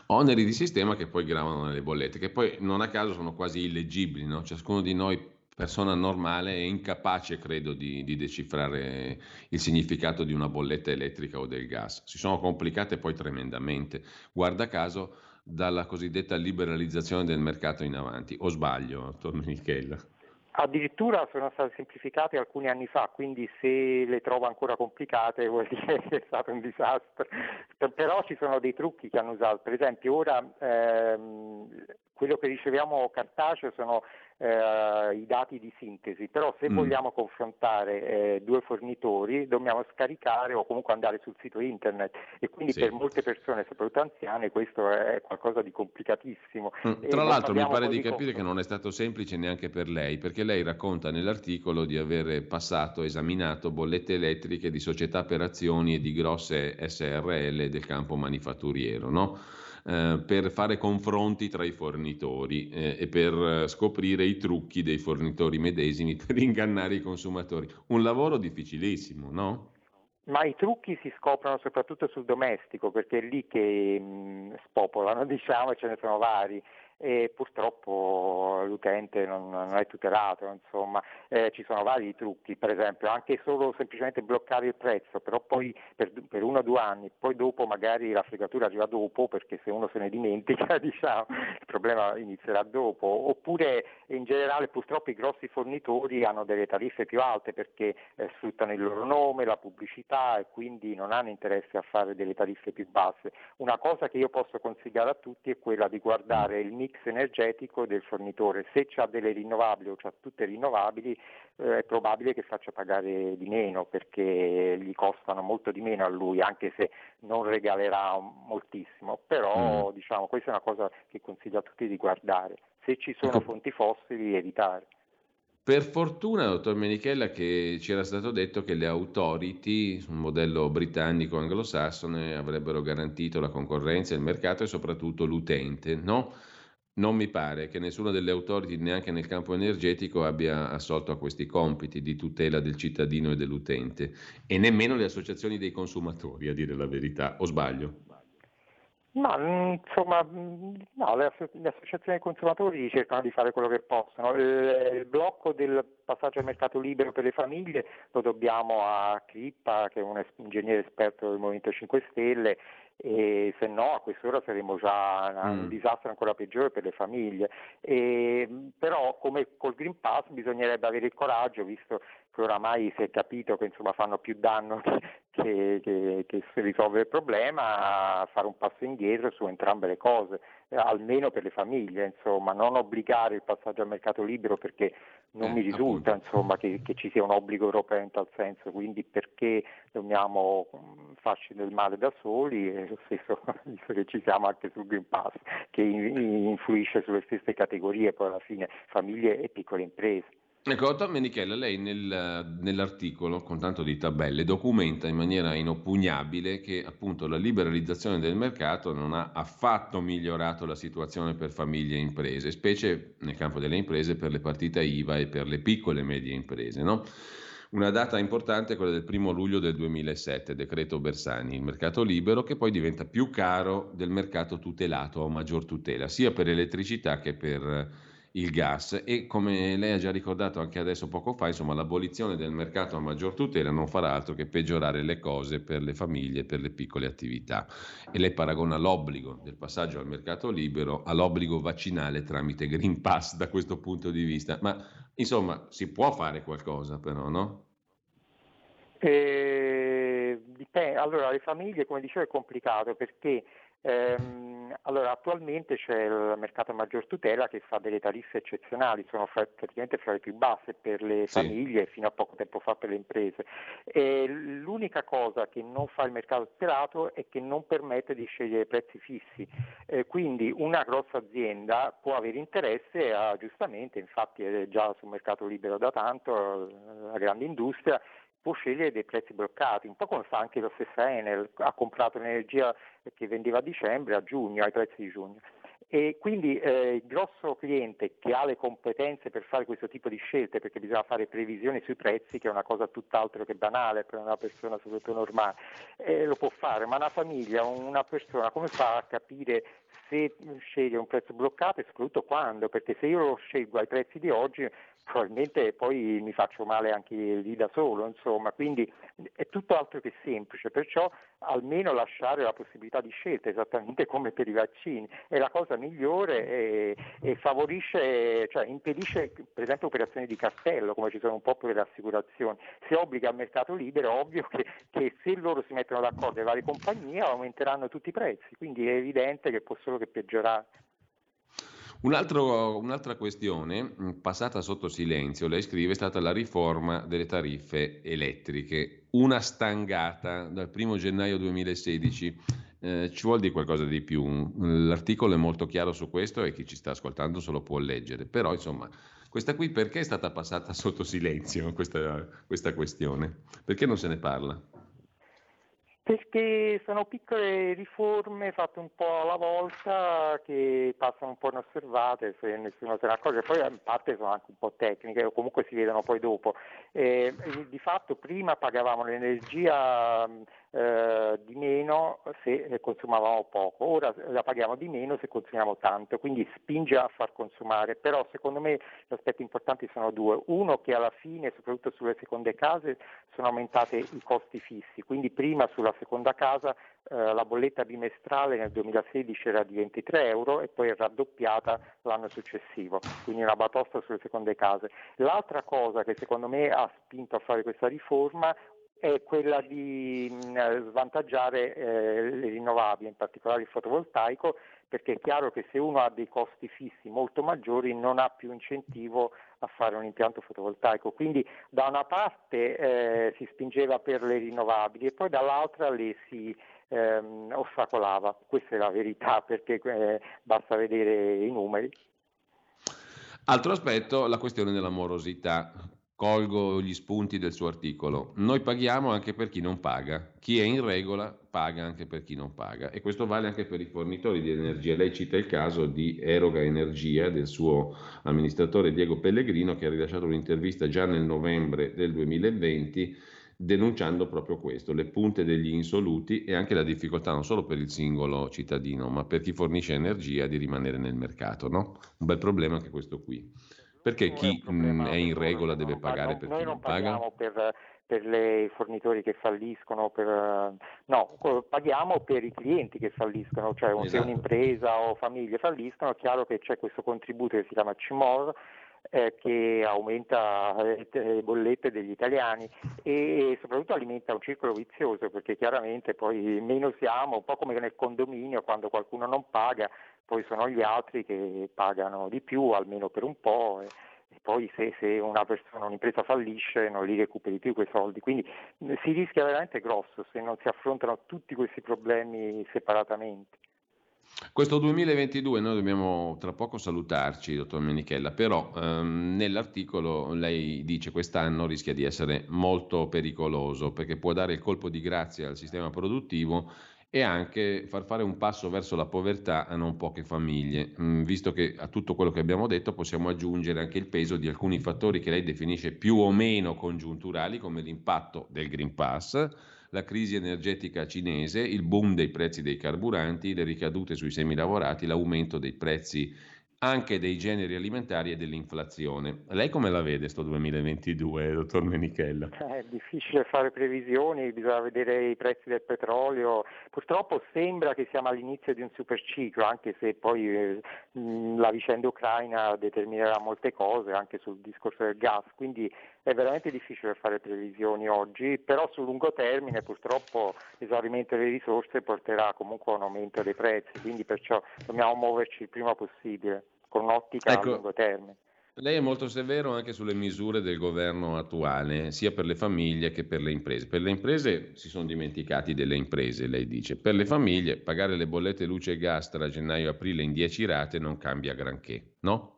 Oneri di sistema che poi gravano nelle bollette, che poi non a caso sono quasi illeggibili, no? ciascuno di noi persona normale è incapace, credo, di, di, decifrare il significato di una bolletta elettrica o del gas. Si sono complicate poi tremendamente, guarda caso, dalla cosiddetta liberalizzazione del mercato in avanti. O sbaglio, Torno Michela? Addirittura sono state semplificate alcuni anni fa, quindi se le trovo ancora complicate (laughs) vuol dire che è stato un disastro. Però ci sono dei trucchi che hanno usato, per esempio ora ehm, quello che riceviamo cartaceo sono eh, i dati di sintesi, però se mm. vogliamo confrontare eh, due fornitori dobbiamo scaricare o comunque andare sul sito internet e quindi sì. per molte persone, soprattutto anziane, questo è qualcosa di complicatissimo. Mm. Tra l'altro mi pare di capire che non è stato semplice neanche per lei, perché lei racconta nell'articolo di aver passato, esaminato bollette elettriche di società per azioni e di grosse SRL del campo manifatturiero, no? Eh, per fare confronti tra i fornitori eh, e per scoprire i trucchi dei fornitori medesimi (laughs) per ingannare i consumatori. Un lavoro difficilissimo, no? Ma i trucchi si scoprono soprattutto sul domestico, perché è lì che mh, spopolano, (laughs) diciamo, e ce ne sono vari e purtroppo l'utente non, non è tutelato, insomma, eh, ci sono vari trucchi, per esempio anche solo semplicemente bloccare il prezzo, però poi per, per uno o due anni, poi dopo magari la fregatura arriva dopo perché se uno se ne dimentica (laughs) diciamo, il problema inizierà dopo, oppure in generale purtroppo i grossi fornitori hanno delle tariffe più alte perché eh, sfruttano il loro nome, la pubblicità e quindi non hanno interesse a fare delle tariffe più basse. Una cosa che io posso consigliare a tutti è quella di guardare il mix energetico del fornitore. Se ha delle rinnovabili o ha tutte rinnovabili eh, è probabile che faccia pagare di meno perché gli costano molto di meno a lui, anche se non regalerà moltissimo. Però mm. diciamo, questa è una cosa che consiglio a tutti di guardare. Se ci sono ecco. fonti fossili, evitare. Per fortuna, dottor Menichella, che ci era stato detto che le authority, un modello britannico anglosassone, avrebbero garantito la concorrenza, il mercato e soprattutto l'utente, no? Non mi pare che nessuna delle autority, neanche nel campo energetico, abbia assolto a questi compiti di tutela del cittadino e dell'utente, e nemmeno le associazioni dei consumatori, a dire la verità, o sbaglio? Ma insomma, no, le, le, associazioni dei consumatori cercano di fare quello che possono. Il, il, blocco del passaggio al mercato libero per le famiglie lo dobbiamo a Crippa, che è un ingegnere esperto del Movimento 5 Stelle, e se no a quest'ora saremo già mm. un disastro ancora peggiore per le famiglie. E, però come col Green Pass bisognerebbe avere il coraggio, visto che oramai si è capito che insomma, fanno più danno (laughs) che, che, che risolvere il problema, a fare un passo indietro su entrambe le cose, eh, almeno per le famiglie, insomma, non obbligare il passaggio al mercato libero perché non eh, mi risulta insomma, che, che, ci sia un obbligo europeo in tal senso, quindi perché dobbiamo mm, farci del male da soli? E lo stesso visto che ci siamo anche sul Green Pass che influisce sulle stesse categorie. Poi alla fine famiglie e piccole imprese. Ecco, Tom Menichella, lei nel, nell'articolo, con tanto di tabelle, documenta in maniera inoppugnabile che appunto la liberalizzazione del mercato non ha affatto migliorato la situazione per famiglie e imprese, specie nel campo delle imprese per le partite IVA e per le piccole e medie imprese. No? Una data importante è quella del primo luglio del 2007, decreto Bersani, il mercato libero che poi diventa più caro del mercato tutelato o maggior tutela, sia per elettricità che per il gas e come lei ha già ricordato anche adesso poco fa, insomma l'abolizione del mercato a maggior tutela non farà altro che peggiorare le cose per le famiglie e per le piccole attività e lei paragona l'obbligo del passaggio al mercato libero all'obbligo vaccinale tramite Green Pass da questo punto di vista, ma insomma si può fare qualcosa però, no? Eh, dipende. Allora, le famiglie, come dicevo, è complicato perché Ehm, allora, attualmente c'è il mercato maggior tutela che fa delle tariffe eccezionali, sono fra, praticamente fra le più basse per le sì. famiglie e fino a poco tempo fa per le imprese. E l'unica cosa che non fa il mercato tutelato è che non permette di scegliere prezzi fissi. Eh, quindi una grossa azienda può avere interesse a, giustamente, infatti è già sul mercato libero da tanto, la grande industria, può scegliere dei prezzi bloccati, un po' come fa anche la stessa Enel, ha comprato l'energia che vendeva a dicembre a giugno, ai prezzi di giugno. E quindi eh, il grosso cliente che ha le competenze per fare questo tipo di scelte, perché bisogna fare previsioni sui prezzi, che è una cosa tutt'altro che banale per una persona soprattutto normale, eh, lo può fare, ma una famiglia, una persona, come fa a capire se sceglie un prezzo bloccato e soprattutto quando? Perché se io lo scelgo ai prezzi di oggi probabilmente poi mi faccio male anche lì da solo, insomma, quindi è tutto altro che semplice, perciò almeno lasciare la possibilità di scelta, esattamente (laughs) come per i vaccini, è la cosa migliore e, e favorisce, cioè impedisce per esempio operazioni di cartello, come ci sono un po' per le assicurazioni. Se obbliga al mercato libero ovvio che, che se loro si mettono d'accordo le varie compagnie aumenteranno tutti i prezzi, quindi è evidente che può solo che peggiorare. Un altro, un'altra questione mm, passata sotto silenzio, lei scrive, è stata la riforma delle tariffe elettriche, una stangata dal 1 gennaio 2016. Eh, ci vuol dire qualcosa di più? L'articolo è molto chiaro su questo e chi ci sta ascoltando se lo può leggere, però insomma, questa qui perché è stata passata (laughs) sotto silenzio questa, questa questione? Perché non se ne parla? Perché sono piccole riforme fatte un po' alla volta che passano un po' inosservate se nessuno se ne accorge, poi in parte sono anche un po' tecniche o comunque si vedono poi dopo. Eh, di fatto prima pagavamo l'energia eh, di meno se consumavamo poco, ora la paghiamo di meno se consumiamo tanto, quindi spinge a far consumare, però secondo me gli aspetti importanti sono due, uno che alla fine, soprattutto sulle seconde case, sono aumentate i costi fissi, quindi prima sulla seconda casa eh, la bolletta bimestrale nel 2016 era di 23 euro e poi è raddoppiata l'anno successivo, quindi una batosta sulle seconde case. L'altra cosa che secondo me ha spinto a fare questa riforma è quella di mh, svantaggiare eh, le rinnovabili, in particolare il fotovoltaico, perché è chiaro che se uno ha dei costi fissi molto maggiori non ha più incentivo a fare un impianto fotovoltaico. Quindi da una parte eh, si spingeva per le rinnovabili e poi dall'altra le si ehm, ostacolava. Questa è la verità perché eh, basta vedere i numeri. Altro aspetto, la questione della morosità. Colgo gli spunti del suo articolo. Noi paghiamo anche per chi non paga. Chi è in regola paga anche per chi non paga. E questo vale anche per i fornitori di energia. Lei cita il caso di Eroga Energia del suo amministratore Diego Pellegrino che ha rilasciato un'intervista già nel novembre del 2020 denunciando proprio questo, le punte degli insoluti e anche la difficoltà non solo per il singolo cittadino, ma per chi fornisce energia di rimanere nel mercato. No? Un bel problema anche questo qui. Perché chi è, mh, è in regola deve pagare per chi non paga? Per, per i fornitori che falliscono, per, no, paghiamo per i clienti che falliscono, cioè esatto. se un'impresa o famiglie falliscono è chiaro che c'è questo contributo che si chiama CIMOR eh, che aumenta eh, le bollette degli italiani e soprattutto alimenta un circolo vizioso perché chiaramente poi meno siamo, un po' come nel condominio quando qualcuno non paga poi sono gli altri che pagano di più, almeno per un po'. E, e poi se, se, una persona, un'impresa fallisce non li recuperi più quei soldi. Quindi eh, si rischia veramente grosso se non si affrontano tutti questi problemi separatamente. Questo 2022 noi dobbiamo tra poco salutarci, dottor Menichella, però ehm, nell'articolo lei dice che quest'anno rischia di essere molto pericoloso perché può dare il colpo di grazia al sistema produttivo e anche far fare un passo verso la povertà a non poche famiglie, mm, visto che a tutto quello che abbiamo detto possiamo aggiungere anche il peso di alcuni fattori che lei definisce più o meno congiunturali, come l'impatto del Green Pass, la crisi energetica cinese, il boom dei prezzi dei carburanti, le ricadute sui semilavorati, l'aumento dei prezzi anche dei generi alimentari e dell'inflazione. Lei come la vede sto 2022, dottor Menichella? È difficile fare previsioni, bisogna vedere i prezzi del petrolio. Purtroppo sembra che siamo all'inizio di un superciclo, anche se poi eh, la vicenda ucraina determinerà molte cose anche sul discorso del gas, quindi è veramente difficile fare previsioni oggi, però sul lungo termine purtroppo l'esaurimento delle risorse porterà comunque a un aumento dei prezzi, quindi perciò dobbiamo muoverci il prima possibile con un'ottica ecco, a lungo termine. Lei è molto severo anche sulle misure del governo attuale, sia per le famiglie che per le imprese. Per le imprese si sono dimenticati delle imprese, lei dice. Per le famiglie pagare le bollette luce e gas tra gennaio e aprile in 10 rate non cambia granché, no?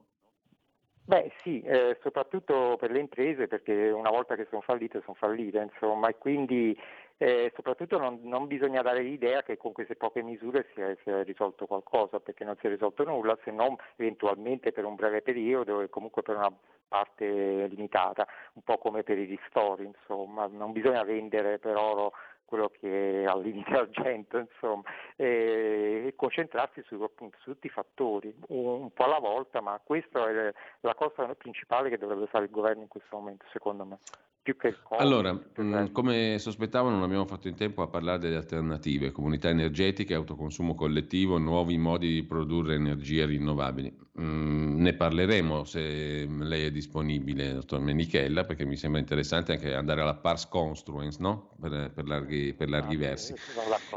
Beh sì, eh, soprattutto per le imprese perché una volta che sono fallite sono fallite, insomma, e quindi eh, soprattutto non, non, bisogna dare l'idea che con queste poche misure si è, si è, risolto qualcosa, perché non si è risolto nulla se non eventualmente per un breve periodo e comunque per una parte limitata, un po' come per i ristori, insomma, non bisogna vendere per oro quello che è al limite argento, insomma, e concentrarsi su, appunto, su, tutti i fattori, un, po' alla volta, ma questa è la cosa principale che dovrebbe fare il governo in questo momento, secondo me più che il costo. Allora, mh, mm, come sospettavo non abbiamo fatto in tempo a parlare delle alternative, comunità energetiche, autoconsumo collettivo, nuovi modi di produrre energie rinnovabili. Mm, ne parleremo se lei è disponibile, dottor Menichella, perché mi sembra interessante anche andare alla pars construence, no? per, per, larghi, per larghi ah, versi.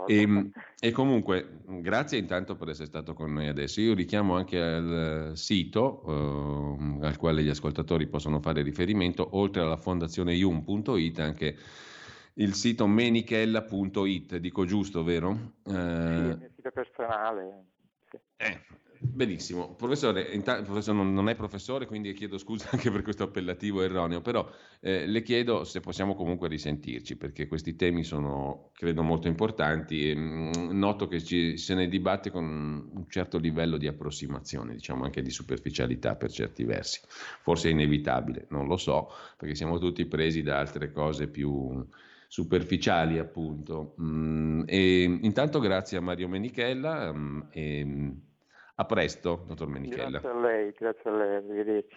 E, ehm, e, comunque, grazie intanto per essere stato con noi adesso. Io richiamo anche al sito eh, al quale gli ascoltatori possono fare riferimento, oltre alla fondazione ium.it anche il sito menichella.it, dico giusto, vero? Eh, sì, il mio sito personale. Sì. Eh, benissimo, professore, intanto, professore non, non, è professore, quindi chiedo scusa anche per questo appellativo erroneo, però eh, le chiedo se possiamo comunque risentirci, perché questi temi sono, credo, molto importanti e mh, mm, noto che ci, se ne dibatte con un certo livello di approssimazione, diciamo anche di superficialità per certi versi. Forse è inevitabile, non lo so, perché siamo tutti presi da altre cose più superficiali appunto. Mm, e intanto grazie a Mario Menichella mm, e a presto, dottor Menichella. Grazie a lei, grazie a lei, arrivederci.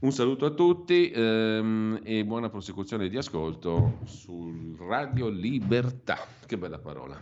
Un saluto a tutti ehm, e buona prosecuzione di ascolto sul Radio Libertà. Che bella parola.